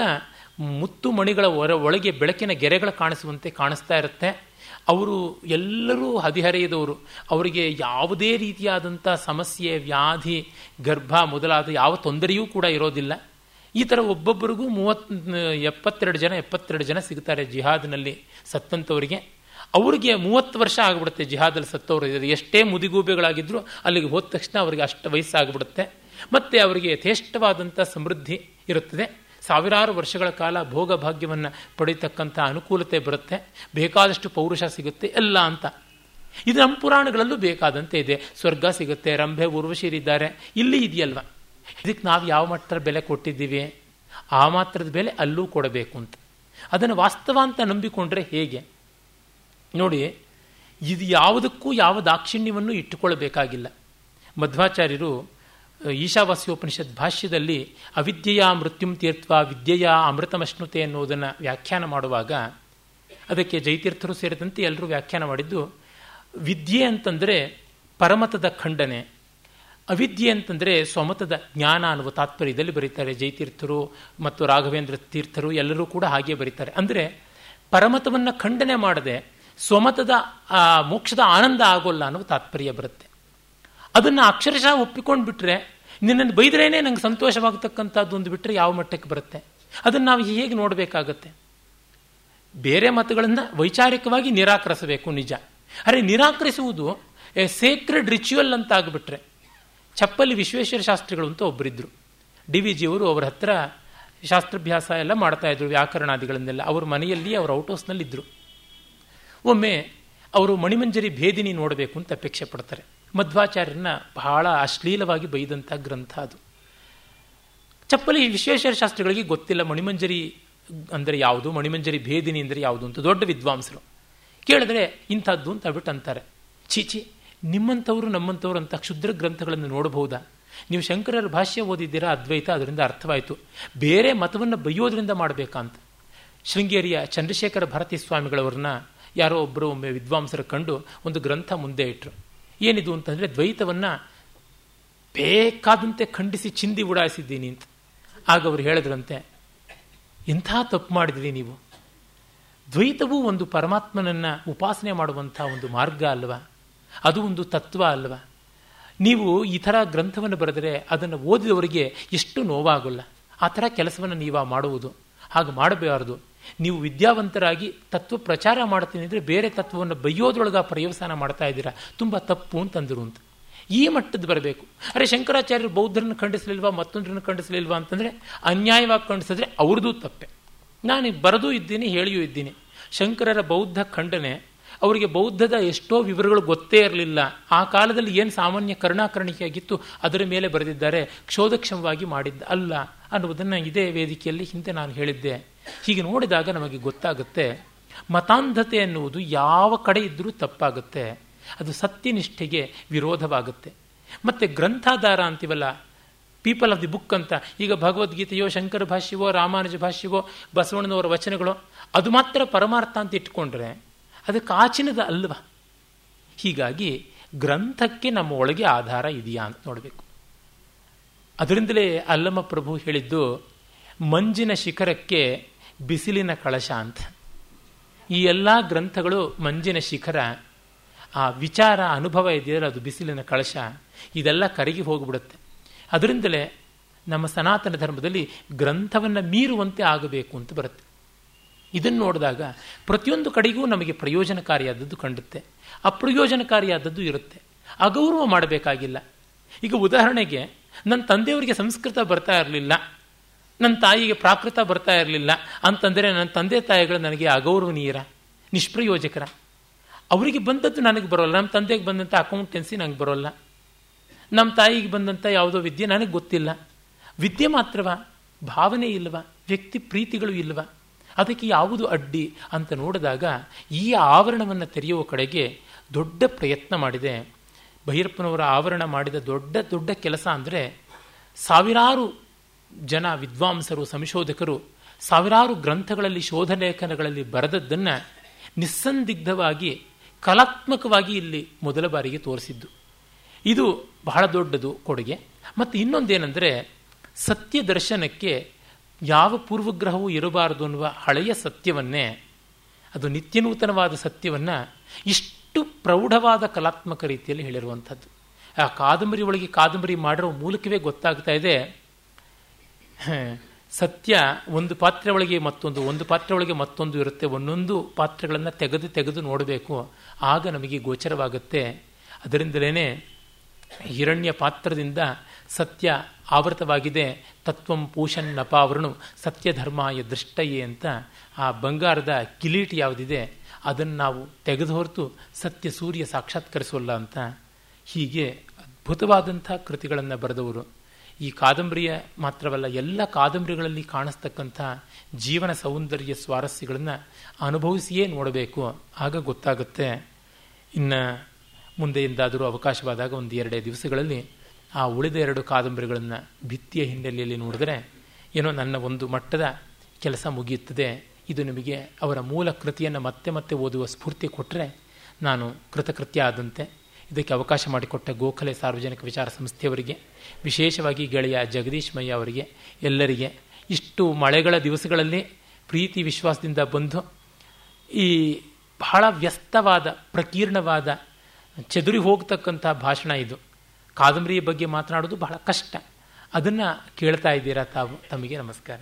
ಮುತ್ತು ಮಣಿಗಳ ಹೊರ ಒಳಗೆ ಬೆಳಕಿನ ಗೆರೆಗಳು ಕಾಣಿಸುವಂತೆ ಕಾಣಿಸ್ತಾ ಇರುತ್ತೆ. ಅವರು ಎಲ್ಲರೂ ಹದಿಹರೆಯದವರು. ಅವರಿಗೆ ಯಾವುದೇ ರೀತಿಯಾದಂಥ ಸಮಸ್ಯೆ, ವ್ಯಾಧಿ, ಗರ್ಭ ಮೊದಲಾದ ಯಾವ ತೊಂದರೆಯೂ ಕೂಡ ಇರೋದಿಲ್ಲ. ಈ ಥರ ಒಬ್ಬೊಬ್ಬರಿಗೂ ಮೂವತ್ ಎಪ್ಪತ್ತೆರಡು ಜನ ಎಪ್ಪತ್ತೆರಡು ಜನ ಸಿಗ್ತಾರೆ ಜಿಹಾದ್ನಲ್ಲಿ ಸತ್ತಂಥವರಿಗೆ ಅವರಿಗೆ ಮೂವತ್ತು ವರ್ಷ ಆಗಿಬಿಡುತ್ತೆ ಜಿಹಾದಲ್ಲಿ ಸತ್ತವರು. ಎಷ್ಟೇ ಮುದಿಗೂಬೆಗಳಾಗಿದ್ದರೂ ಅಲ್ಲಿಗೆ ಹೋದ ತಕ್ಷಣ ಅವರಿಗೆ ಅಷ್ಟು ವಯಸ್ಸಾಗ್ಬಿಡುತ್ತೆ. ಮತ್ತು ಅವರಿಗೆ ಯಥೇಷ್ಟವಾದಂಥ ಸಮೃದ್ಧಿ ಇರುತ್ತದೆ. ಸಾವಿರಾರು ವರ್ಷಗಳ ಕಾಲ ಭೋಗ ಭಾಗ್ಯವನ್ನು ಪಡೀತಕ್ಕಂಥ ಅನುಕೂಲತೆ ಬರುತ್ತೆ. ಬೇಕಾದಷ್ಟು ಪೌರುಷ ಸಿಗುತ್ತೆ, ಎಲ್ಲ ಅಂತ. ಇದು ನಮ್ಮ ಪುರಾಣಗಳಲ್ಲೂ ಬೇಕಾದಂತೆ ಇದೆ. ಸ್ವರ್ಗ ಸಿಗುತ್ತೆ, ರಂಭೆ ಉರ್ವಶಿರಿದ್ದಾರೆ. ಇಲ್ಲಿ ಇದೆಯಲ್ವ? ಇದಕ್ಕೆ ನಾವು ಯಾವ ಮಟ್ಟದ ಬೆಲೆ ಕೊಟ್ಟಿದ್ದೀವಿ? ಆ ಮಾತ್ರದ ಬೆಲೆ ಅಲ್ಲೂ ಕೊಡಬೇಕು ಅಂತ. ಅದನ್ನು ವಾಸ್ತವ ಅಂತ ನಂಬಿಕೊಂಡ್ರೆ ಹೇಗೆ? ನೋಡಿ, ಇದು ಯಾವುದಕ್ಕೂ ಯಾವ ದಾಕ್ಷಿಣ್ಯವನ್ನು ಇಟ್ಟುಕೊಳ್ಳಬೇಕಾಗಿಲ್ಲ ಮಧ್ವಾಚಾರ್ಯರು ಈಶಾವಾಸ್ಯೋಪನಿಷತ್ ಭಾಷ್ಯದಲ್ಲಿ ಅವಿದ್ಯೆಯ ಮೃತ್ಯುಂ ತೀರ್ಥ ವಿದ್ಯೆಯ ಅಮೃತಮಶ್ನುತೆ ಅನ್ನೋದನ್ನು ವ್ಯಾಖ್ಯಾನ ಮಾಡುವಾಗ, ಅದಕ್ಕೆ ಜೈತೀರ್ಥರು ಸೇರಿದಂತೆ ಎಲ್ಲರೂ ವ್ಯಾಖ್ಯಾನ ಮಾಡಿದ್ದು, ವಿದ್ಯೆ ಅಂತಂದರೆ ಪರಮತದ ಖಂಡನೆ. ಅವಿದ್ಯೆ ಅಂತಂದರೆ ಸ್ವಮತದ ಜ್ಞಾನ ಅನ್ನುವ ತಾತ್ಪರ್ಯದಲ್ಲಿ ಬರೀತಾರೆ ಜೈತೀರ್ಥರು ಮತ್ತು ರಾಘವೇಂದ್ರ ತೀರ್ಥರು, ಎಲ್ಲರೂ ಕೂಡ ಹಾಗೆ ಬರೀತಾರೆ. ಅಂದರೆ ಪರಮತವನ್ನು ಖಂಡನೆ ಮಾಡದೆ ಸ್ವಮತದ ಮೋಕ್ಷದ ಆನಂದ ಆಗೋಲ್ಲ ಅನ್ನೋ ತಾತ್ಪರ್ಯ ಬರುತ್ತೆ. ಅದನ್ನು ಅಕ್ಷರಶಃ ಒಪ್ಪಿಕೊಂಡು ಬಿಟ್ಟರೆ ನಿನ್ನನ್ನು ಬೈದ್ರೇನೆ ನಂಗೆ ಸಂತೋಷವಾಗತಕ್ಕಂಥದ್ದು ಒಂದು ಬಿಟ್ಟರೆ ಯಾವ ಮಟ್ಟಕ್ಕೆ ಬರುತ್ತೆ? ಅದನ್ನು ನಾವು ಹೇಗೆ ನೋಡಬೇಕಾಗತ್ತೆ? ಬೇರೆ ಮತಗಳನ್ನು ವೈಚಾರಿಕವಾಗಿ ನಿರಾಕರಿಸಬೇಕು ನಿಜ. ಅರೆ ನಿರಾಕರಿಸುವುದು ಎ ಸೇಕ್ರೆಡ್ ರಿಚುವಲ್ ಅಂತ ಆಗಿಬಿಟ್ರೆ ಚಪ್ಪಲಿ ವಿಶ್ವೇಶ್ವರ ಶಾಸ್ತ್ರಿಗಳು ಅಂತ ಒಬ್ಬರಿದ್ದರು ಡಿ ವಿ ಜಿಯವರು ಅವರ ಹತ್ರ ಶಾಸ್ತ್ರಾಭ್ಯಾಸ ಎಲ್ಲ ಮಾಡ್ತಾ ಇದ್ರು, ವ್ಯಾಕರಣಾದಿಗಳನ್ನೆಲ್ಲ. ಅವ್ರ ಮನೆಯಲ್ಲಿ ಅವ್ರ ಔಟ್ ಹೌಸ್ನಲ್ಲಿದ್ದರು ಒಮ್ಮೆ ಅವರು ಮಣಿಮಂಜರಿ ಭೇದಿನಿ ನೋಡಬೇಕು ಅಂತ ಅಪೇಕ್ಷೆ ಪಡ್ತಾರೆ. ಮಧ್ವಾಚಾರ್ಯರನ್ನ ಬಹಳ ಅಶ್ಲೀಲವಾಗಿ ಬೈದಂಥ ಗ್ರಂಥ ಅದು. ಚಪ್ಪಲಿ ವಿಶ್ವೇಶ್ವರ ಶಾಸ್ತ್ರಿಗಳಿಗೆ ಗೊತ್ತಿಲ್ಲ, ಮಣಿಮಂಜರಿ ಅಂದರೆ ಯಾವುದು, ಮಣಿಮಂಜರಿ ಭೇದಿನಿ ಅಂದರೆ ಯಾವುದು ಅಂತ ದೊಡ್ಡ ವಿದ್ವಾಂಸರು. ಕೇಳಿದ್ರೆ ಇಂಥದ್ದು ಅಂತ ಬಿಟ್ಟು ಅಂತಾರೆ. ಚೀಚಿ ನಿಮ್ಮಂಥವ್ರು ನಮ್ಮಂಥವ್ರು ಅಂತ ಕ್ಷುದ್ರ ಗ್ರಂಥಗಳನ್ನು ನೋಡಬಹುದಾ? ನೀವು ಶಂಕರರ ಭಾಷ್ಯ ಓದಿದ್ದೀರಾ? ಅದ್ವೈತ, ಅದರಿಂದ ಅರ್ಥವಾಯಿತು. ಬೇರೆ ಮತವನ್ನು ಬೈಯೋದ್ರಿಂದ ಮಾಡಬೇಕಂತ. ಶೃಂಗೇರಿಯ ಚಂದ್ರಶೇಖರ ಭಾರತೀ ಸ್ವಾಮಿಗಳವ್ರನ್ನ ಯಾರೋ ಒಬ್ಬರು ಒಮ್ಮೆ ವಿದ್ವಾಂಸರು ಕಂಡು ಒಂದು ಗ್ರಂಥ ಮುಂದೆ ಇಟ್ಟರು ಏನಿದು ಅಂತಂದರೆ ದ್ವೈತವನ್ನು ಬೇಕಾದಂತೆ ಖಂಡಿಸಿ ಚಿಂದಿ ಉಡಾಯಿಸಿದ್ದೀನಿ ಅಂತ. ಆಗ ಅವರು ಹೇಳಿದ್ರಂತೆ, ಇಂಥ ತಪ್ಪು ಮಾಡಿದ್ರಿ ನೀವು. ದ್ವೈತವೂ ಒಂದು ಪರಮಾತ್ಮನನ್ನು ಉಪಾಸನೆ ಮಾಡುವಂಥ ಒಂದು ಮಾರ್ಗ ಅಲ್ವಾ? ಅದು ಒಂದು ತತ್ವ ಅಲ್ವಾ? ನೀವು ಈ ಥರ ಗ್ರಂಥವನ್ನು ಬರೆದರೆ ಅದನ್ನು ಓದಿದವರಿಗೆ ಎಷ್ಟು ನೋವಾಗಲ್ಲ. ಆ ಥರ ಕೆಲಸವನ್ನು ನೀವು ಮಾಡುವುದು. ಹಾಗೆ ಮಾಡಬಾರದು. ನೀವು ವಿದ್ಯಾವಂತರಾಗಿ ತತ್ವ ಪ್ರಚಾರ ಮಾಡ್ತೀನಿ ಅಂದರೆ ಬೇರೆ ತತ್ವವನ್ನು ಬೈಯೋದ್ರೊಳಗೆ ಪರ್ಯವಸಾನ ಮಾಡ್ತಾ ಇದ್ದೀರಾ? ತುಂಬ ತಪ್ಪು ಅಂತಂದರು ಅಂತ. ಈ ಮಟ್ಟದ್ದು ಬರಬೇಕು. ಅರೆ ಶಂಕರಾಚಾರ್ಯರು ಬೌದ್ಧರನ್ನು ಖಂಡಿಸಲಿಲ್ವಾ, ಮತ್ತೊಂದರನ್ನು ಖಂಡಿಸಲಿಲ್ವಾ ಅಂತಂದರೆ ಅನ್ಯಾಯವಾಗಿ ಖಂಡಿಸಿದ್ರೆ ಅವ್ರದ್ದು ತಪ್ಪೆ. ನಾನು ಬರೆದೂ ಇದ್ದೀನಿ, ಹೇಳಿಯೂ ಇದ್ದೀನಿ. ಶಂಕರರ ಬೌದ್ಧ ಖಂಡನೆ, ಅವರಿಗೆ ಬೌದ್ಧದ ಎಷ್ಟೋ ವಿವರಗಳು ಗೊತ್ತೇ ಇರಲಿಲ್ಲ. ಆ ಕಾಲದಲ್ಲಿ ಏನು ಸಾಮಾನ್ಯ ಕರ್ಣಾಕರ್ಣಿಕೆಯಾಗಿತ್ತು ಅದರ ಮೇಲೆ ಬರೆದಿದ್ದಾರೆ, ಕ್ಷೋಧಕ್ಷಮವಾಗಿ ಮಾಡಿದ್ದ ಅಲ್ಲ ಅನ್ನುವುದನ್ನು ಇದೇ ವೇದಿಕೆಯಲ್ಲಿ ಹಿಂದೆ ನಾನು ಹೇಳಿದ್ದೆ. ಹೀಗೆ ನೋಡಿದಾಗ ನಮಗೆ ಗೊತ್ತಾಗುತ್ತೆ, ಮತಾಂಧತೆ ಎನ್ನುವುದು ಯಾವ ಕಡೆ ಇದ್ದರೂ ತಪ್ಪಾಗುತ್ತೆ. ಅದು ಸತ್ಯನಿಷ್ಠೆಗೆ ವಿರೋಧವಾಗುತ್ತೆ. ಮತ್ತೆ ಗ್ರಂಥಾಧಾರ ಅಂತೀವಲ್ಲ ಪೀಪಲ್ ಆಫ್ ದಿ ಬುಕ್ ಅಂತ, ಈಗ ಭಗವದ್ಗೀತೆಯೋ, ಶಂಕರ ಭಾಷ್ಯವೋ, ರಾಮಾನುಜ ಭಾಷ್ಯವೋ, ಬಸವಣ್ಣನವರ ವಚನಗಳೋ, ಅದು ಮಾತ್ರ ಪರಮಾರ್ಥ ಅಂತ ಇಟ್ಕೊಂಡ್ರೆ ಅದಕ್ಕೆ ಕಾಚಿನದ ಅಲ್ವಾ? ಹೀಗಾಗಿ ಗ್ರಂಥಕ್ಕೆ ನಮ್ಮ ಒಳಗೆ ಆಧಾರ ಇದೆಯಾ ಅಂತ ನೋಡಬೇಕು. ಅದರಿಂದಲೇ ಅಲ್ಲಮ್ಮ ಪ್ರಭು ಹೇಳಿದ್ದು, ಮಂಜಿನ ಶಿಖರಕ್ಕೆ ಬಿಸಿಲಿನ ಕಳಶ ಅಂತ. ಈ ಎಲ್ಲ ಗ್ರಂಥಗಳು ಮಂಜಿನ ಶಿಖರ. ಆ ವಿಚಾರ, ಅನುಭವ ಇದೆಯಲ್ಲ ಅದು ಬಿಸಿಲಿನ ಕಳಶ. ಇದೆಲ್ಲ ಕರಗಿ ಹೋಗಿಬಿಡುತ್ತೆ. ಅದರಿಂದಲೇ ನಮ್ಮ ಸನಾತನ ಧರ್ಮದಲ್ಲಿ ಗ್ರಂಥವನ್ನು ಮೀರುವಂತೆ ಆಗಬೇಕು ಅಂತ ಬರುತ್ತೆ. ಇದನ್ನು ನೋಡಿದಾಗ ಪ್ರತಿಯೊಂದು ಕಡೆಗೂ ನಮಗೆ ಪ್ರಯೋಜನಕಾರಿಯಾದದ್ದು ಕಂಡುತ್ತೆ. ಅಪ್ರಯೋಜನಕಾರಿಯಾದದ್ದು ಇರುತ್ತೆ. ಅಗೌರವ ಮಾಡಬೇಕಾಗಿಲ್ಲ. ಈಗ ಉದಾಹರಣೆಗೆ, ನನ್ನ ತಂದೆಯವರಿಗೆ ಸಂಸ್ಕೃತ ಬರ್ತಾ ಇರಲಿಲ್ಲ. ನನ್ನ ತಾಯಿಗೆ ಪ್ರಾಕೃತ ಬರ್ತಾ ಇರಲಿಲ್ಲ ಅಂತಂದರೆ ನನ್ನ ತಂದೆ ತಾಯಿಗಳು ನನಗೆ ಅಗೌರವನೀಯರ, ನಿಷ್ಪ್ರಯೋಜಕರ. ಅವರಿಗೆ ಬಂದದ್ದು ನನಗೆ ಬರೋಲ್ಲ, ನಮ್ಮ ತಂದೆಗೆ ಬಂದಂಥ ಅಕೌಂಟೆನ್ಸಿ ನನಗೆ ಬರೋಲ್ಲ. ನಮ್ಮ ತಾಯಿಗೆ ಬಂದಂಥ ಯಾವುದೋ ವಿದ್ಯೆ ನನಗೆ ಗೊತ್ತಿಲ್ಲ. ವಿದ್ಯೆ ಮಾತ್ರವ? ಭಾವನೆ ಇಲ್ಲವ ವ್ಯಕ್ತಿ ಪ್ರೀತಿಗಳು ಇಲ್ಲವ ಅದಕ್ಕೆ ಯಾವುದು ಅಡ್ಡಿ ಅಂತ ನೋಡಿದಾಗ ಈ ಆವರಣವನ್ನು ತೆರೆಯುವ ಕಡೆಗೆ ದೊಡ್ಡ ಪ್ರಯತ್ನ ಮಾಡಿದೆ. ಭೈರಪ್ಪನವರ ಆವರಣ ಮಾಡಿದ ದೊಡ್ಡ ದೊಡ್ಡ ಕೆಲಸ ಅಂದರೆ ಸಾವಿರಾರು ಜನ ವಿದ್ವಾಂಸರು ಸಂಶೋಧಕರು ಸಾವಿರಾರು ಗ್ರಂಥಗಳಲ್ಲಿ ಶೋಧ ಲೇಖನಗಳಲ್ಲಿ ಬರೆದದ್ದನ್ನು ನಿಸ್ಸಂದಿಗ್ಧವಾಗಿ, ಕಲಾತ್ಮಕವಾಗಿ ಇಲ್ಲಿ ಮೊದಲ ಬಾರಿಗೆ ತೋರಿಸಿದ್ದು. ಇದು ಬಹಳ ದೊಡ್ಡದು ಕೊಡುಗೆ. ಮತ್ತು ಇನ್ನೊಂದೇನೆಂದರೆ, ಸತ್ಯ ದರ್ಶನಕ್ಕೆ ಯಾವ ಪೂರ್ವಗ್ರಹವೂ ಇರಬಾರದು ಅನ್ನುವ ಹಳೆಯ ಸತ್ಯವನ್ನೇ, ಅದು ನಿತ್ಯನೂತನವಾದ ಸತ್ಯವನ್ನು ಇಷ್ಟು ಪ್ರೌಢವಾದ ಕಲಾತ್ಮಕ ರೀತಿಯಲ್ಲಿ ಹೇಳಿರುವಂಥದ್ದು. ಆ ಕಾದಂಬರಿ ಒಳಗೆ ಕಾದಂಬರಿ ಮಾಡಿರೋ ಮೂಲಕವೇ ಗೊತ್ತಾಗ್ತಾ ಇದೆ [laughs] ಸತ್ಯ ಒಂದು ಪಾತ್ರೆ ಒಳಗೆ ಮತ್ತೊಂದು, ಒಂದು ಪಾತ್ರೆ ಒಳಗೆ ಮತ್ತೊಂದು ಇರುತ್ತೆ. ಒಂದೊಂದು ಪಾತ್ರೆಗಳನ್ನು ತೆಗೆದು ತೆಗೆದು ನೋಡಬೇಕು. ಆಗ ನಮಗೆ ಗೋಚರವಾಗುತ್ತೆ. ಅದರಿಂದಲೇ ಹಿರಣ್ಯ ಪಾತ್ರದಿಂದ ಸತ್ಯ ಆವೃತವಾಗಿದೆ. ತತ್ವಂ ಪೂಷನ್ ನಪಾವರಣು ಸತ್ಯ ಧರ್ಮಾಯ ದೃಷ್ಟಯೇ ಅಂತ ಆ ಬಂಗಾರದ ಕಿಲೀಟ್ ಯಾವುದಿದೆ, ಅದನ್ನು ನಾವು ತೆಗೆದು ಹೊರತು ಸತ್ಯ ಸೂರ್ಯ ಸಾಕ್ಷಾತ್ಕರಿಸೋಲ್ಲ ಅಂತ. ಹೀಗೆ ಅದ್ಭುತವಾದಂಥ ಕೃತಿಗಳನ್ನು ಬರೆದವರು. ಈ ಕಾದಂಬರಿಯ ಮಾತ್ರವಲ್ಲ, ಎಲ್ಲ ಕಾದಂಬರಿಗಳಲ್ಲಿ ಕಾಣಿಸ್ತಕ್ಕಂಥ ಜೀವನ ಸೌಂದರ್ಯ ಸ್ವಾರಸ್ಯಗಳನ್ನು ಅನುಭವಿಸಿಯೇ ನೋಡಬೇಕು. ಆಗ ಗೊತ್ತಾಗುತ್ತೆ. ಇನ್ನು ಮುಂದೆಯಿಂದಾದರೂ ಅವಕಾಶವಾದಾಗ ಒಂದು ಎರಡೇ ದಿವಸಗಳಲ್ಲಿ ಆ ಉಳಿದ ಎರಡು ಕಾದಂಬರಿಗಳನ್ನು ಭಿತ್ತಿಯ ಹಿನ್ನೆಲೆಯಲ್ಲಿ ನೋಡಿದರೆ ಏನೋ ನನ್ನ ಒಂದು ಮಟ್ಟದ ಕೆಲಸ ಮುಗಿಯುತ್ತದೆ. ಇದು ನಿಮಗೆ ಅವರ ಮೂಲ ಕೃತಿಯನ್ನು ಮತ್ತೆ ಮತ್ತೆ ಓದುವ ಸ್ಫೂರ್ತಿ ಕೊಟ್ಟರೆ ನಾನು ಕೃತಕೃತ್ಯ ಆದಂತೆ ಇದಕ್ಕೆ ಅವಕಾಶ ಮಾಡಿಕೊಟ್ಟ ಗೋಖಲೆ ಸಾರ್ವಜನಿಕ ವಿಚಾರ ಸಂಸ್ಥೆಯವರಿಗೆ, ವಿಶೇಷವಾಗಿ ಗೆಳೆಯ ಜಗದೀಶ್ ಮಯ್ಯ ಅವರಿಗೆ, ಎಲ್ಲರಿಗೆ ಇಷ್ಟು ಮಳೆಗಳ ದಿವಸಗಳಲ್ಲಿ ಪ್ರೀತಿ ವಿಶ್ವಾಸದಿಂದ ಬಂದು ಈ ಬಹಳ ವ್ಯಸ್ತವಾದ, ಪ್ರಕೀರ್ಣವಾದ, ಚದುರಿ ಹೋಗ್ತಕ್ಕಂಥ ಭಾಷಣ ಇದು. ಕಾದಂಬರಿಯ ಬಗ್ಗೆ ಮಾತನಾಡೋದು ಬಹಳ ಕಷ್ಟ. ಅದನ್ನು ಕೇಳ್ತಾ ಇದ್ದೀರಾ ತಾವು? ತಮಗೆ ನಮಸ್ಕಾರ.